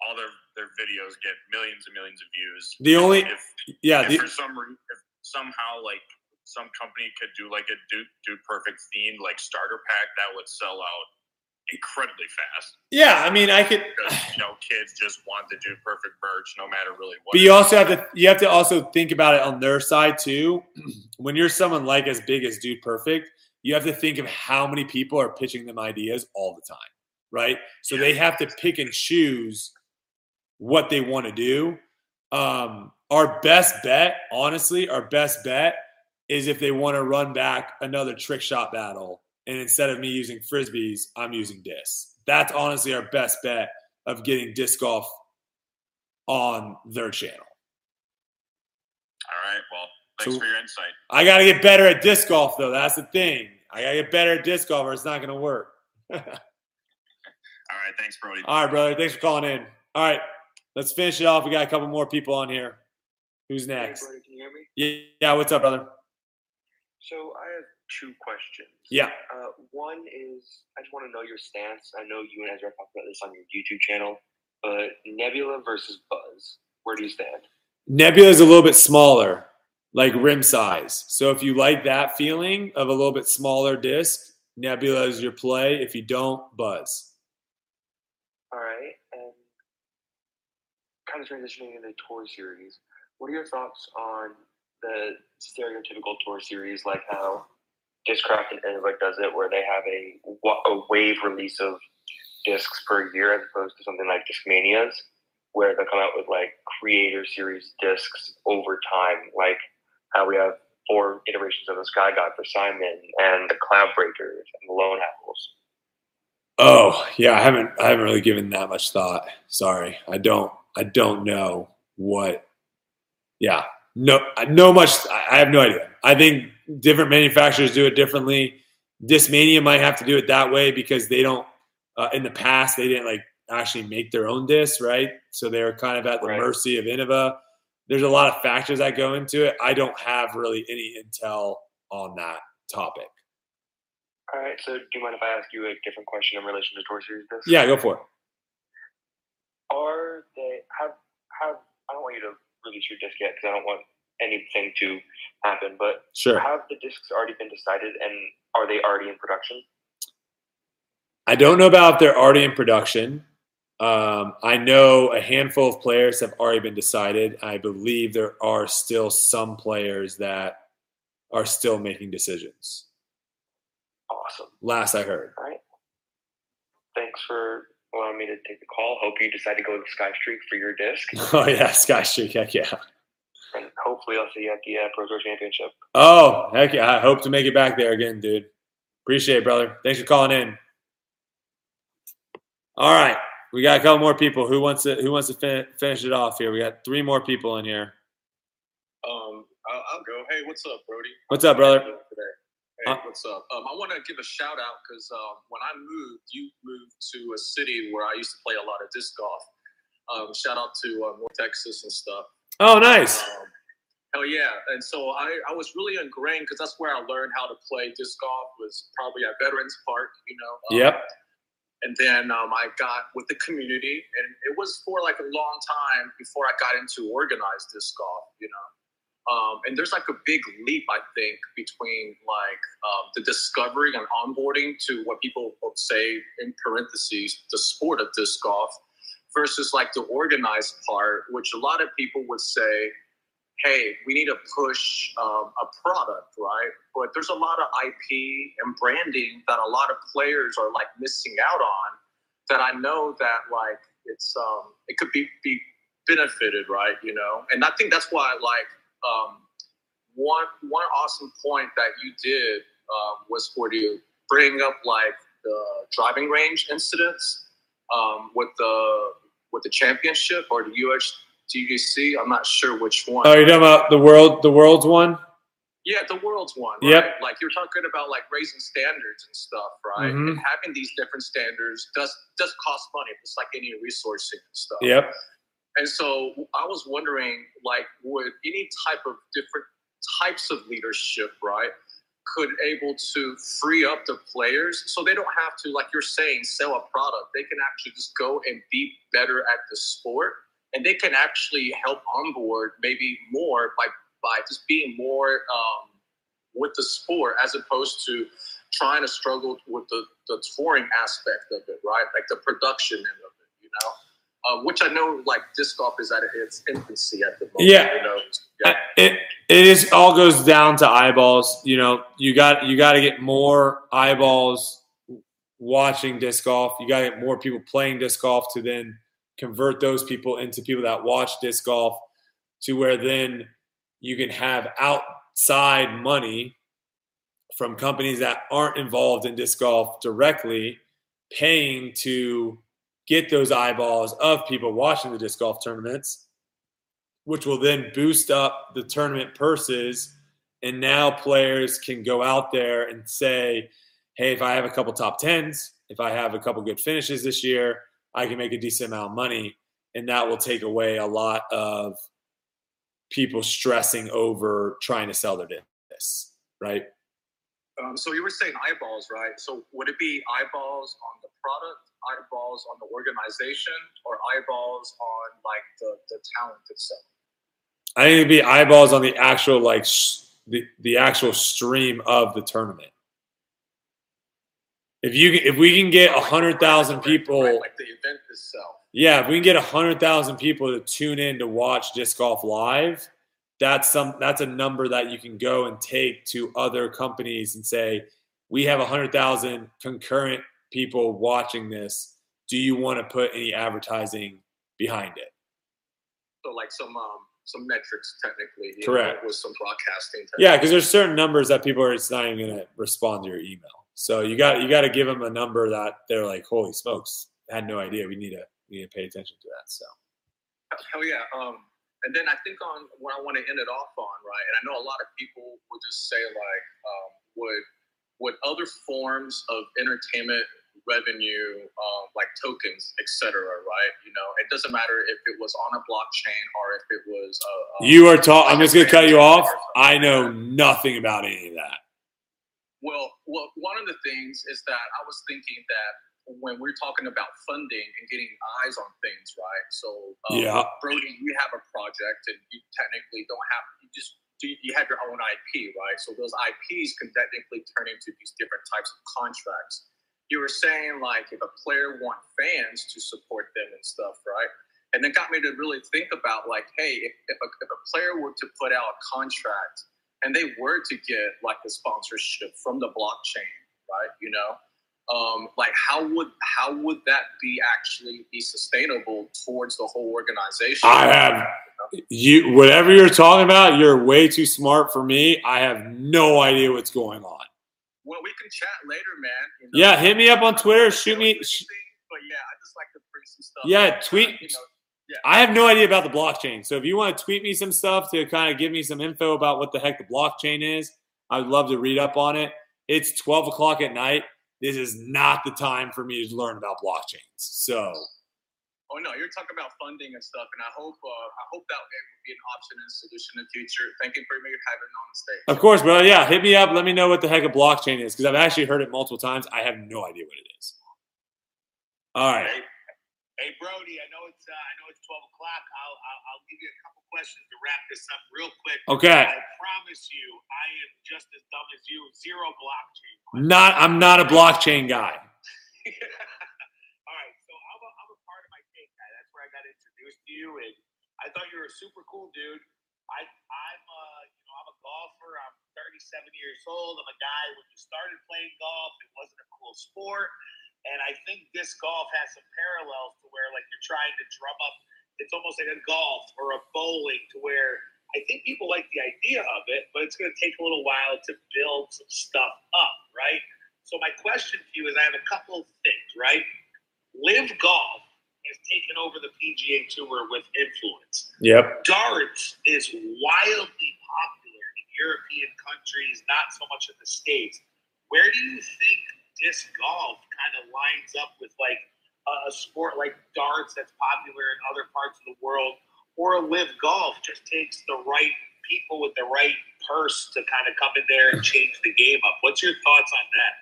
all their their videos get millions and millions of views. The only, if yeah, if the, for some if somehow like some company could do like a Dude, Dude Perfect themed like starter pack that would sell out incredibly fast. Yeah, I mean, I could. Because you know, kids just want the dude perfect merch, no matter really what. But you also have to you have to also think about it on their side too. When you're someone like as big as Dude Perfect, you have to think of how many people are pitching them ideas all the time, right? So they have to pick and choose what they want to do. Um, our best bet, honestly, our best bet is if they want to run back another trick shot battle, and instead of me using frisbees, I'm using disc. That's honestly our best bet of getting disc golf on their channel. All right. Well, thanks So- for your insight. I got to get better at disc golf, though. That's the thing. I got to get better at disc golf, or it's not going to work. All right. Thanks, Brodie. All right, brother. Thanks for calling in. All right, let's finish it off. We got a couple more people on here. Who's next? Brodie, can you hear me? Yeah, yeah. What's up, brother? So I have two questions. Yeah. Uh, one is I just want to know your stance. I know you and Ezra talked about this on your YouTube channel, but Nebula versus Buzz, where do you stand? Nebula is a little bit smaller, like rim size. So if you like that feeling of a little bit smaller disc, Nebula is your play. If you don't, Buzz. All right, and kind of transitioning into tour series. What are your thoughts on the stereotypical tour series, like how Discraft and Innova does it, where they have a, a wave release of discs per year, as opposed to something like Discmanias, where they come out with like creator series discs over time, like how we have four iterations of the Sky God for Simon and the Cloud Breakers and the Lone Apples. Oh yeah, I haven't I haven't really given that much thought. Sorry, I don't I don't know what. Yeah, no, I know much. I have no idea. I think different manufacturers do it differently. Discmania might have to do it that way because they don't. Uh, in the past, they didn't like actually make their own discs, right? So they were kind of at the Right. mercy of Innova. There's a lot of factors that go into it. I don't have really any intel on that topic. All right, so do you mind if I ask you a different question in relation to tour series discs? Yeah, go for it. Are they have have I don't want you to release your disc yet because I don't want anything to happen. But Sure. have the discs already been decided and are they already in production? I don't know about if they're already in production. Um, I know a handful of players have already been decided. I believe there are still some players that are still making decisions. Awesome. Last I heard. All right. Thanks for allowing me to take the call. Hope you decide to go with Sky Streak for your disc, Oh yeah, Sky Streak, heck yeah. and hopefully I'll see you at the uh, Pro Tour Championship. Oh heck yeah! I hope to make it back there again, dude. Appreciate it, brother. Thanks for calling in. All right, we got a couple more people. Who wants to Who wants to fin- finish it off here? We got three more people in here. Um, I'll, I'll go. Hey, what's up, Brodie? What's up, brother? Hey, what's up? Um, I want to give a shout out because um, when I moved, you moved to a city where I used to play a lot of disc golf. Um, shout out to uh, North Texas and stuff. Oh, nice. Um, hell yeah! And so I, I was really ingrained because that's where I learned how to play disc golf. Was probably at Veterans Park, you know. Um, Yep. and then um, I got with the community, and it was for like a long time before I got into organized disc golf, you know. Um, and there's like a big leap, I think, between like um, the discovery and onboarding to what people would say in parentheses the sport of disc golf versus like the organized part, which a lot of people would say, hey, we need to push um, a product, right? But there's a lot of IP and branding that a lot of players are like missing out on. That I know that like it's um, it could be be benefited, right? You know, and I think that's why like um, one one awesome point that you did um, was for you bring up like the driving range incidents um, with the with the championship or the USGC. I'm not sure which one. Oh, you're talking about the world, the world's one. Yeah, the world's one. Yep. Right? Like you're talking about like raising standards and stuff, right? Mhm. And having these different standards does does cost money. It's like any resourcing and stuff. Yep. And so I was wondering, like, would any type of different types of leadership, right, could able to free up the players so they don't have to, like you're saying, sell a product. They can actually just go and be better at the sport, and they can actually help onboard maybe more by by just being more um, with the sport as opposed to trying to struggle with the, the touring aspect of it, right? Like the production end of it, you know? Uh, which I know like disc golf is at its infancy at the moment. Yeah. You know? yeah. It it is all goes down to eyeballs. You know, you got you got to get more eyeballs watching disc golf. You got to get more people playing disc golf to then convert those people into people that watch disc golf to where then you can have outside money from companies that aren't involved in disc golf directly paying to get those eyeballs of people watching the disc golf tournaments, which will then boost up the tournament purses. And now players can go out there and say, hey, if I have a couple top tens, if I have a couple good finishes this year, I can make a decent amount of money. And that will take away a lot of people stressing over trying to sell their discs, right? Um, so you were saying eyeballs, right? So would it be eyeballs on the product, eyeballs on the organization, or eyeballs on like the, the talent itself? I think it'd be eyeballs on the actual like sh- the the actual stream of the tournament. If you if we can get a hundred thousand people, Right, like the event itself. yeah, if we can get a hundred thousand people to tune in to watch disc golf live, that's some that's a number that you can go and take to other companies and say, we have a hundred thousand concurrent people watching this. Do you want to put any advertising behind it? So like some um, some metrics technically. Correct. Know, with some broadcasting. Yeah, because there's certain numbers that people are it's not even going to respond to your email. So you got you got to give them a number that they're like, holy smokes, I had no idea. We need to we need to pay attention to that. So Hell yeah. Um, and then I think on what I want to end it off on, right? And I know a lot of people would just say like, um, would would other forms of entertainment revenue, um, like tokens, et cetera, right? You know, it doesn't matter if it was on a blockchain or if it was. Uh, you are talking. I'm just going to cut you off. I know nothing about any of that. Well, well, one of the things is that I was thinking that when we're talking about funding and getting eyes on things, right? So, um, Yeah. Brodie, you have a project and you technically don't have you just you have your own IP, right? So those IPs can technically turn into these different types of contracts. You were saying like if a player want fans to support them and stuff, right? And it got me to really think about like, hey, if, if, a, if a player were to put out a contract and they were to get like a sponsorship from the blockchain, right? You know, um, like how would how would that be actually be sustainable towards the whole organization? I have you whatever you're talking about. You're way too smart for me. I have no idea what's going on. Well, we can chat later, man. you know? Yeah, hit me up on Twitter. Shoot me. But yeah, I just like to bring some stuff. Yeah, up, tweet. You know, I have no idea about the blockchain. So if you want to tweet me some stuff to kind of give me some info about what the heck the blockchain is, I would love to read up on it. It's 12 o'clock at night. This is not the time for me to learn about blockchains. So Oh no, you're talking about funding and stuff, and I hope uh, I hope that it would be an option and solution in the future. Thank you for me having on the stage. of course, bro. Yeah, hit me up. Let me know what the heck a blockchain is because I've actually heard it multiple times. I have no idea what it is. All right. Hey, Brodie, I know it's uh, I know it's twelve o'clock. I'll, I'll I'll give you a couple questions to wrap this up real quick. Okay. I promise you, I am just as dumb as you. Zero blockchain. Not I'm not a blockchain guy. All right, so I'm a, I'm a Pardon My Take guy. That's where I got introduced to you, and I thought you were a super cool dude. I I'm uh you know I'm a golfer. I'm 37 years old. I'm a guy when you started playing golf, it wasn't a cool sport, and I think this golf has some parallels to where like you're trying to drum up. It's almost like a golf or a bowling to where I think people like the idea of it, but it's going to take a little while to build some stuff up, right? So my question to you is, I have a couple of things, right? Live Golf has taken over the PGA Tour with influence. Yep. Darts is wildly popular in European countries, not so much in the States. Where do you think disc golf kind of lines up with like a- sport like darts that's popular in other parts of the world, or live golf just takes the right people with the right purse to kind of come in there and change the game up? What's your thoughts on that?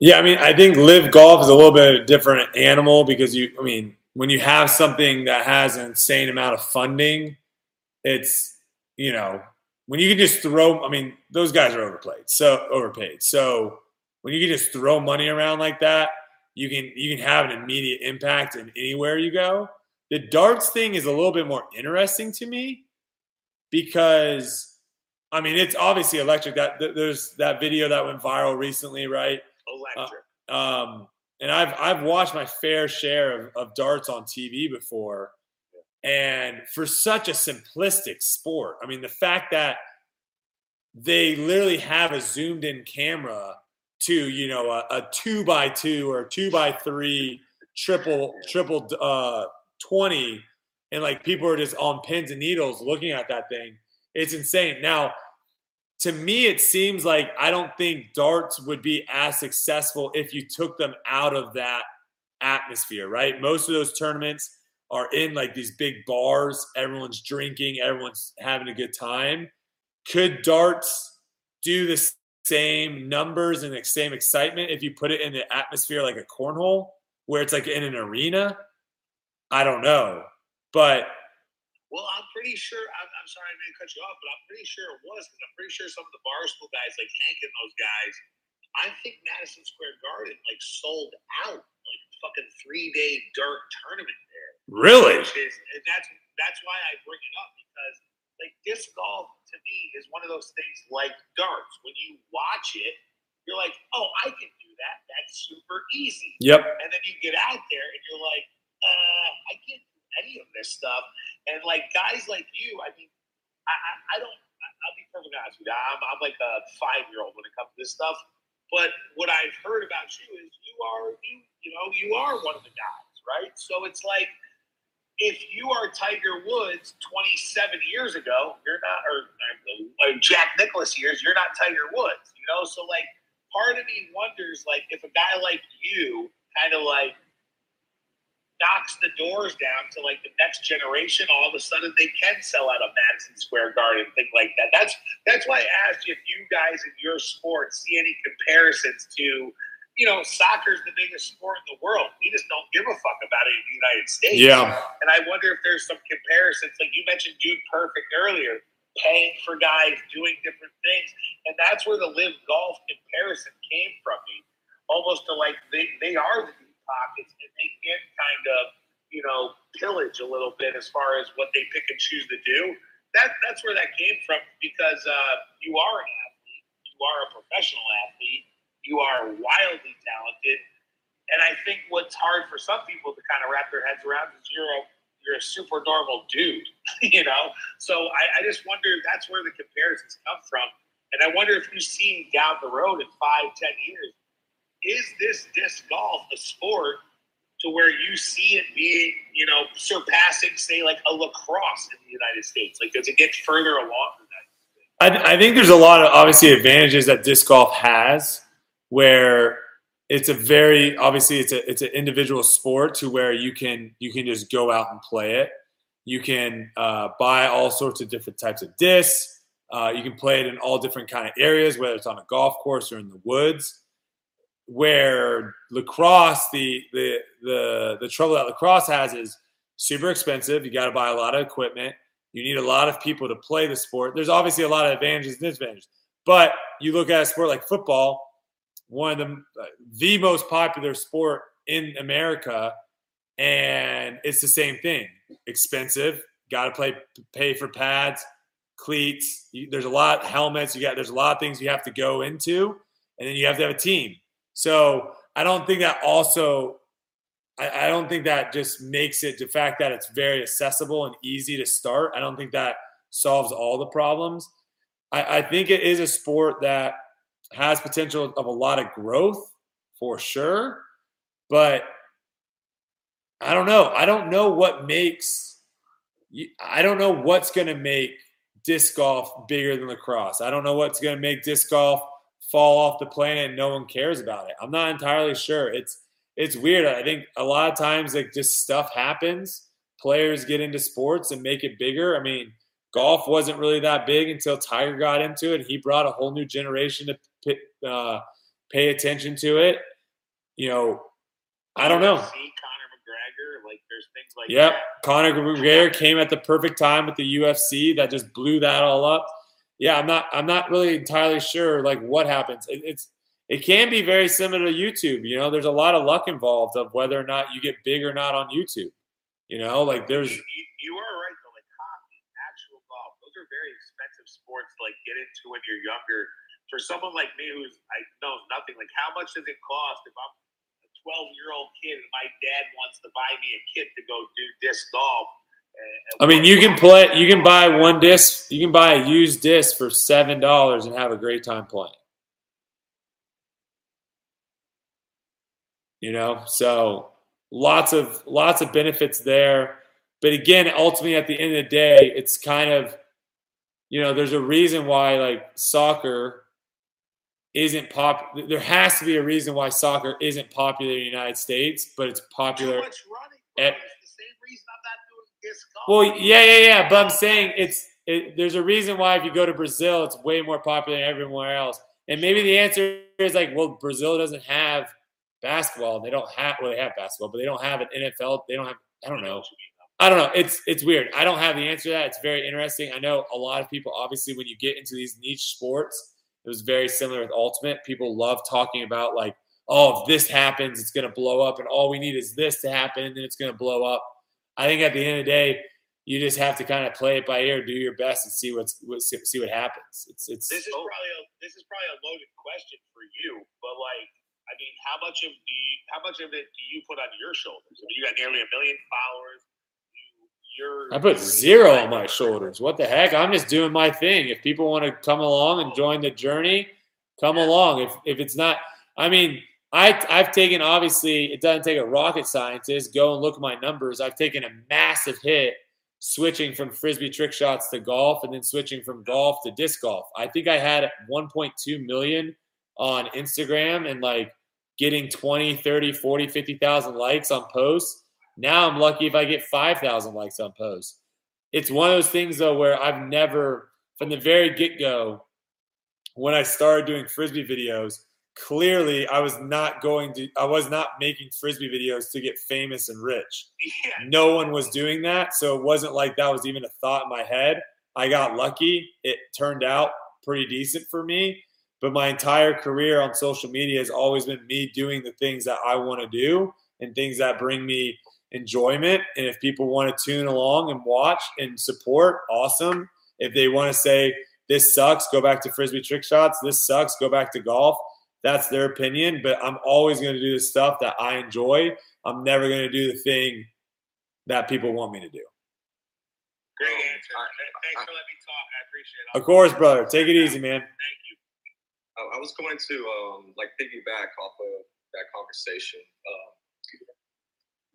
Yeah, I mean, I think live golf is a little bit of a different animal because you, I mean, when you have something that has an insane amount of funding, it's, you know, when you can just throw, I mean, those guys are overplayed, so overpaid. So when you can just throw money around like that, you can you can have an immediate impact in anywhere you go. The darts thing is a little bit more interesting to me because I mean it's obviously electric. That there's that video that went viral recently, right? Electric. Uh, um, and I've I've watched my fair share of, of darts on TV before, and for such a simplistic sport, I mean the fact that they literally have a zoomed in camera to you know a, a two by two or two by three triple triple uh 20 and like people are just on pins and needles looking at that thing. It's insane. Now to me it seems like i don't think darts would be as successful if you took them out of that atmosphere right? Most of those tournaments are in like these big bars. Everyone's drinking. Everyone's having a good time. Could darts do the same numbers and the same excitement if you put it in the atmosphere like a cornhole where it's like in an arena i don't know but Well, I'm pretty sure. I'm, I'm sorry I didn't cut you off, but I'm pretty sure it was because I'm pretty sure some of the barstool guys, like Hank and those guys, I think Madison Square Garden like sold out like fucking three day dirt tournament there. Really? Is, and that's that's why I bring it up because like disc golf to me is one of those things like darts. When you watch it, you're like, oh, I can do that. That's super easy. Yep. And then you get out there and you're like, uh, I can't do any of this stuff. And like guys like you, I mean, I, I, I don't. I- I'll be perfectly honest with you. I'm, I'm like a five year old when it comes to this stuff. But what I've heard about you is you are you you know you are one of the guys, right? So it's like if you are Tiger Woods 27 years ago, you're not, or, or Jack Nicklaus years, you're not Tiger Woods, you know. So like, part of me wonders, like, if a guy like you kind of like knocks the doors down to like the next generation, all of a sudden they can sell out a Madison Square Garden, thing like that. That's that's why I asked you if you guys in your sport see any comparisons to, you know, soccer is the biggest sport in the world. We just don't give a fuck about it in the United States. Yeah. And I wonder if there's some comparisons. Like you mentioned Dude Perfect earlier, paying for guys, doing different things. And that's where the live golf comparison came from me. Almost to like they, they are the deep pockets and they can kind of, you know, pillage a little bit as far as what they pick and choose to do. That that's where that came from because uh, you are an athlete, you are a professional athlete, you are wildly talented. And I think what's hard for some people to kind of wrap their heads around is you're a you're a super normal dude, you know. So I, I just wonder if that's where the comparisons come from, and I wonder if you see down the road in five, ten years, is this disc golf a sport to where you see it being, you know, surpassing, say, like a lacrosse in the United States? Like, does it get further along than that? I think there's a lot of obviously advantages that disc golf has, where it's a very obviously it's a it's an individual sport to where you can you can just go out and play it. You can uh, buy all sorts of different types of discs. Uh, you can play it in all different kind of areas, whether it's on a golf course or in the woods. Where lacrosse, the the the the trouble that lacrosse has is super expensive. You got to buy a lot of equipment. You need a lot of people to play the sport. There's obviously a lot of advantages and disadvantages. But you look at a sport like football, one of the uh, the most popular sport in America, and it's the same thing. Expensive. Got to play pay for pads, cleats. You, there's a lot helmets. You got there's a lot of things you have to go into, and then you have to have a team. So I don't think that also. I, I don't think that just makes it the fact that it's very accessible and easy to start. I don't think that solves all the problems. I, I think it is a sport that has potential of a lot of growth for sure, but I don't know. I don't know what makes. I don't know what's going to make disc golf bigger than lacrosse. I don't know what's going to make disc golf fall off the planet and no one cares about it. I'm not entirely sure. It's it's weird. I think a lot of times like just stuff happens. Players get into sports and make it bigger. I mean, golf wasn't really that big until Tiger got into it. He brought a whole new generation to uh, pay attention to it. You know, I don't know. Conor McGregor, like there's things like Yep. that. Conor McGregor came at the perfect time with the UFC that just blew that all up. yeah, I'm not I'm not really entirely sure like what happens. It, it's it can be very similar to YouTube. You know, there's a lot of luck involved of whether or not you get big or not on YouTube. You know, like there's You, you are right though. Like hockey, actual golf, those are very expensive sports to like get into when you're younger. For someone like me who's I knows nothing, like how much does it cost if I'm a 12 year old kid and my dad wants to buy me a kit to go do disc golf? I mean, you can play. You can buy one disc. You can buy a used disc for seven dollars and have a great time playing. You know, so lots of lots of benefits there. But again, ultimately, at the end of the day, it's kind of, you know, there's a reason why like soccer isn't pop. There has to be a reason why soccer isn't popular in the United States, but it's popular. running, at- It's the same reason I'm not doing disc golf. well, yeah, yeah, yeah. But I'm saying it's it, there's a reason why if you go to Brazil, it's way more popular than everywhere else. And maybe the answer is like, well, Brazil doesn't have basketball. They don't have well, they have basketball, but they don't have an NFL. They don't have. I don't know. I don't know. It's it's weird. I don't have the answer to that. It's very interesting. I know a lot of people. Obviously, when you get into these niche sports, it was very similar with Ultimate. People love talking about like, oh, if this happens, it's going to blow up, and all we need is this to happen, and then it's going to blow up. I think at the end of the day, you just have to kind of play it by ear, do your best, and see what's what, see what happens. It's it's This is probably a this is probably a loaded question for you, but like, I mean, how much of you, how much of it do you put on your shoulders? I mean, you got nearly a million followers. You, you're I put zero on my shoulders. What the heck? I'm just doing my thing. If people want to come along and join the journey, come along. If if it's not, I mean, I I've taken obviously it doesn't take a rocket scientist. Go and look at my numbers. I've taken a massive hit switching from frisbee trick shots to golf and then switching from golf to disc golf. I think I had 1.2 million on Instagram and like getting 20, 30, 40, 50,000 likes on posts. Now I'm lucky if I get 5,000 likes on posts. It's one of those things though where I've never from the very get-go when I started doing frisbee videos, clearly I was not going to I was not making frisbee videos to get famous and rich. No one was doing that, so it wasn't like that was even a thought in my head. I got lucky. It turned out pretty decent for me, but my entire career on social media has always been me doing the things that I want to do and things that bring me enjoyment. And if people want to tune along and watch and support, awesome. If they want to say this sucks, go back to frisbee trick shots. This sucks, go back to golf. That's their opinion, but I'm always going to do the stuff that I enjoy. I'm never going to do the thing that people want me to do. Great answer. Thanks for letting me talk. I appreciate it. Of course, brother. Take it easy, man. Thank you. I I was going to um, like piggyback off of that conversation. Um,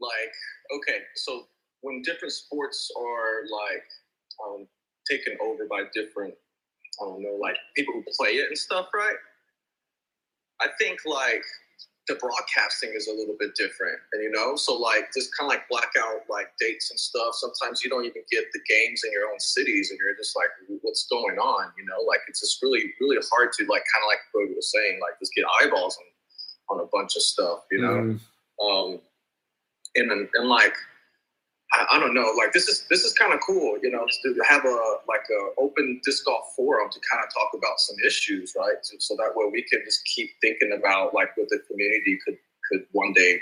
like, okay, so when different sports are like um, taken over by different, I don't know, like people who play it and stuff, right? I think like the broadcasting is a little bit different, and you know, so like just kind of like blackout like dates and stuff. Sometimes you don't even get the games in your own cities, and you're just like, what's going on? You know, like it's just really, really hard to like kind of like Brodie was saying, like just get eyeballs on on a bunch of stuff. You know, Mm. um, and and like I, I don't know, like this is this is kind of cool, you know, to have a like a open disc golf forum to kind of talk about some issues, right? So, so that way we can just keep thinking about like what the community could could one day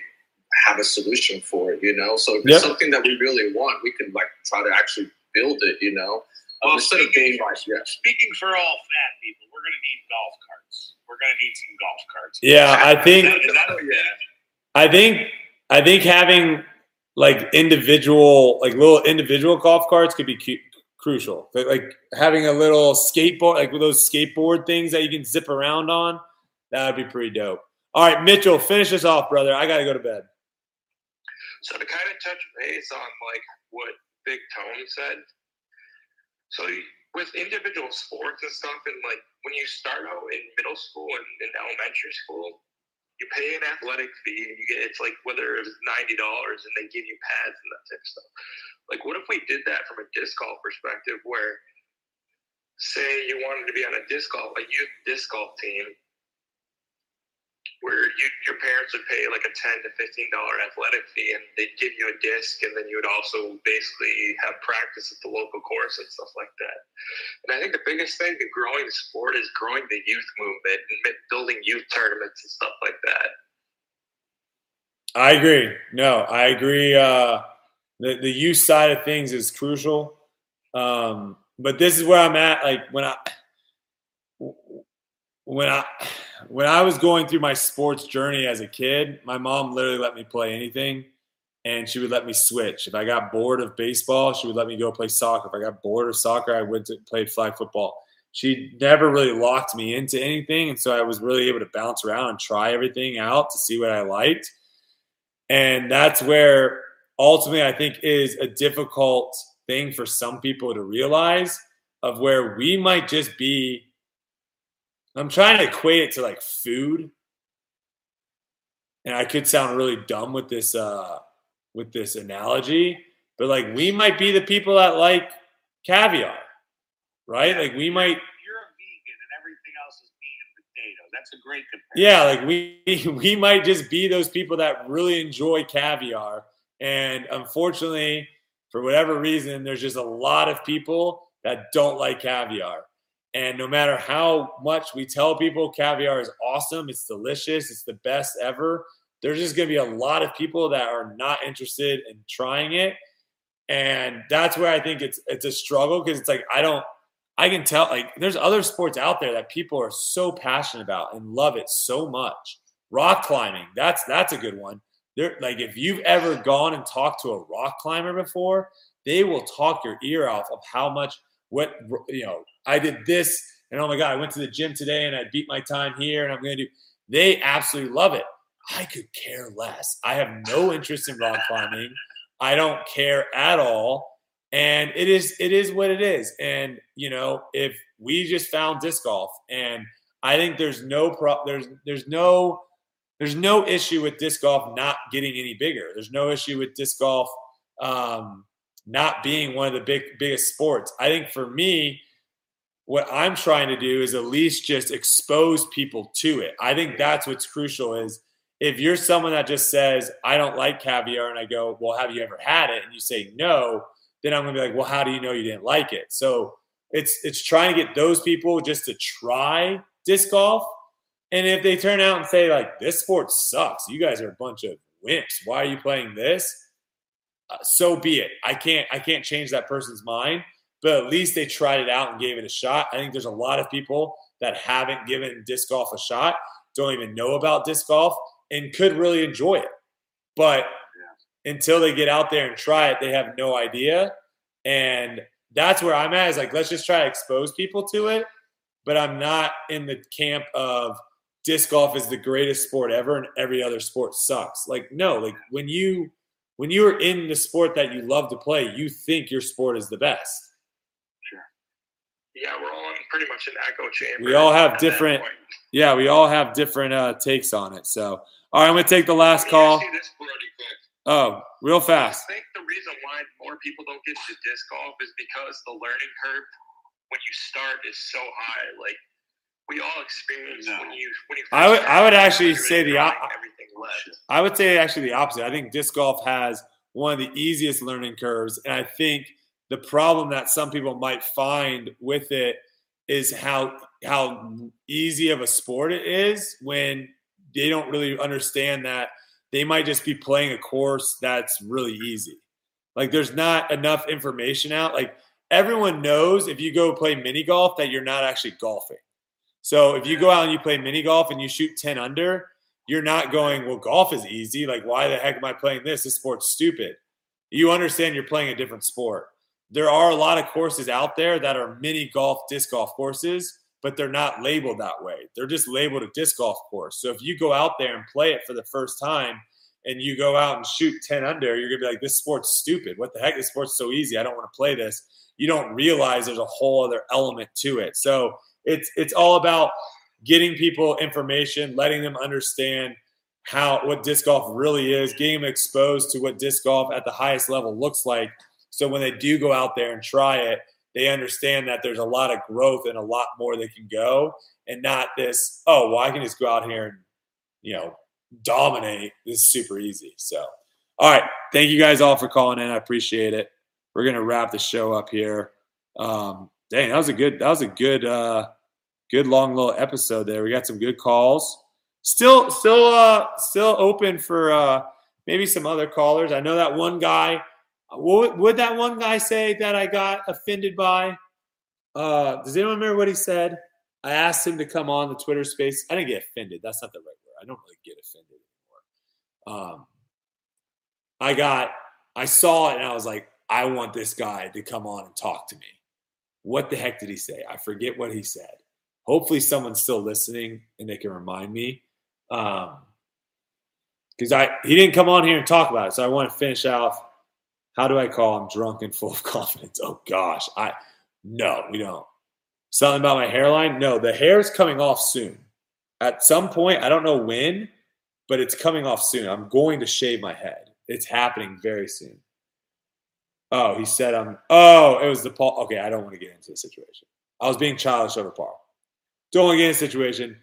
have a solution for it, you know. So if Yep. it's something that we really want, we can like try to actually build it, you know, um, Well, instead of being like, yeah. Speaking for all fat people, we're going to need golf carts. We're going to need some golf carts. Yeah, I think- Is that, is that I think I think having like individual like little individual golf carts could be cu- crucial. Like, like having a little skateboard like with those skateboard things that you can zip around on, that would be pretty dope. All right, Mitchell, finish us off, brother. I got to go to bed. So to kind of touch base on like what Big Tone said, so with individual sports and stuff, and like when you start out in middle school and in elementary school, you pay an athletic fee and you get it's like whether it was ninety dollars and they give you pads and that type of stuff. Like what if we did that from a disc golf perspective where say you wanted to be on a disc golf a youth disc golf team where you, your parents would pay like a ten to fifteen dollar athletic fee, and they'd give you a disc, and then you would also basically have practice at the local course and stuff like that. And I think the biggest thing in growing the sport is growing the youth movement and building youth tournaments and stuff like that. I agree. No, I agree. Uh, the the youth side of things is crucial. Um, but this is where I'm at. Like when I when I when I was going through my sports journey as a kid, my mom literally let me play anything, and she would let me switch. If I got bored of baseball, she would let me go play soccer. If I got bored of soccer, I went to played flag football. She never really locked me into anything, and so I was really able to bounce around and try everything out to see what I liked. And that's where ultimately I think is a difficult thing for some people to realize of where we might just be I'm trying to equate it to like food. And I could sound really dumb with this uh with this analogy, but like we might be the people that like caviar. Right? Like we might You're a vegan and everything else is meat and potatoes. That's a great comparison. Yeah, like we we might just be those people that really enjoy caviar. And unfortunately, for whatever reason, there's just a lot of people that don't like caviar. And no matter how much we tell people caviar is awesome, it's delicious, it's the best ever, there's just going to be a lot of people that are not interested in trying it. And that's where I think it's it's a struggle because it's like I don't I can tell like there's other sports out there that people are so passionate about and love it so much. Rock climbing, that's that's a good one. They're like if you've ever gone and talked to a rock climber before, they will talk your ear off of how much what you know I did this, and oh my God, I went to the gym today and I beat my time here, and I'm going to do. They absolutely love it. I could care less. I have no interest in rock climbing. I don't care at all. And it is it is what it is. And you know, if we just found disc golf, and I think there's no pro there's there's no there's no issue with disc golf not getting any bigger. There's no issue with disc golf um, not being one of the big biggest sports. I think for me, what I'm trying to do is at least just expose people to it. I think that's what's crucial is if you're someone that just says, I don't like caviar, and I go, Well, have you ever had it? And you say no, then I'm gonna be like, Well, how do you know you didn't like it? So it's it's trying to get those people just to try disc golf. And if they turn out and say, like, this sport sucks, you guys are a bunch of wimps. Why are you playing this? Uh, so be it. I can't I can't change that person's mind but at least they tried it out and gave it a shot. I think there's a lot of people that haven't given disc golf a shot, don't even know about disc golf, and could really enjoy it. But until they get out there and try it, they have no idea. And that's where I'm at is like, let's just try to expose people to it. But I'm not in the camp of disc golf is the greatest sport ever and every other sport sucks. Like, no, like when you when you're in the sport that you love to play, you think your sport is the best yeah, we're all in pretty much an echo chamber. We all have different, yeah, we all have different uh, takes on it. So, all right, I'm gonna take the last call. Oh, real fast. I think the reason why more people don't get to disc golf is because the learning curve when you start is so high. Like we all experience no. when you when you. I would I would actually say the I would say actually the opposite. I think disc golf has one of the easiest learning curves, and I think the problem that some people might find with it is how how easy of a sport it is when they don't really understand that they might just be playing a course that's really easy. Like there's not enough information out. Like everyone knows if you go play mini golf that you're not actually golfing. So if you go out and you play mini golf and you shoot 10 under, you're not going, well, golf is easy. Like, why the heck am I playing this? This sport's stupid. You understand you're playing a different sport there are a lot of courses out there that are mini golf disc golf courses but they're not labeled that way. They're just labeled a disc golf course. So if you go out there and play it for the first time and you go out and shoot 10 under you're gonna be like this sport's stupid. What the heck? This sport's so easy. I don't want to play this. You don't realize there's a whole other element to it. So it's it's all about getting people information letting them understand how what disc golf really is getting them exposed to what disc golf at the highest level looks like so when they do go out there and try it, they understand that there's a lot of growth and a lot more they can go and not this, oh, well, I can just go out here and you know, dominate, this is super easy. So, all right. Thank you guys all for calling in. I appreciate it. We're gonna wrap the show up here. Um, dang, that was a good, that was a good, uh, good long little episode there. We got some good calls. Still, still, uh, still open for uh, maybe some other callers. I know that one guy. What would that one guy say that I got offended by? Uh, does anyone remember what he said? I asked him to come on the Twitter space. I didn't get offended. That's not the right word. I don't really get offended anymore. Um, I got, I saw it and I was like, I want this guy to come on and talk to me. What the heck did he say? I forget what he said. Hopefully, someone's still listening and they can remind me. Um, because I he didn't come on here and talk about it, so I want to finish off. How do I call him drunk and full of confidence? Oh gosh, I no, we don't. Something about my hairline? No, the hair is coming off soon. At some point, I don't know when, but it's coming off soon. I'm going to shave my head. It's happening very soon. Oh, he said I'm. Oh, it was the Paul. Okay, I don't want to get into the situation. I was being childish over Paul. Don't want to get in a situation.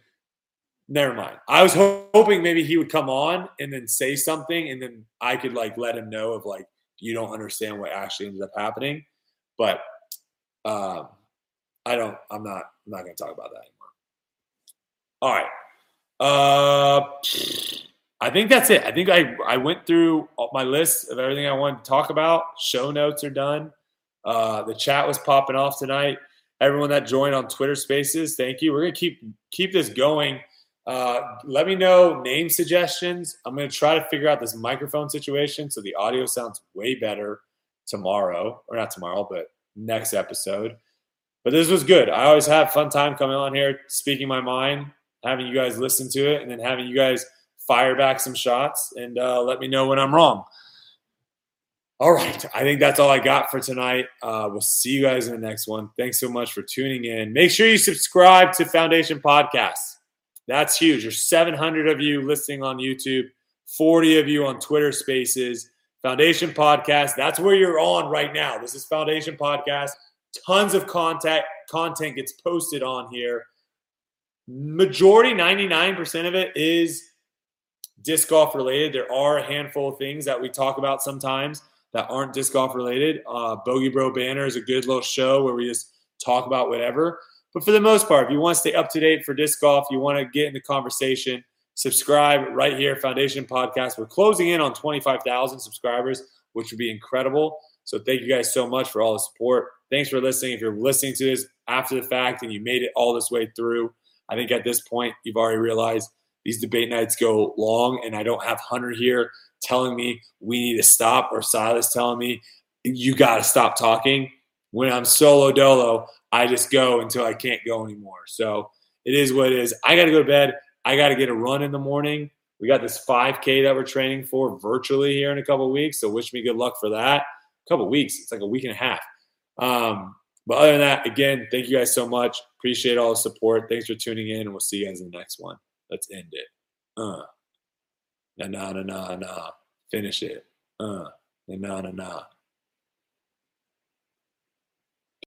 Never mind. I was ho- hoping maybe he would come on and then say something, and then I could like let him know of like you don't understand what actually ended up happening. But um, I don't. I'm not. I'm not going to talk about that anymore. All right. Uh, I think that's it. I think I I went through my list of everything I wanted to talk about. Show notes are done. Uh, the chat was popping off tonight. Everyone that joined on Twitter Spaces, thank you. We're gonna keep keep this going. Uh, let me know name suggestions. I'm going to try to figure out this microphone situation so the audio sounds way better tomorrow, or not tomorrow, but next episode. But this was good. I always have fun time coming on here, speaking my mind, having you guys listen to it, and then having you guys fire back some shots and uh, let me know when I'm wrong. All right. I think that's all I got for tonight. Uh, we'll see you guys in the next one. Thanks so much for tuning in. Make sure you subscribe to Foundation Podcasts. That's huge. There's 700 of you listening on YouTube, 40 of you on Twitter Spaces. Foundation Podcast. That's where you're on right now. This is Foundation Podcast. Tons of content content gets posted on here. Majority, 99% of it is disc golf related. There are a handful of things that we talk about sometimes that aren't disc golf related. Uh, Bogey Bro Banner is a good little show where we just talk about whatever. But for the most part, if you want to stay up to date for disc golf, you want to get in the conversation, subscribe right here, Foundation Podcast. We're closing in on 25,000 subscribers, which would be incredible. So thank you guys so much for all the support. Thanks for listening. If you're listening to this after the fact and you made it all this way through, I think at this point you've already realized these debate nights go long, and I don't have Hunter here telling me we need to stop or Silas telling me you got to stop talking. When I'm solo dolo, I just go until I can't go anymore. So it is what it is. I got to go to bed. I got to get a run in the morning. We got this 5K that we're training for virtually here in a couple weeks. So wish me good luck for that. A couple weeks. It's like a week and a half. Um, but other than that, again, thank you guys so much. Appreciate all the support. Thanks for tuning in, and we'll see you guys in the next one. Let's end it. Uh. Na na na na na. Finish it. Uh. Na na na na.